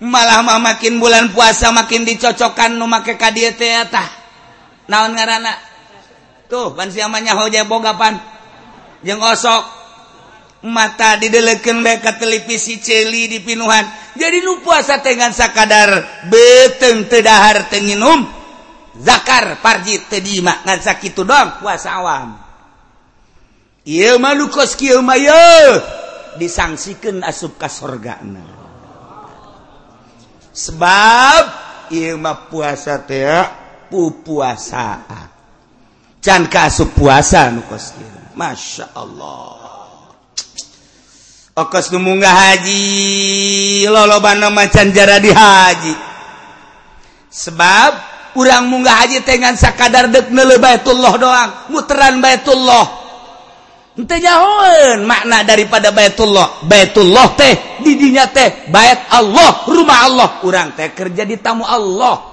Malah mah makin bulan puasa makin dicocokkan nu make ka dieu teh tah. Naon ngaranna tuh ban siamanya hoja bogapan. Jeung osok. mata dideleken mereka televisi celi di pinuhan. Jadi nu puasa dengan sakadar beteng tedahar tenginum zakar parji tedima ngan sakitu dong puasa awam. Iya malu kos kieu maya disangsikan asup ka sorga sebab iya mah puasa teh pupuasa can ka asup puasa nu kos kieu. Masya Allah. okos numunggah haji. Loloban macan jara di haji. Sebab urang munggah haji tengan sakadar dek nele baitullah doang. Muteran baitullah ente jauhin makna daripada baitullah baitullah teh didinya teh bait Allah rumah Allah. Urang teh kerja di tamu Allah.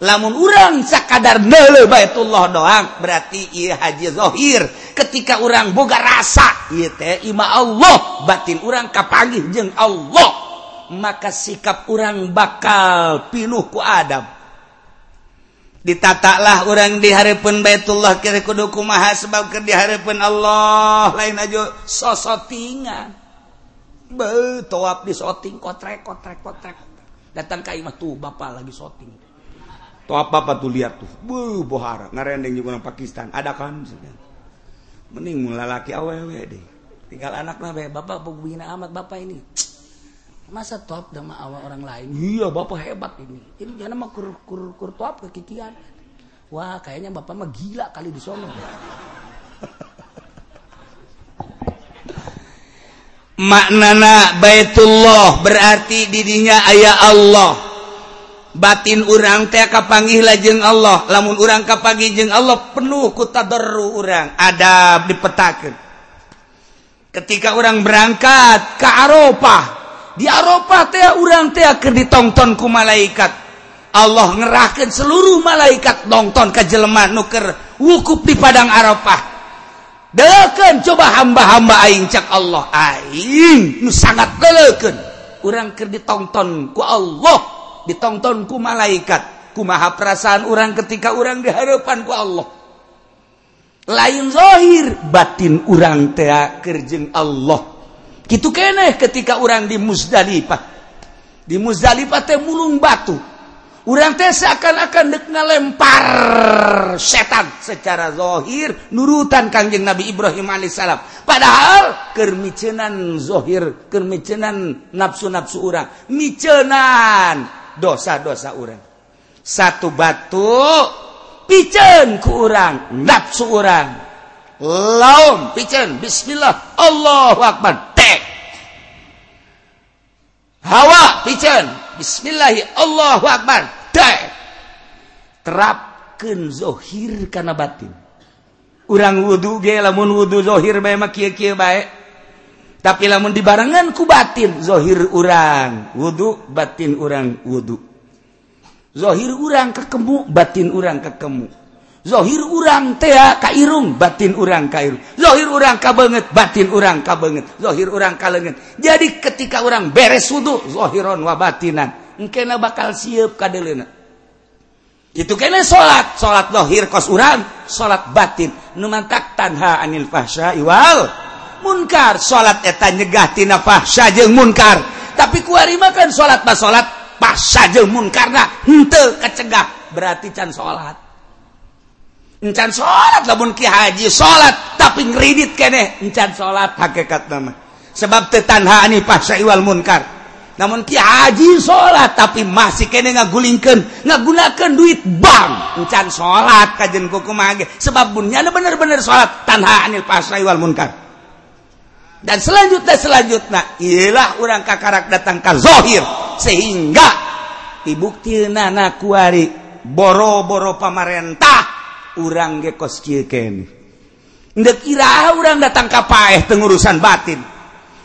lamun urang sakadar nele Baitullah doang berarti iya haji zohir. Ketika orang boga rasa iya teh ima Allah batin orang kapagih jeng Allah. Maka sikap orang bakal pinuh ku Adam. Ditatalah orang diharapkan Baitullah kira kudu kumaha sebab ke diharapkan Allah. Lain aja sosotingan. Be, toap di soting kotrek kotrek kotrek. Datang ke imah tuh bapak lagi soting. Toap apa tuh lihat tuh. Bu bohara ngarendeng juga orang Pakistan. Ada kan? Mending mulai laki awewe deh. Tinggal anak nabe bapak bina amat bapak ini. Masa top sama awal orang lain? Iya bapak hebat ini. Ini jangan mah kur kur kur top kekikian. Wah kayaknya bapak mah gila kali di sono. Maknana baitullah berarti didinya ayah Allah batin urang teh kapanggih lajeng Allah. Lamun urang kapagi jeng Allah penuh kutadoru urang. Adab dipetakan ketika orang berangkat ke Arafah di Arafah teh urang teh keur ditonton ku malaikat. Allah ngerahkan seluruh malaikat nonton ke jelema nuker wukuf di padang Arafah Deken coba hamba-hamba aing cak Allah. Aing nu sangat delekeun urang ke ditonton ku Allah. ditontonku malaikat. Ku maha perasaan orang ketika orang diharapanku Allah. Lain Zohir batin urang tea kerjeng Allah. Gitu keeh ketika orang di Muzdalifah. Di Muzdalifah teh mulung batu. Orang teh seakan-akan dek lempar setan secara Zohir nurutan kanjeng Nabi Ibrahim alaihissalam. Padahal kermicenan Zohir kermicenan nafsu-nafsu orang micenan. dosa-dosa orang satu batu picen ku orang nafsu orang laum picen bismillah Allahu akbar tek. Hawa picen bismillahi Allahu akbar tek. Terapkan zohir karena batin. Urang wudhu ge lamun wudhu zohir bae mah kieu-kieu bae. tapi lamun dibarengan ku batin zohir urang wudhu batin urang wudhu zohir urang kekemu batin urang kekemu. Zohir urang tea kairung batin urang kairung. Zohir urang ka banget batin urang ka banget zohir urang ka kalenget. Jadi ketika orang beres wudhu zohiron wa batinan. Engkena bakal siap kadelena. Itu kene salat salat zohir kos urang salat batin. Numantak tanha anil fahsya iwal munkar. Salat eta nyegah tina fahsya jeung munkar. Tapi kuari makan salat ba salat fahsya jeung munkarna henteu kecegah berarti can salat. encan salat lamun ki haji salat tapi ngredit keneh. Encan salat hakikat nama. Sebab tetanha ani pasya iwal munkar. Namun ki haji salat tapi masih kene ngagulingkeun ngagunakeun duit bank. Encan salat kajen kuku mage sebab bunnya bener-bener salat tanha anil pasya iwal munkar dan selanjutnya selanjutnya ialah orang kakarak datang ke zohir. Sehingga dibukti nana kuari boro-boro pamarentah orang gekos kiken ndek kira orang datang ke paeh tengurusan batin.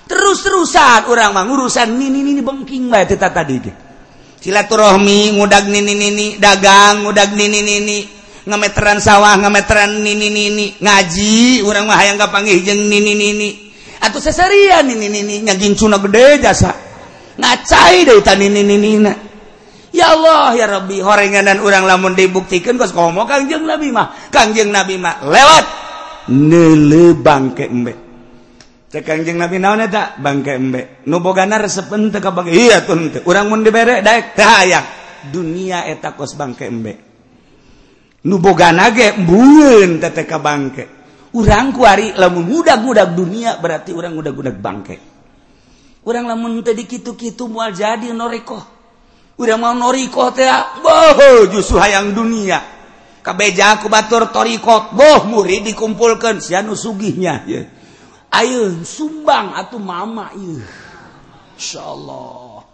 Terus-terusan orang mengurusan urusan nini nini bengking bae teh tadi ge silaturahmi ngudag nini nini dagang ngudag nini nini ngameteran sawah ngemeteran nini nini ngaji orang mah hayang kapanggih jeung nini nini atau seserian ini ini ini nyagincuna gede jasa. Ngacai deh tani ini ini Ya Allah ya Rabbi horengan dan orang lamun dibuktikan kos komo kangjeng Nabi mah. Kangjeng Nabi mah lewat. Nele bangke embe. Cek kangjeng Nabi naon eta? Bangke embe. Nu bogana resepen teu bangke iya tuh teu. Urang mun dibere daek teh hayang. Dunia eta kos bangke embe. Nu bogana ge mbueun teh ka bangke urang kuari lamun mudah-mudah dunia berarti orang mudah-gudak bangke. Urang lamun tadi gitu-kitu mual jadi norikoh. Udah mau noriko teh boh justru hayang dunia. Kabeja aku batur torikot boh murid dikumpulkan sianu sugihnya ya ayo sumbang atau mama iya insya Allah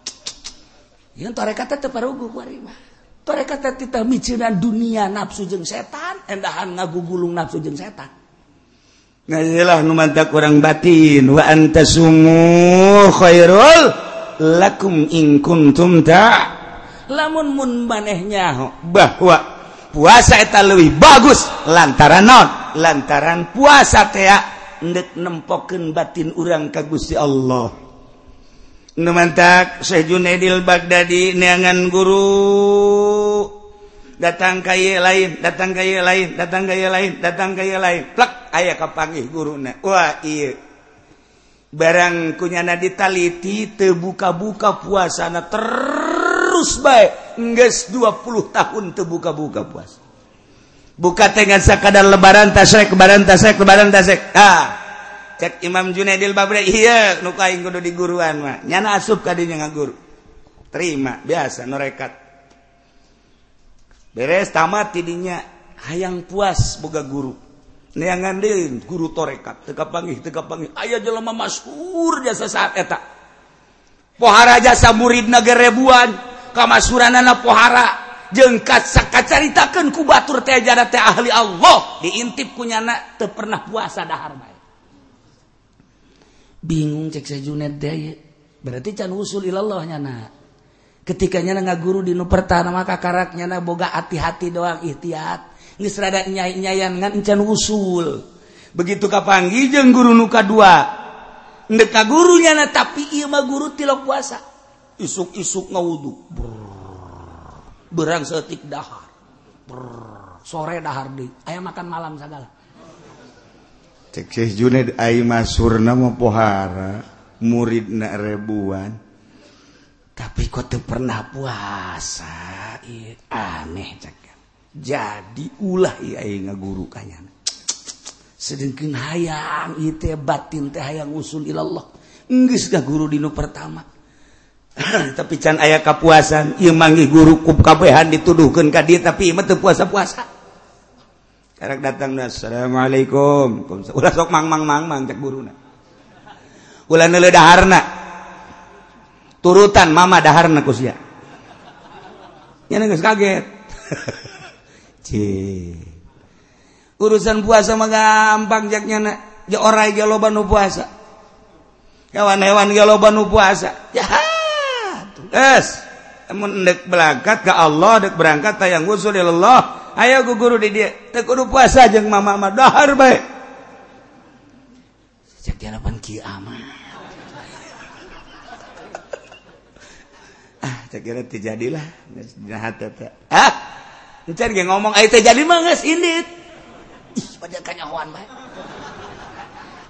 yang torekata teparugu kuari mah. Torekata tita micinan dunia nafsu jeng setan endahan ngagugulung nafsu jeng setan. Nah, numantak orang batin. Wa anta khairul lakum in kuntum ta lamun mun manehnya bahwa puasa eta leuwih bagus lantaran non lantaran puasa teh ndek nempokeun batin urang ka Gusti Allah. Numantak Syekh Junaidil Baghdadi neangan guru. datang kay lain datang kay lain datang kay lain datang kay lain. Plak ayaah kapangih guru Wah iya. barang kunyana ditaliti taliti terbuka-buka puasana terus baik. Nges 20 tahun terbuka-buka puasa. Buka tengah sakadar lebaran tasrek lebaran tasrek lebaran tasrek ah cek Imam Junaidil Babri iya nukain kudu di guruan mah nyana asup kadinya ngaguru terima biasa norekat. beres tamat tidinya. Hayang puas boga guru. Neangan deui guru torekat. Teka kapanggih teka kapanggih aya jelema masyhur jasa saat eta. Pohara jasa murid muridna gerebuan kamasuranana pohara. Jeung kacacaritakeun ku batur teh jada teh ahli Allah. Diintip kunyana teu pernah puasa dahar bae. Bingung cek sejunet Junet deh berarti can usul ilallah nyana. ketikanya na guru di nu pertama kakaraknya na boga hati-hati doang ikhtiat geus rada nyai-nyayan ngan encan usul. Begitu kapanggih jeung guru nuka kadua. Endek gurunya na tapi ieu mah guru tilok puasa. Isuk-isuk ngawudu. Berang setik dahar. Sore dahar di aya makan malam segala cek Syekh Junaid ai masurna mah pohara muridna rebuan. tapi kok tuh pernah puasa I, aneh cakap jadi ulah iya ngaguru kanya sedengking hayang itu batin teh hayang usul ilallah. Enggak gak guru dino pertama. Tapi can ayah kapuasan iya manggih guru kup kabehan dituduhkan ke dia tapi iya tuh puasa-puasa. Sekarang datang Assalamualaikum. Ulah sok mang mang mang mang cak guru na ulah neledaharna turutan mama dahar nakusnya ya. ya Nggak kaget. C, urusan puasa mah gampang jaknya nak ya orang ge loba nu puasa. Hewan-hewan ge loba nu puasa. Ya es. Mun dek berangkat ke Allah dek berangkat tayang usul ya Allah ayo ku guru di dia. Tak kudu puasa jeng mama mah. Dahar baik. cek dia lapan kiamat. kira terjadilah tijadilah ah encan ge ngomong aing teh jadi mah geus indit ih pada kanyahoan bae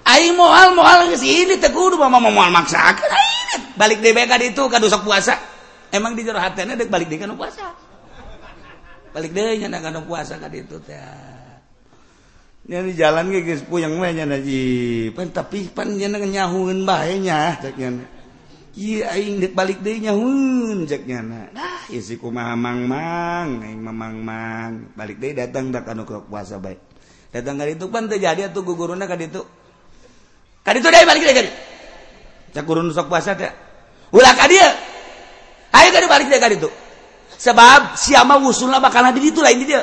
aing moal moal geus indit teh kudu mah moal maksakeun. Aing balik deui bae ka ditu ka sok puasa. Emang di jero hatena deuk balik deui kana puasa? Balik deui nyana kana puasa ka ditu teh. Di jalan ge geus puyeng we nyana ji. Tapi pan nyana nyahueun bae cek nyana balik dehnyanyaiku mamang balik deh datang puasa baik datang kali itu pan terjadi atau gugur itu tadi itu deh balik deh cakurun sok puasa teh. Ulah ka dia. Ayo kadi balik deh kadi itu sebab siapa wusulna bakal di itu lain dia.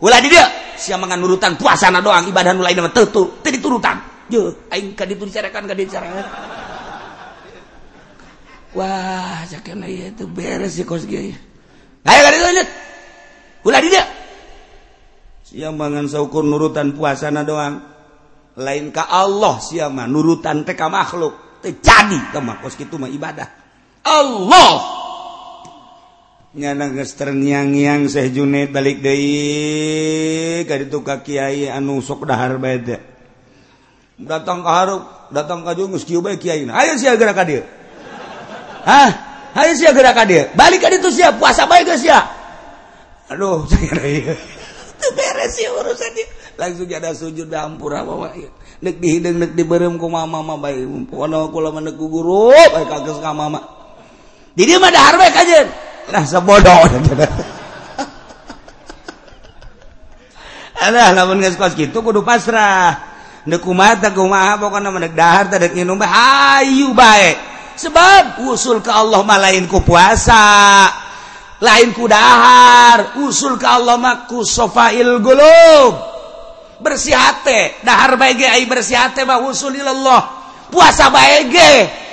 Ulah di dia. Siapa ngan nurutan puasana doang ibadah nu lain mah tadi turutan yo aing ka ditu dicarakan ka dicarakan Wah itu beres siang mangan saukur nurutan puasana doang. Lain ka Allah siapa nurutan TK makhluk. Terjadi temak kos itu mah ibadah. Allah! Nyana gester niang yang Syekh Junaid balik deui. Ka ditu kiai anu sok dahar bae datang ke harup datang ka jungus kieu bae kiai ayo sia gara ka ah hari sia gerak ka dia. Balik ka itu sia. Puasa baik ke sia? Aduh beres ya urusan dia. Langsung ada sujud dampura bawa nek dihidung nek diberem ku mama mama baik? Kalau kalau menek ku guru baik kagus ka mama. Jadi mah dahar baik aja. Nah sebodoh. Alah, lamun geus kos kitu kudu pasrah. Neku mata kumaha pokona menek dahar tadi minum bae ayu bae. sebab usul ke Allah mah lainku puasa lain ku dahar. Usul ke Allah mah ku sofail gulub. Bersih hati. Dahar baik ai bersih hati mah usul puasa baik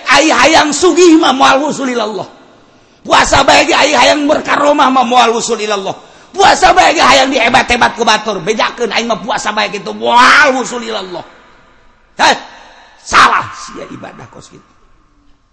ai hayang sugih mah moal usul puasa baik ai hayang berkaromah mah moal usul puasa baik hayang dihebat-hebat ku batur. Bejakan aing mah puasa baik itu maual usulilah Allah. Hah? salah sia ibadah kos gitu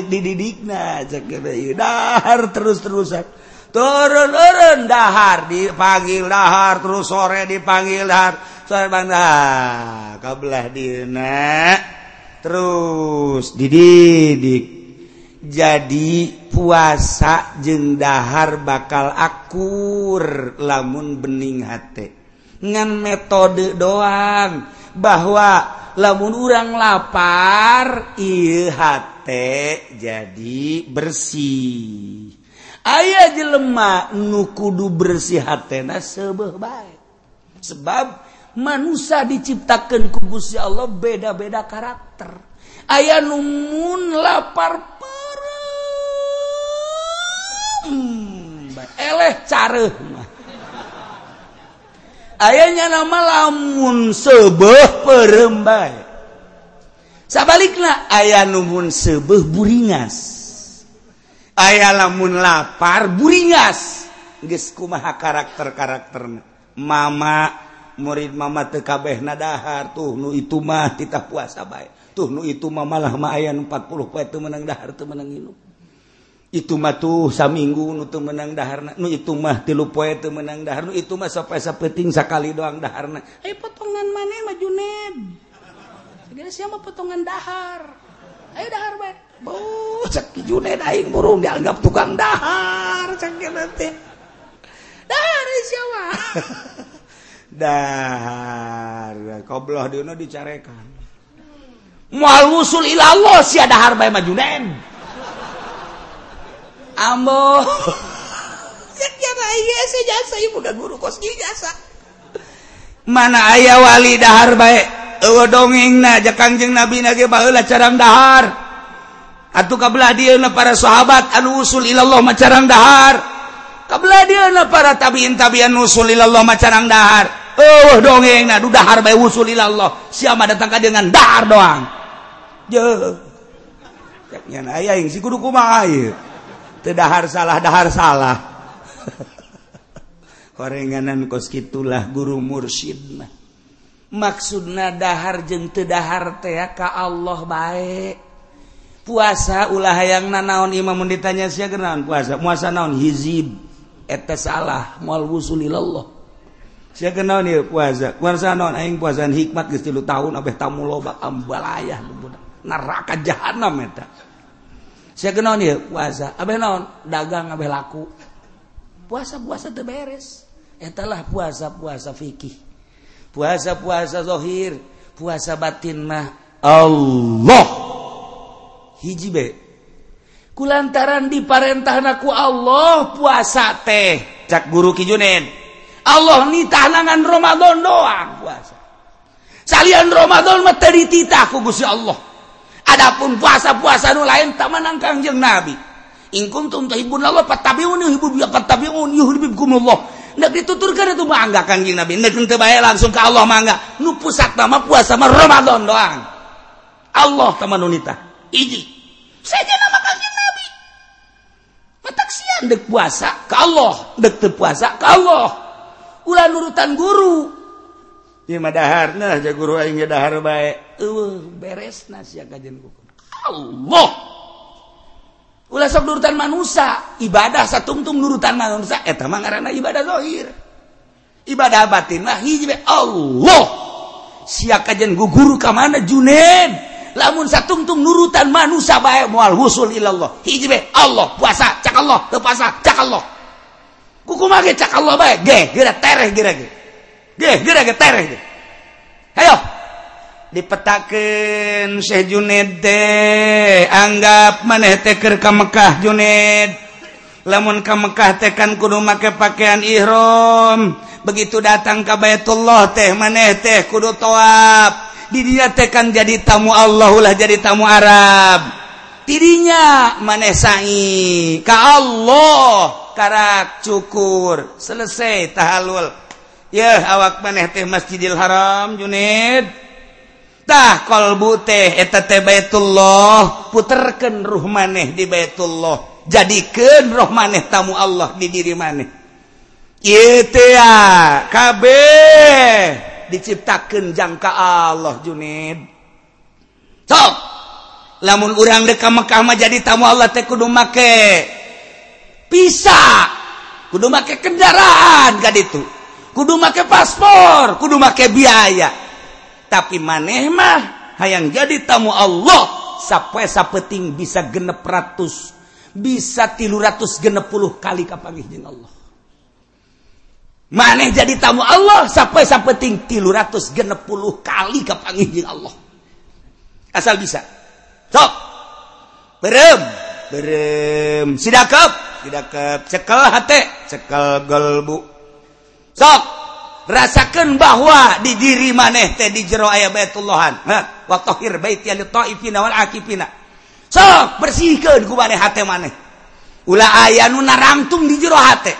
didikdahar terus-terusan. Turun-urun dahar. Dipanggil dahar terus sore dipanggil dahar. Sore bang ah, kabelah dina terus dididik. Jadi puasa jeng dahar bakal akur lamun bening hati ngan metode doang bahwa lamun urang lapar ihate jadi bersih. Ayaah jelemak nukudu bersih hatna sebeh baik sebab manusia diciptakan kubus ya Allah beda-beda karakter. Aya numun lapar hmm, eleh care mah. ayahnya nama lamun sebuah perembai. Sabaliklah ayah numun sebuah buringas. Ayah lamun lapar buringas. Geus kumaha karakter-karakterna? Mama murid mama tekabeh nadahar tuh nu itu mah titah puasa baik tuh nu itu mah malah mah aya 40 poe teu menang dahar tuh menang nginum itu mah tuh saminggu nu tuh menang dahar nu itu mah tilu poe tuh menang dahar nu itu mah sampai sapeting sakali doang daharna. Ayo potongan mana mah Juned segala siapa potongan dahar. Ayo dahar baik bu cek Juned aing burung dianggap tukang dahar cek nanti dahar siapa qblo dicarekan. Musul ilallah si ada harba Ambo. guru kos jasa. Mana ayah wali dahar baik. Ewa dongeng na jakangjeng nabi nage baheula carang dahar. Atuh kabelah dieuna para sahabat anu usul ilallah macarang dahar. Kabelah dieuna para tabiin tabian usul ilallah macarang dahar. Eueuh dongeng na du dahar bae usul ilallah. Siapa datang ka dengan dahar doang. Jeuh. Cek aya yang si kudu kumaha ieu. Tedahar salah dahar salah korenganan kos itulah guru mursyid maksudna dahar jeng tedahar teh ka Allah baik puasa ulah hayang nanaon imam ditanya sia kenaon puasa puasa naon hizib eta salah moal wusulillah sia kenaon ieu puasa puasa naon aing puasaan hikmat geus 3 tahun abeh tamu loba ambalaya neraka jahanam eta saya kenon ya puasa. Abe non dagang abe laku. Puasa puasa terberes etalah puasa puasa fikih. Puasa puasa zohir puasa batin mah Allah. Hiji be. Kulantaran diparentahnaku Allah puasa teh. Cak guru kijunen. Allah ni tahanangan Ramadan doang puasa. Salian Ramadan materi titah ku Gusti Allah. Adapun puasa-puasa nu lain tak menang kangjeng Nabi. In kuntum tuhibbun Allah fattabi'un yuhibbu fattabi'un yuhibbukumullah. Nek dituturkan itu mangga kangjeng Nabi. Nek henteu bayar langsung ke Allah mangga. Nu pusat nama puasa mah Ramadan doang. Allah teman unita. Iji. Saja nama kangjeng Nabi. Mataksian dek puasa ke Allah, dek puasa ke Allah. Ulah nurutan guru, lima dahar nah ja guru aing dahar bae. Eueuh beres nas ya kajian ku. Allah! Ulah sok nurutan manusia ibadah satungtung nurutan manusia eta mah ngaranna ibadah zahir ibadah batin mah hiji Allah! Sia kajian guru ka mana Junen? Lamun satungtung nurutan manusia bae moal husul ilallah. Hiji bae Allah puasa cak Allah teu puasa cak Allah. Kukumaha ge cak Allah bae ge geura tereh geura ge. ayo. Dipetaken Syekh Junid teh anggap maneh teker ke Mekah Junid lamun ke Mekah tekan kudu make pakaian ihram. Begitu datang ke Baitullah teh maneh teh kudu toab. Di dia tekan jadi tamu Allah ulah jadi tamu Arab. Dirinya maneh sa'i. Ka Allah karak cukur. Selesai tahalul. ya awak maneh teh Masjidil Haram Junidtah qolbu teh eta teh Baitullah puterkeun ruh maneh di Baitullah jadikeun roh maneh tamu Allah di diri maneh. Ieu teh kabeh. Diciptakeun jangka Allah Junid sok. Lamun urang deuk ka Mekah mah jadi tamu Allah teh kudu make pisah kudu make kendaraan kaditu kudu make paspor kudu make biaya. Tapi maneh mah hayang jadi tamu Allah. Sappoe sapeting bisa genep ratus bisa tilu ratus genep puluh kali kapangih jeng Allah. Maneh jadi tamu Allah sampai sapeting tilu ratus genep puluh kali kapangih jeng Allah. Asal bisa? Sok. Berem berem. Sidakep sidakep. Cekel hati cekel gelbu. sok rasakan bahwa di diri maneh teh di jero aya Baitullahan. Wa tahir baiti lil taifina wal akifina. Sok bersihkeun ku maneh hate maneh. Ulah aya nu narangtung di jero hate.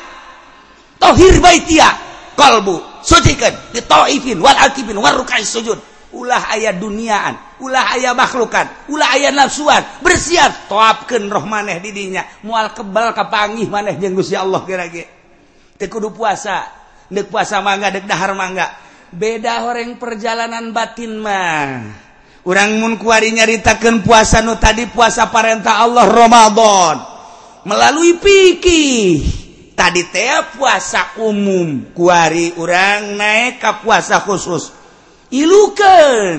Tahir baitia qalbu sucikeun li taifin wal akifin war rukai sujud. Ulah aya duniaan ulah aya makhlukan ulah aya nafsuan bersiap. Toapkeun roh maneh di dinya. Moal kebal kapangih maneh jeung Gusti Allah kira-kira teu kudu puasa. dek puasa mangga dek dahar mangga beda orang perjalanan batin mah. Orang mun kuari nyaritakan puasa nu tadi puasa parenta Allah Ramadan. Melalui pikir tadi teh puasa umum. Kuari orang naik ke puasa khusus. Ilukan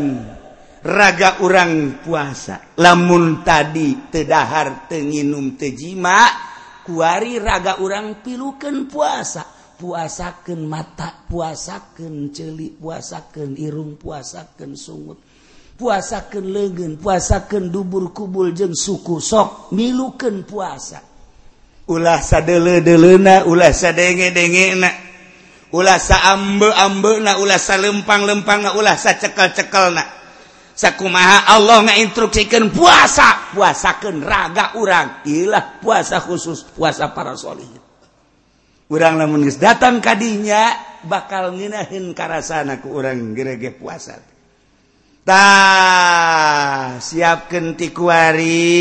raga orang puasa. Lamun tadi tedahar tenginum tejima kuari raga orang pilukan puasa. puasaken mata puasaken celik puasaken irung puasaken sungut puasaken legen puasaken dubur kubul jeng suku sok miluken puasa. Ulah sadele-delena ulah sadenge-denge na ulah saambe-ambe na ulah sa lempang na ulah sa cekel cekel na sakumaha Allah ngainstruksikan puasa puasaken raga urang. Ilah puasa khusus puasa para solihin urang lamun geus datang kadinya bakal ngeunaheun karasana ku urang gerege puasa. Tah siapkeun ti kuari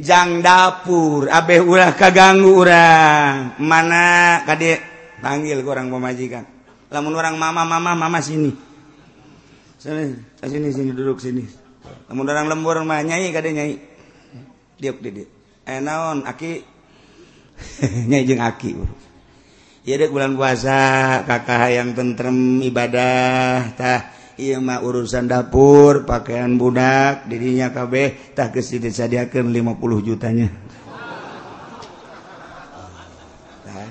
jang dapur abeh ulah kaganggu urang. Mana kade panggil ke orang pemajikan lamun orang mama mama mama sini. Sini sini sini duduk sini. Lamun orang lembur mah nyai kade nyai. Diuk diuk eh naon aki? nyajeng aki ya dek bulan puasa kakak yang tentrem ibadah tah iya mah urusan dapur pakaian budak dirinya kabeh tah kesi disadiakan 50 jutanya tah.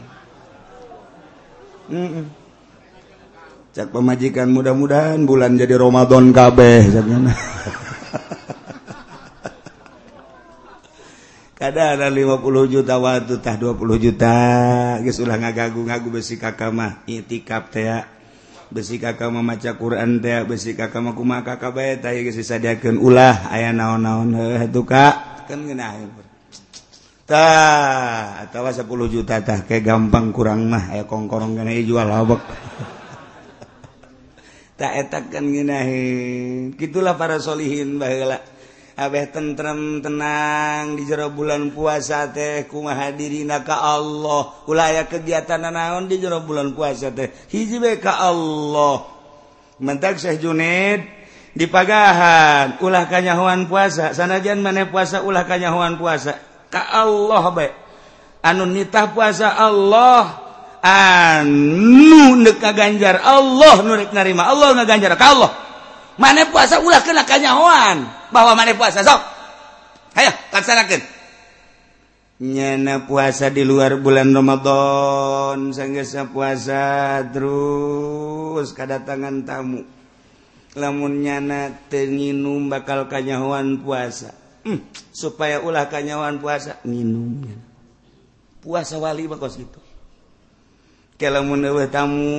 Mm -mm. cak pemajikan mudah-mudahan bulan jadi Ramadan kabeh Kada ada 50 juta waktu tah 20 juta. Guys ulah ngagagu ngagu besi kakak mah. Itikaf tea besi kakama maca Quran teh besi kakak mah kumaha kakak bae tah geus disadiakeun ulah. Aya naon-naon heuh tuh kak. Kan geunah tah atawa 10 juta tah kayak gampang kurang mah. Aya kongkorong kana jual lobek. Tak etak kan ngeunaheun gitulah para solihin baheula. Abeh tentrem tenang di jero bulan puasa teh kuma hadiri ka Allah. Ulaya kegiatan naon di jero bulan puasa teh? Hiji bae ka Allah. Mentak Syekh Junid di pagahan ulah kanyahuan puasa. Sanajan maneh puasa ulah kanyahuan puasa. Ka Allah bae anu nitah puasa Allah anu nek ganjar Allah nu narima. Allah ngaganjar ka Allah. Maneh puasa ulah kena kanyahuan. bahwa mana puasa sok. Ayo laksanakan. Nyana puasa di luar bulan Ramadan sanggesa puasa terus kedatangan tamu. Lamun nyana tenginum bakal kanyawan puasa. Hmm, supaya ulah kanyawan puasa minumnya puasa wali bakos gitu. tamu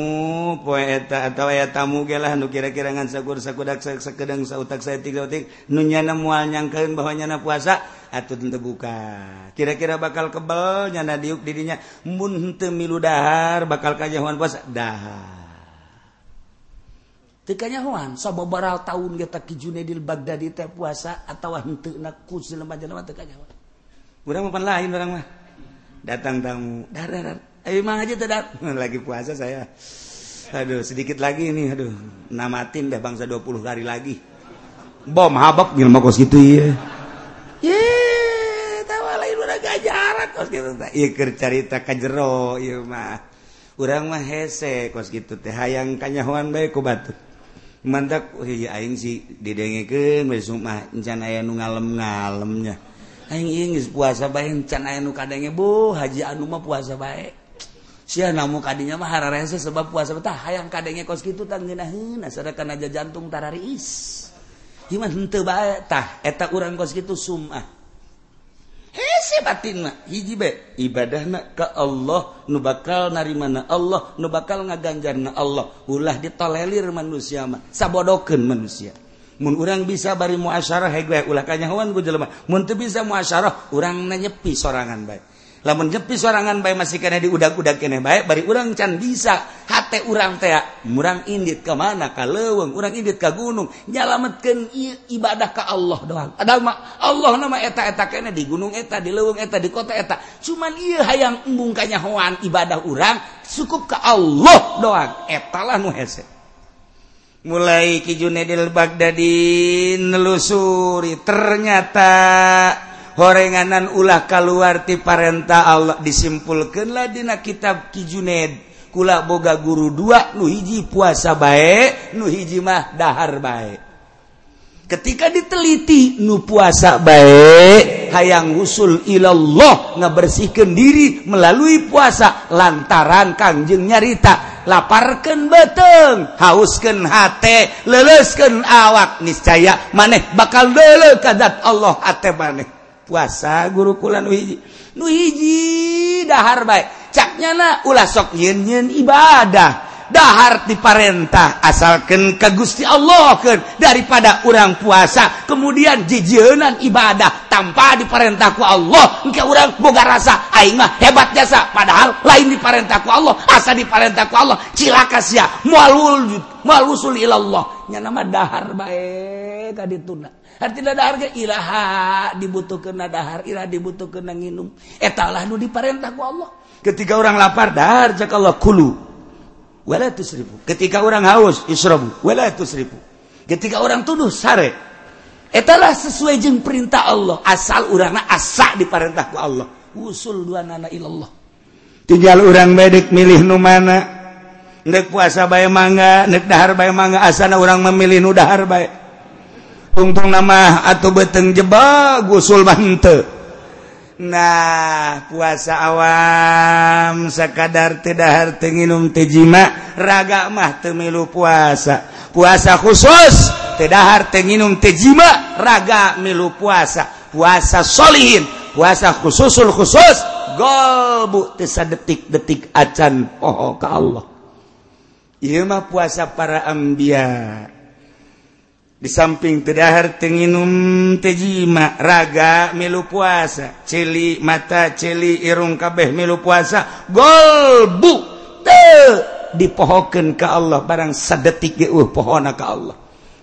poeta atau aya tamu gelah nu kira-kirangan sakur sakudak sekedang sautak saya tiga otik nunya na mual nyangkeun bahwa nyana puasa atuh teu buka. Kira-kira bakal kebel nyana diuk dirinya mun teu milu dahar bakal kajahuan puasa dahar. Teu kajahuan sababaraha taun ge tak Junaidil Baghdadi teh puasa atawa henteu na kusil jelema-jelema teu kajahuan. Urang mah lain urang mah. Datang tamu, dar dar, dar. Emang aja tidak lagi puasa saya. Aduh sedikit lagi ini aduh. Namatin deh bangsa 20 hari lagi. Bom habak mau kos gitu ya ye tawa lain udah gajaran kos gitu iya cerita kajero iya mah. Urang mah hese kos gitu teh hayang kanyahoan bae ku batu. Mantak iya aing sih didengekeun besok mah encan aya nu ngalem-ngalemnya. Aing ieu puasa bae encan aya nu kadenge bu haji anu mah puasa bae si namu kanya mahara sebab puasa betah. hayang kadangnya kos gitu tangginakan aja jantungtararis batah eta urang kos gitu sumah batin hiji ibadah ke Allah nu bakal nari mana Allah nu bakal ngaganjar na Allah. Ulah ditolelir manusia mah sabodokeun manusia. Mun urang bisa bari muasyarah hege ulah kanyahoan ku jelema. Mun bisa muasyarah urang nanyepi sorangan baik lamun jepi sorangan bay masih kena di udag-udag kene baik bari urang can bisa. Hati urang teh murang indit ke mana ka leweng urang indit ke gunung. Nyalametkeun ibadah ke Allah doang. Ada mah Allah nama eta-eta kene di gunung eta di leweng eta di kota eta. Cuman iya hayang embung ka nyahoan ibadah urang cukup ke Allah doang. Etalah nu hese. Mulai Ki Junaidil Baghdadi nelusuri ternyata horenganan ulah kaluarti parenta Allah. Disimpulkanlah dina kitab kijuned kula boga guru dua nuhiji puasa baik nu mah dahar baik ketika diteliti nu puasa baik hayang usul ilallah ngebersihkan diri melalui puasa. Lantaran kangjeng nyarita laparkan beteng hauskan hati leleskan awak. Niscaya maneh bakal dele kadat Allah hati maneh. puasa gurukulan hiji. Nuhiji dahar baik caknya na ulah sok nyen nyen ibadah. Dahar di parentah asalkan ke Gusti Allah kan daripada orang puasa. Kemudian jijianan ibadah tanpa diperintahku Allah. Engke orang boga rasa aing mah hebat jasa. Padahal lain diperintahku Allah asa diperintahku Allah. Cilaka sia mualul mualusul ilallah. Nya nama dahar bae tadi tuna harga? Ilaha dibutuhkan nadahar Ilah dibutuhkan nangum etlah eh, nu diparentahku Allah. Ketika orang lapar dahar Allah kulu. Ribu ketika orang haus isrobu ribu ketika orang tuduh sare. Eh, Etalah sesuai jeng perintah Allah. Asal urana asa diparentahku Allah. Usul dua nana ilallah. Tinggal orang medik milih nu mana. Nek puasa bae mangga nek dahar bae mangga. Asana orang memilih nu dahar bae. Untung nama atau beteng jeba gusul mante. Nah puasa awam sekadar tidakdahhar tenginum tejima raga mah temilu puasa. Puasa khusus tidakdahhar tenginum tejima raga milu puasa. Puasashohin puasa khususul khusus golbu tesa detik-detik acan. Pohho ke Allah. Imah puasa para ambia di samping tedahar tenginum tejima raga melu puasa. Celi mata celi irung kabeh melu puasa. Golbu te dipohokan ke Allah. Barang sadetik ge uh pohona ke Allah.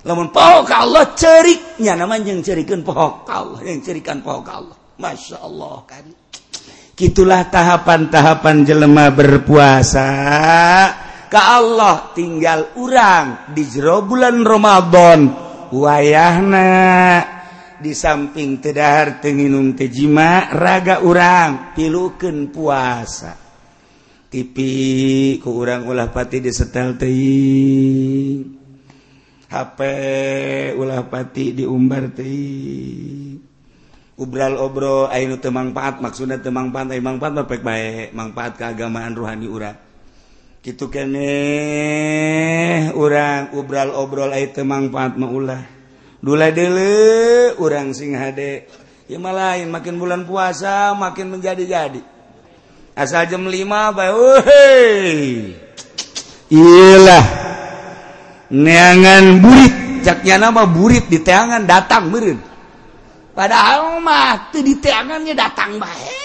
Lamun poho ke Allah ceriknya namanya yang cerikan poho ke Allah yang cerikan poho ke Allah. Masya Allah kan gitulah tahapan-tahapan jelema berpuasa. ke Allah tinggal urang di jero bulan Romadhon wayahna di samping tedahar tenginum tejima raga urang pilukeun puasa. Tipi ku urang ulah pati di setel teuing HP ulah pati diumbar teuing ubral obrol ainu temangfaat maksudnya temangfaat ai mangfaat mah baik baik mangfaat keagamaan rohani urang. gitu kene eh, orang ubral obrol itu manfaat maulah dula dele orang sing hade. Ya malain makin bulan puasa makin menjadi-jadi. Asal jam 5 bae iyalah. Neangan burit caknya nama burit di teangan datang meureun. Padahal mah teu di teangannya datang bae.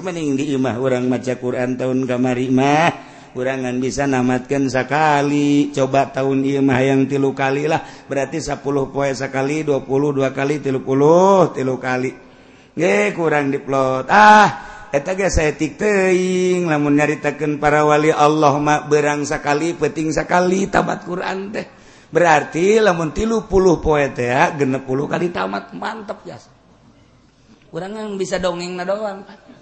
mening orang maca Quran tahun kamarimah kurangan bisa namatkan sekali coba tahun Imah yang tilu kali lah. Berarti 10 poe sekali 22 kali tilupuluh tilu kali. Ye kurang diplot. Ah saya tikteing namun nyaritakan para wali Allah mak berang sekali peting sekali tamat Quran teh. Berarti lamun tilu puluh poe teh genep puluh kali tamat mantap ya kurangan bisa dongeng na doang. pak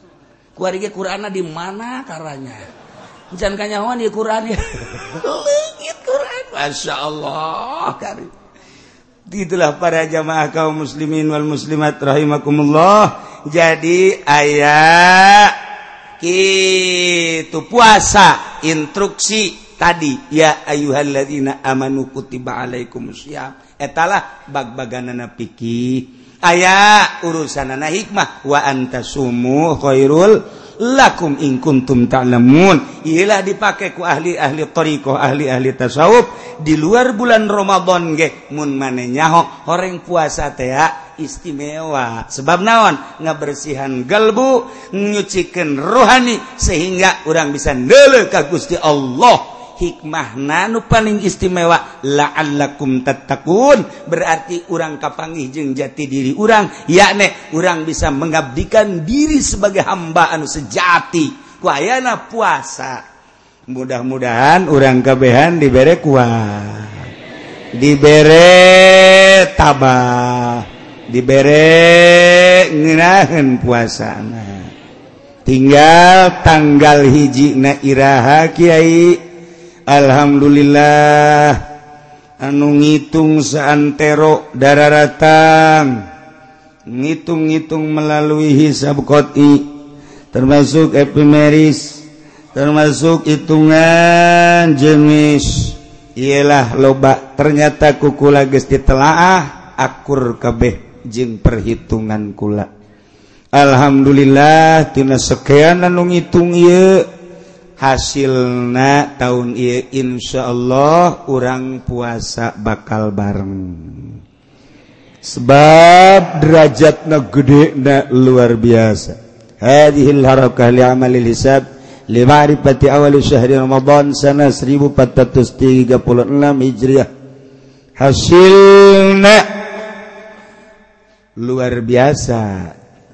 kuarige Qur'ana di mana karanya Jangan kanyawan di Qur'an ya. Lengit Qur'an. Masya Allah. Kari. Itulah para jamaah kaum muslimin wal muslimat rahimakumullah. Jadi ayat itu puasa instruksi tadi ya ayyuhalladzina amanu kutiba alaikumus. Etalah bag-baganana pikir aya urusan anak hikmah waanta sumukhoirul lakum ingkuntum ta'lamun. Ialah dipakai ku ahli ahli thariqah ahli ahli tasawuf. Di luar bulan Ramadan ge mun mane nyaho. Horeng puasa teh istimewa. Sebab naon? Ngabersihan galbu nyucikeun rohani sehingga orang bisa neuleuh ka Gusti Allah. hikmahna nu paling istimewa la'allakum tattaqun. Berarti urang kapanggih jeung jati diri urang. Yakne urang bisa mengabdikan diri sebagai hamba anu sejati. Ku ayana puasa. Mudah-mudahan urang kabehan dibere kuat dibere tabah. Dibere ngerahan puasana tinggal tanggal hiji na iraha Kyai Alhamdulillah. Anu ngitung seantero dararatan ngitung-ngitung melalui hisab koti. Termasuk epimeris. Termasuk hitungan jenis. Ialah loba ternyata kukula gesti telaah akur kabeh jeung perhitungan kula. Alhamdulillah tina sekian anu ngitung ieu. hasilna tahun Insya Allah orang puasa bakal bareng. Sebab derajat na gede na luar biasa. Hadhil harakah li amalil hisab li ma'rifati awal syahri Ramadan sana 1436 Hijriah. Hasilna luar biasa.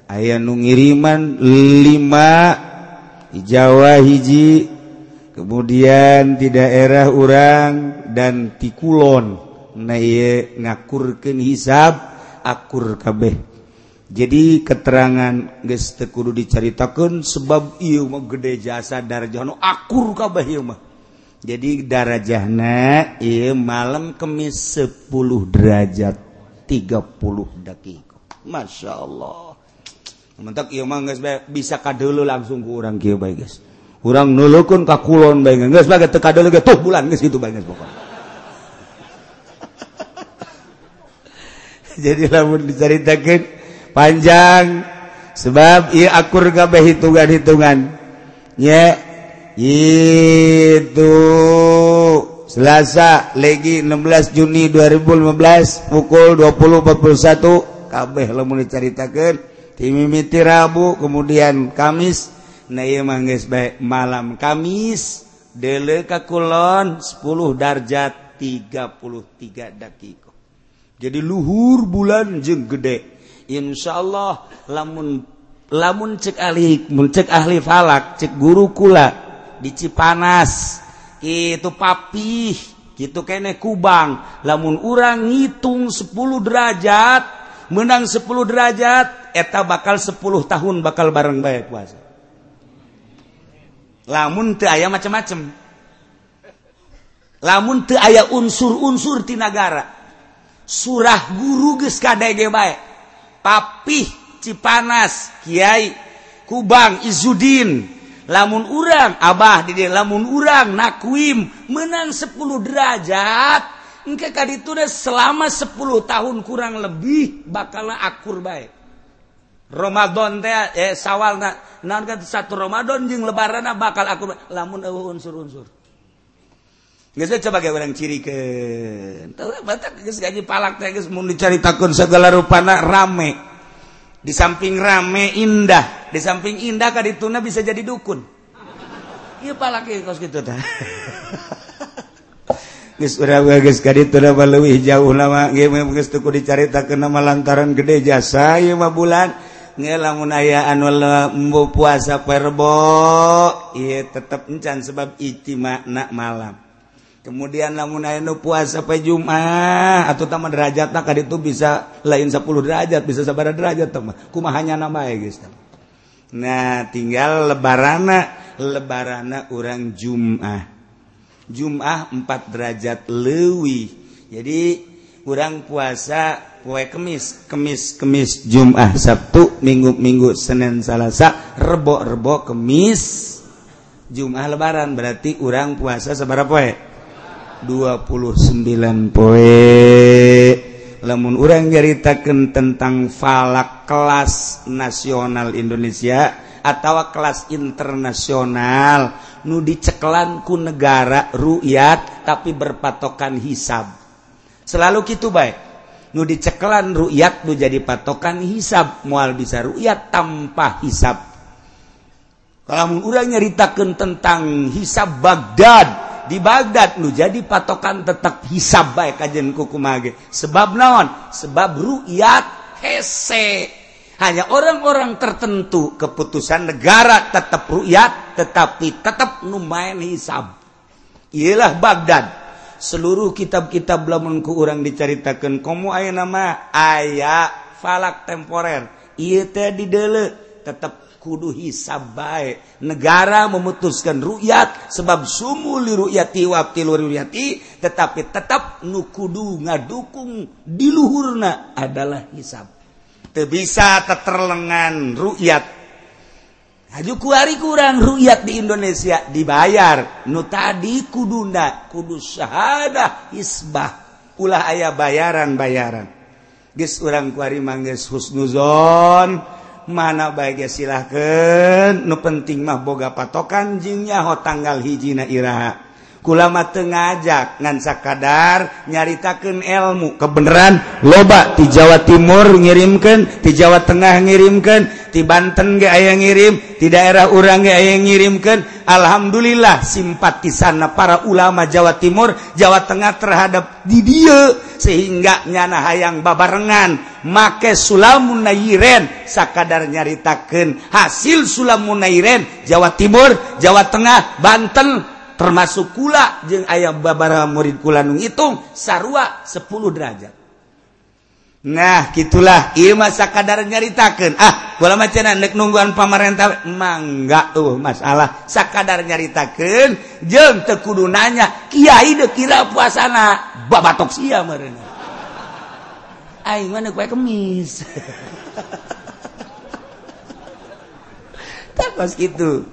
Ayah nungiriman lima di Jawa hiji kemudian di daerah urang dan tikulon naye ngakurkan hisab akur kabeh. Jadi keterangan geus teu kudu dicaritakeun sebab ieu mah gede jasa darajahna akur kabeh ieu mah. Jadi darajahna ieu malam kemis 10 derajat 30 detik Masya Allah. mentak ieu mah geus bisa kadeuleu langsung ku urang kieu bae geus. Urang nulukeun ka kulon bae geus bae teu kadeuleu ge tuh bulan geus kitu bae geus pokona. Jadi lamun diceritakeun panjang sebab ieu akur kabeh hitungan-hitungan. Nya itu Selasa lagi 16 Juni 2015 pukul 20.41 kabeh lamun diceritakeun timimiti Rabu kemudian Kamis na manggis baik malam Kamis dele kakulon 10 darjat 33 dakiko jadi luhur bulan jeng gede. Insya Allah lamun lamun cek ahli mun cek ahli falak cek guru kula di Cipanas itu papih gitu kene kubang. Lamun urang ngitung 10 derajat menang 10 derajat eta bakal 10 tahun bakal bareng baik puasa. Lamun teu aya macam-macam lamun teu aya unsur-unsur ti nagara. Surah guru geus kadege bae. Papih Cipanas Kiai Kubang Izudin lamun urang Abah di lamun urang nakwim menang 10 derajat engke itu selama 10 tahun kurang lebih bakal akur baik Ramadan teh eh sawal na kan satu Ramadan jeung lebaran bakal akur lamun unsur-unsur. Geus coba ge urang ciri ke batak geus gaji palak teh geus mun dicaritakeun segala rupana rame. Di samping rame indah. Di samping indah ka dituna bisa jadi dukun. Iya palaki kos gitu dah jauh lamaku dicarita ke nama lantaran gede jasa lima bulan. Ngelamun aya anu lembu puasa perbo ia tetap encan sebab iti makna malam. Kemudian lamun aya nu puasa pe Jumat atau taman derajat tak itu bisa lain 10 derajat bisa sabar derajat teman kuma hanya nama ya guys nah tinggal lebarana lebarana orang jumah. Jumah 4 derajat lewi jadi kurang puasa kue kemis kemis kemis Jumah Sabtu minggu minggu Senin Salasa rebo rebo kemis. Jumah lebaran berarti kurang puasa seberapa poe? 29 poe. Lamun orang nyaritakan tentang falak kelas nasional Indonesia atau kelas internasional nu diceklanku negara rukyat tapi berpatokan hisab. Selalu gitu baik nu diceklan rukyat nu jadi patokan hisab. Mual bisa rukyat tanpa hisab. Kalau orang nyeritakan tentang hisab Baghdad di Baghdad nu jadi patokan tetap hisab baik kajian kukumage sebab naon? Sebab ruyat hese. Hanya orang-orang tertentu keputusan negara tetap ru'yat tetapi tetap numain hisab. Ialah Baghdad. Seluruh kitab-kitab lamun ku orang diceritakan kamu ayah nama? Ayah falak temporer. Iya teh dele tetap kudu hisab baik negara memutuskan rukyat sebab sumuli rukyati waktu rukyati tetapi tetap nukudu ngadukung diluhurna adalah hisab bisa keterlengan rukyat haju kuari kurang rukyat di Indonesia dibayar. Nu tadi kudunda kudu syahadah isbah. Ulah ayah bayaran bayaran geus urang kuari mangges husnuzon. Mana baik silahkan nu penting mah boga patokan jingnya ho tanggal hijina iraha. kulama ngajak ngan sakadar nyaritakan ilmu. Kebenaran loba di Jawa Timur ngirimkan di Jawa Tengah ngirimkan di Banten gak aya ngirim di daerah orang gak aya ngirimkan Alhamdulillah simpatisan para ulama Jawa Timur Jawa Tengah terhadap di dia sehingga nyana hayang babarengan. Make Sulamun Nairen sakadar nyaritakan hasil Sulamun Nairen Jawa Timur Jawa Tengah Banten termasuk kula jeung ayam babara murid kula nu ngitung sarua 10 derajat. Nah gitulah. Ieu mah sakadar nyaritakan ah kula macana nek nungguan pamarentah mangga tuh masalah. Sakadar nyaritakan jeung teu kudu nanya kiai deuk kira puasana? Babatok sia meureun. Aing mana kue kemis. Tak gitu.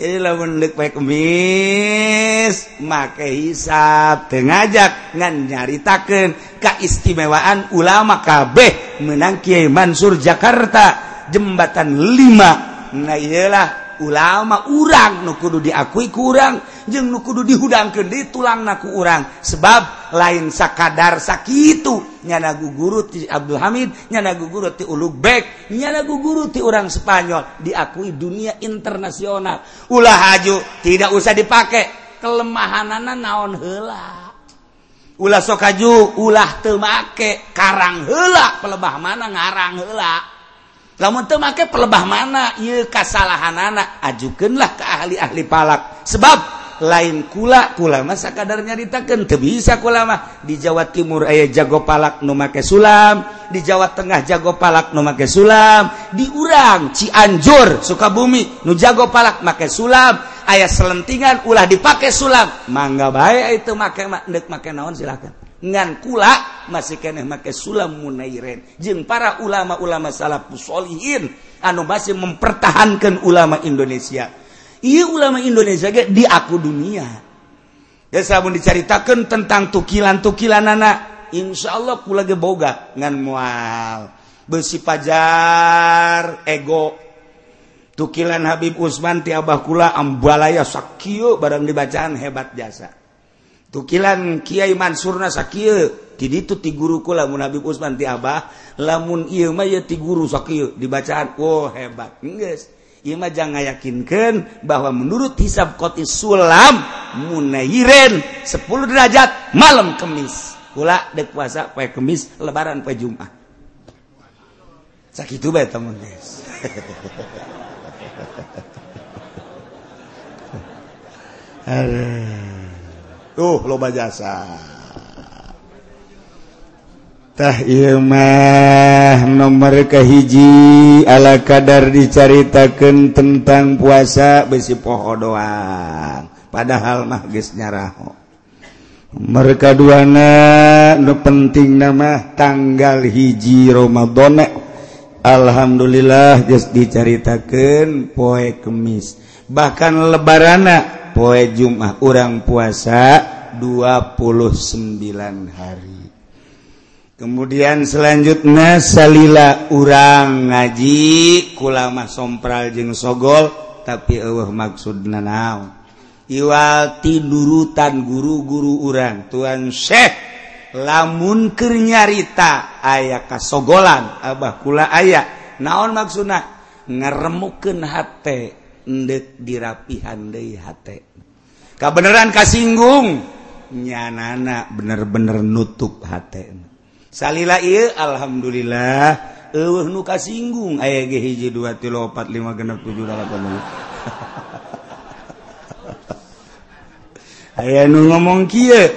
jadi lamun deuk pae kemis make hisab teu ngajak ngan nyaritakeun kaistimewaan ulama kabeh menang Kiai Mansur Jakarta jembatan 5 nah iyalah ulama urang nukudu diakui kurang jeng nukudu dihudang dihudangkeun di tulang naku urang. Sebab lain sakadar sakitu nyana guru ti Abdul Hamid nyana guru ti Ulugbek nyana guru ti orang Spanyol diakui dunia internasional. Ulah haju tidak usah dipakai kelemahanana naon hela ulah sokaju ulah temake karang hela pelebah mana ngarang hela namun temake pelebah mana y kasalahan anak ajukanlah ke ahli-ahli palak. Sebab lain kula kulama sakadar nyaritakan te bisa kulama di Jawa Timur ayah jago palak numake sulam di Jawa Tengah jago palak numake sulam di urang Cianjur Sukabumi nu jago palak make sulam ayah selentingan ulah dipakai sulam. Mangga baik itu make nek make naon silakan. ngan kula masih keneh make sulam munairen jeung para ulama-ulama salafus solihin anu masih mempertahankan ulama Indonesia. Iya ulama Indonesia ge di aku dunia. Dan sabun diceritakan tentang tukilan-tukilan anak insya Allah kula ge boga ngan mual. Besi pajar ego. Tukilan Habib Usman ti abah kula ambalaya sakio barang dibacaan hebat jasa. tukilan Kyai Mansurna sakit jadi itu ti guruku lamun Habib Usman ti Abah lamun ieu mah ya ti guru sakit dibacaan oh hebat. Geus ieu mah jangan yakinkan bahwa menurut hisab qoti sulam munairen 10 derajat malam kemis. Kula dek puasa poe kemis lebaran poe jumat. Sakitu bae teman geus Aduh. tuh loba jasa. Tah mah nomor kahiji ala kadar dicaritakan tentang puasa besi poho doang. Padahal mah geus nyaraho. Mereka duana nu penting nama tanggal hiji Ramadan. Alhamdulillah geus dicaritakan poe kemis. Bahkan lebarana poe Jumat orang puasa 29 hari. Kemudian selanjutnya salila urang ngaji kulama sompral jeng sogol tapi Allah maksud nanau iwal tidurutan guru-guru urang Tuhan Syekh lamun kernyarita ayah kasogolan Abah kula ayah naon maksudna? Ngeremuken hate. ndek dirapihan deui hate. Kabeneran kasinggung. Nyanana bener-bener nutup hate. Salila ieu alhamdulillah eueuh nu kasinggung. Aya ge hiji dua tilu opat lima genep tujuh delapan puluh aya nu ngomong kieu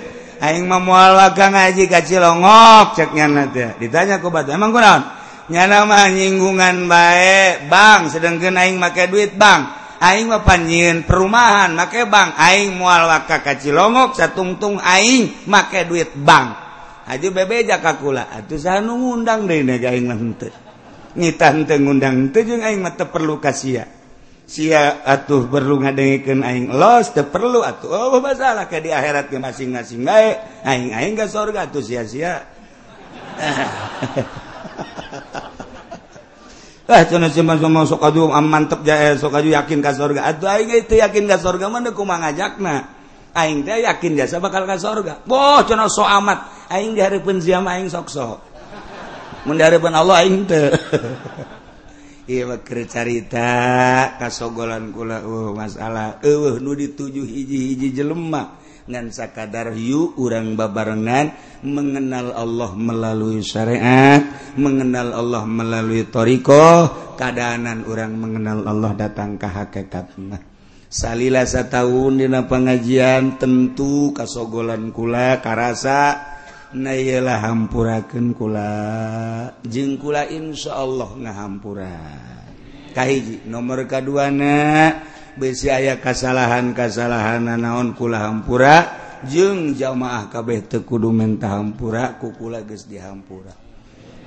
aing mah moal lagang aji ka Cilongok cek ditanya ku emang kunaon nyanama nyinggungan baik Bang. Sedangkan aing make duit Bang. Aing mah panjieun perumahan make Bang. Aing mual waka kacilongok satungtung aing make duit Bang. Haji bebe jakakula atuh saha nu ngundang deui naga aing mah henteu. Ngita henteu ngundang henteu jeung aing mah teu perlu kasia sia. Atuh perlu ngadengikeun aing los teu perlu atuh. Oh masalah ke di akhirat ke masing-masing bae. Aing aing ka surga atuh sia-sia. Eh, mantap eh, yakin ka surga itu yakin ka surga ngajak Aing teh yakin jasa bakal ka surga boh cina so amat. Aing diharapkan ziamah Aing sok sok. Mendarapkan Allah Aing teh. Iya bakir carita kasogolan kula uh masalah. Uh nu dituju hiji-hiji jelema. ngan sakadar hiu urang babarengan mengenal Allah melalui syariat mengenal Allah melalui thoriqoh keadaanan orang mengenal Allah datang ke hakikatna. Salila tahun dina pengajian tentu kasogolan kula karasa nalah hampuraken kula. Jengkula Insya Allah ngahampura. Kahiji nomor kaduana besi aya kasalahan-kasalahan naon kula hampura jeung jamaah kabeh tekudu mentah hampura kukula geus dihampura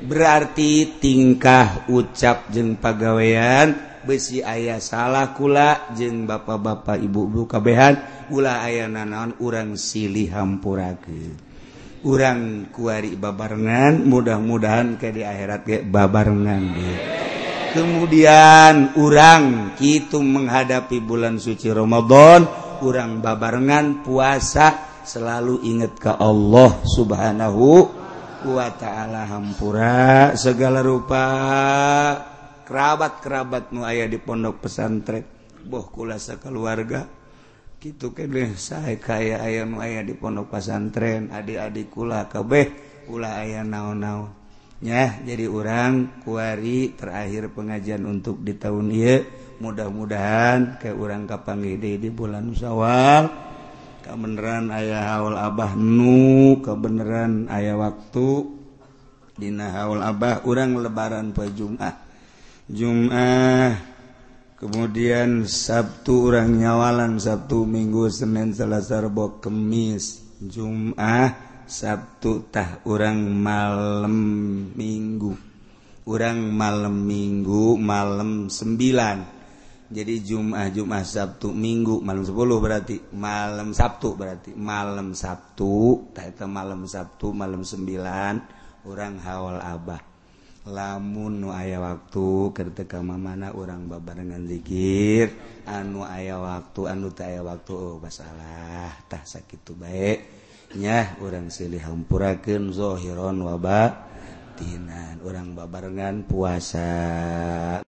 berarti tingkah ucap jeung pagawean besi ayah salah kula jeung bapak-bapak ibu-ibu kabehan ulah aya naon urang silih hampurake urang kuari babarengan mudah-mudahan ke di akhirat ke babarengan deh kemudian orang itu menghadapi bulan suci Ramadan kurang babarengan puasa selalu ingat ke Allah subhanahu wa ta'ala. Hampura segala rupa. Kerabat-kerabatmu ayah di pondok pesantren boh kulasa keluarga gitu kedeh saya kaya ayam ayah di pondok pesantren adik-adik kula kabeh kula ayah naon-naon. Ya, jadi orang kuari terakhir pengajian untuk di tahun ini mudah-mudahan ke orang kapanggede di bulan Syawal kebenaran ayah haul abah nu kebenaran ayah waktu dina haul abah orang lebaran pe Jumat ah. Jumat kemudian Sabtu orang nyawalan Sabtu Minggu Senin Selasa Rebo Kemis Jum'ah. Sabtutah orang malam minggu. Orang malam minggu malam 9 jadi Jumat Jumat Sabtu minggu malam 10 berarti. Malam Sabtu berarti. Malam Sabtu tak malam Sabtu malam 9 orang hawal Abah. Lamun nu aya waktu ketika mana orang babarengan dzikir anu aya waktu anu tak aya waktu oh basalah sakit sakitu baik nyah orang silih hampurakeun zohiron waba tinan. Orang babarengan puasa.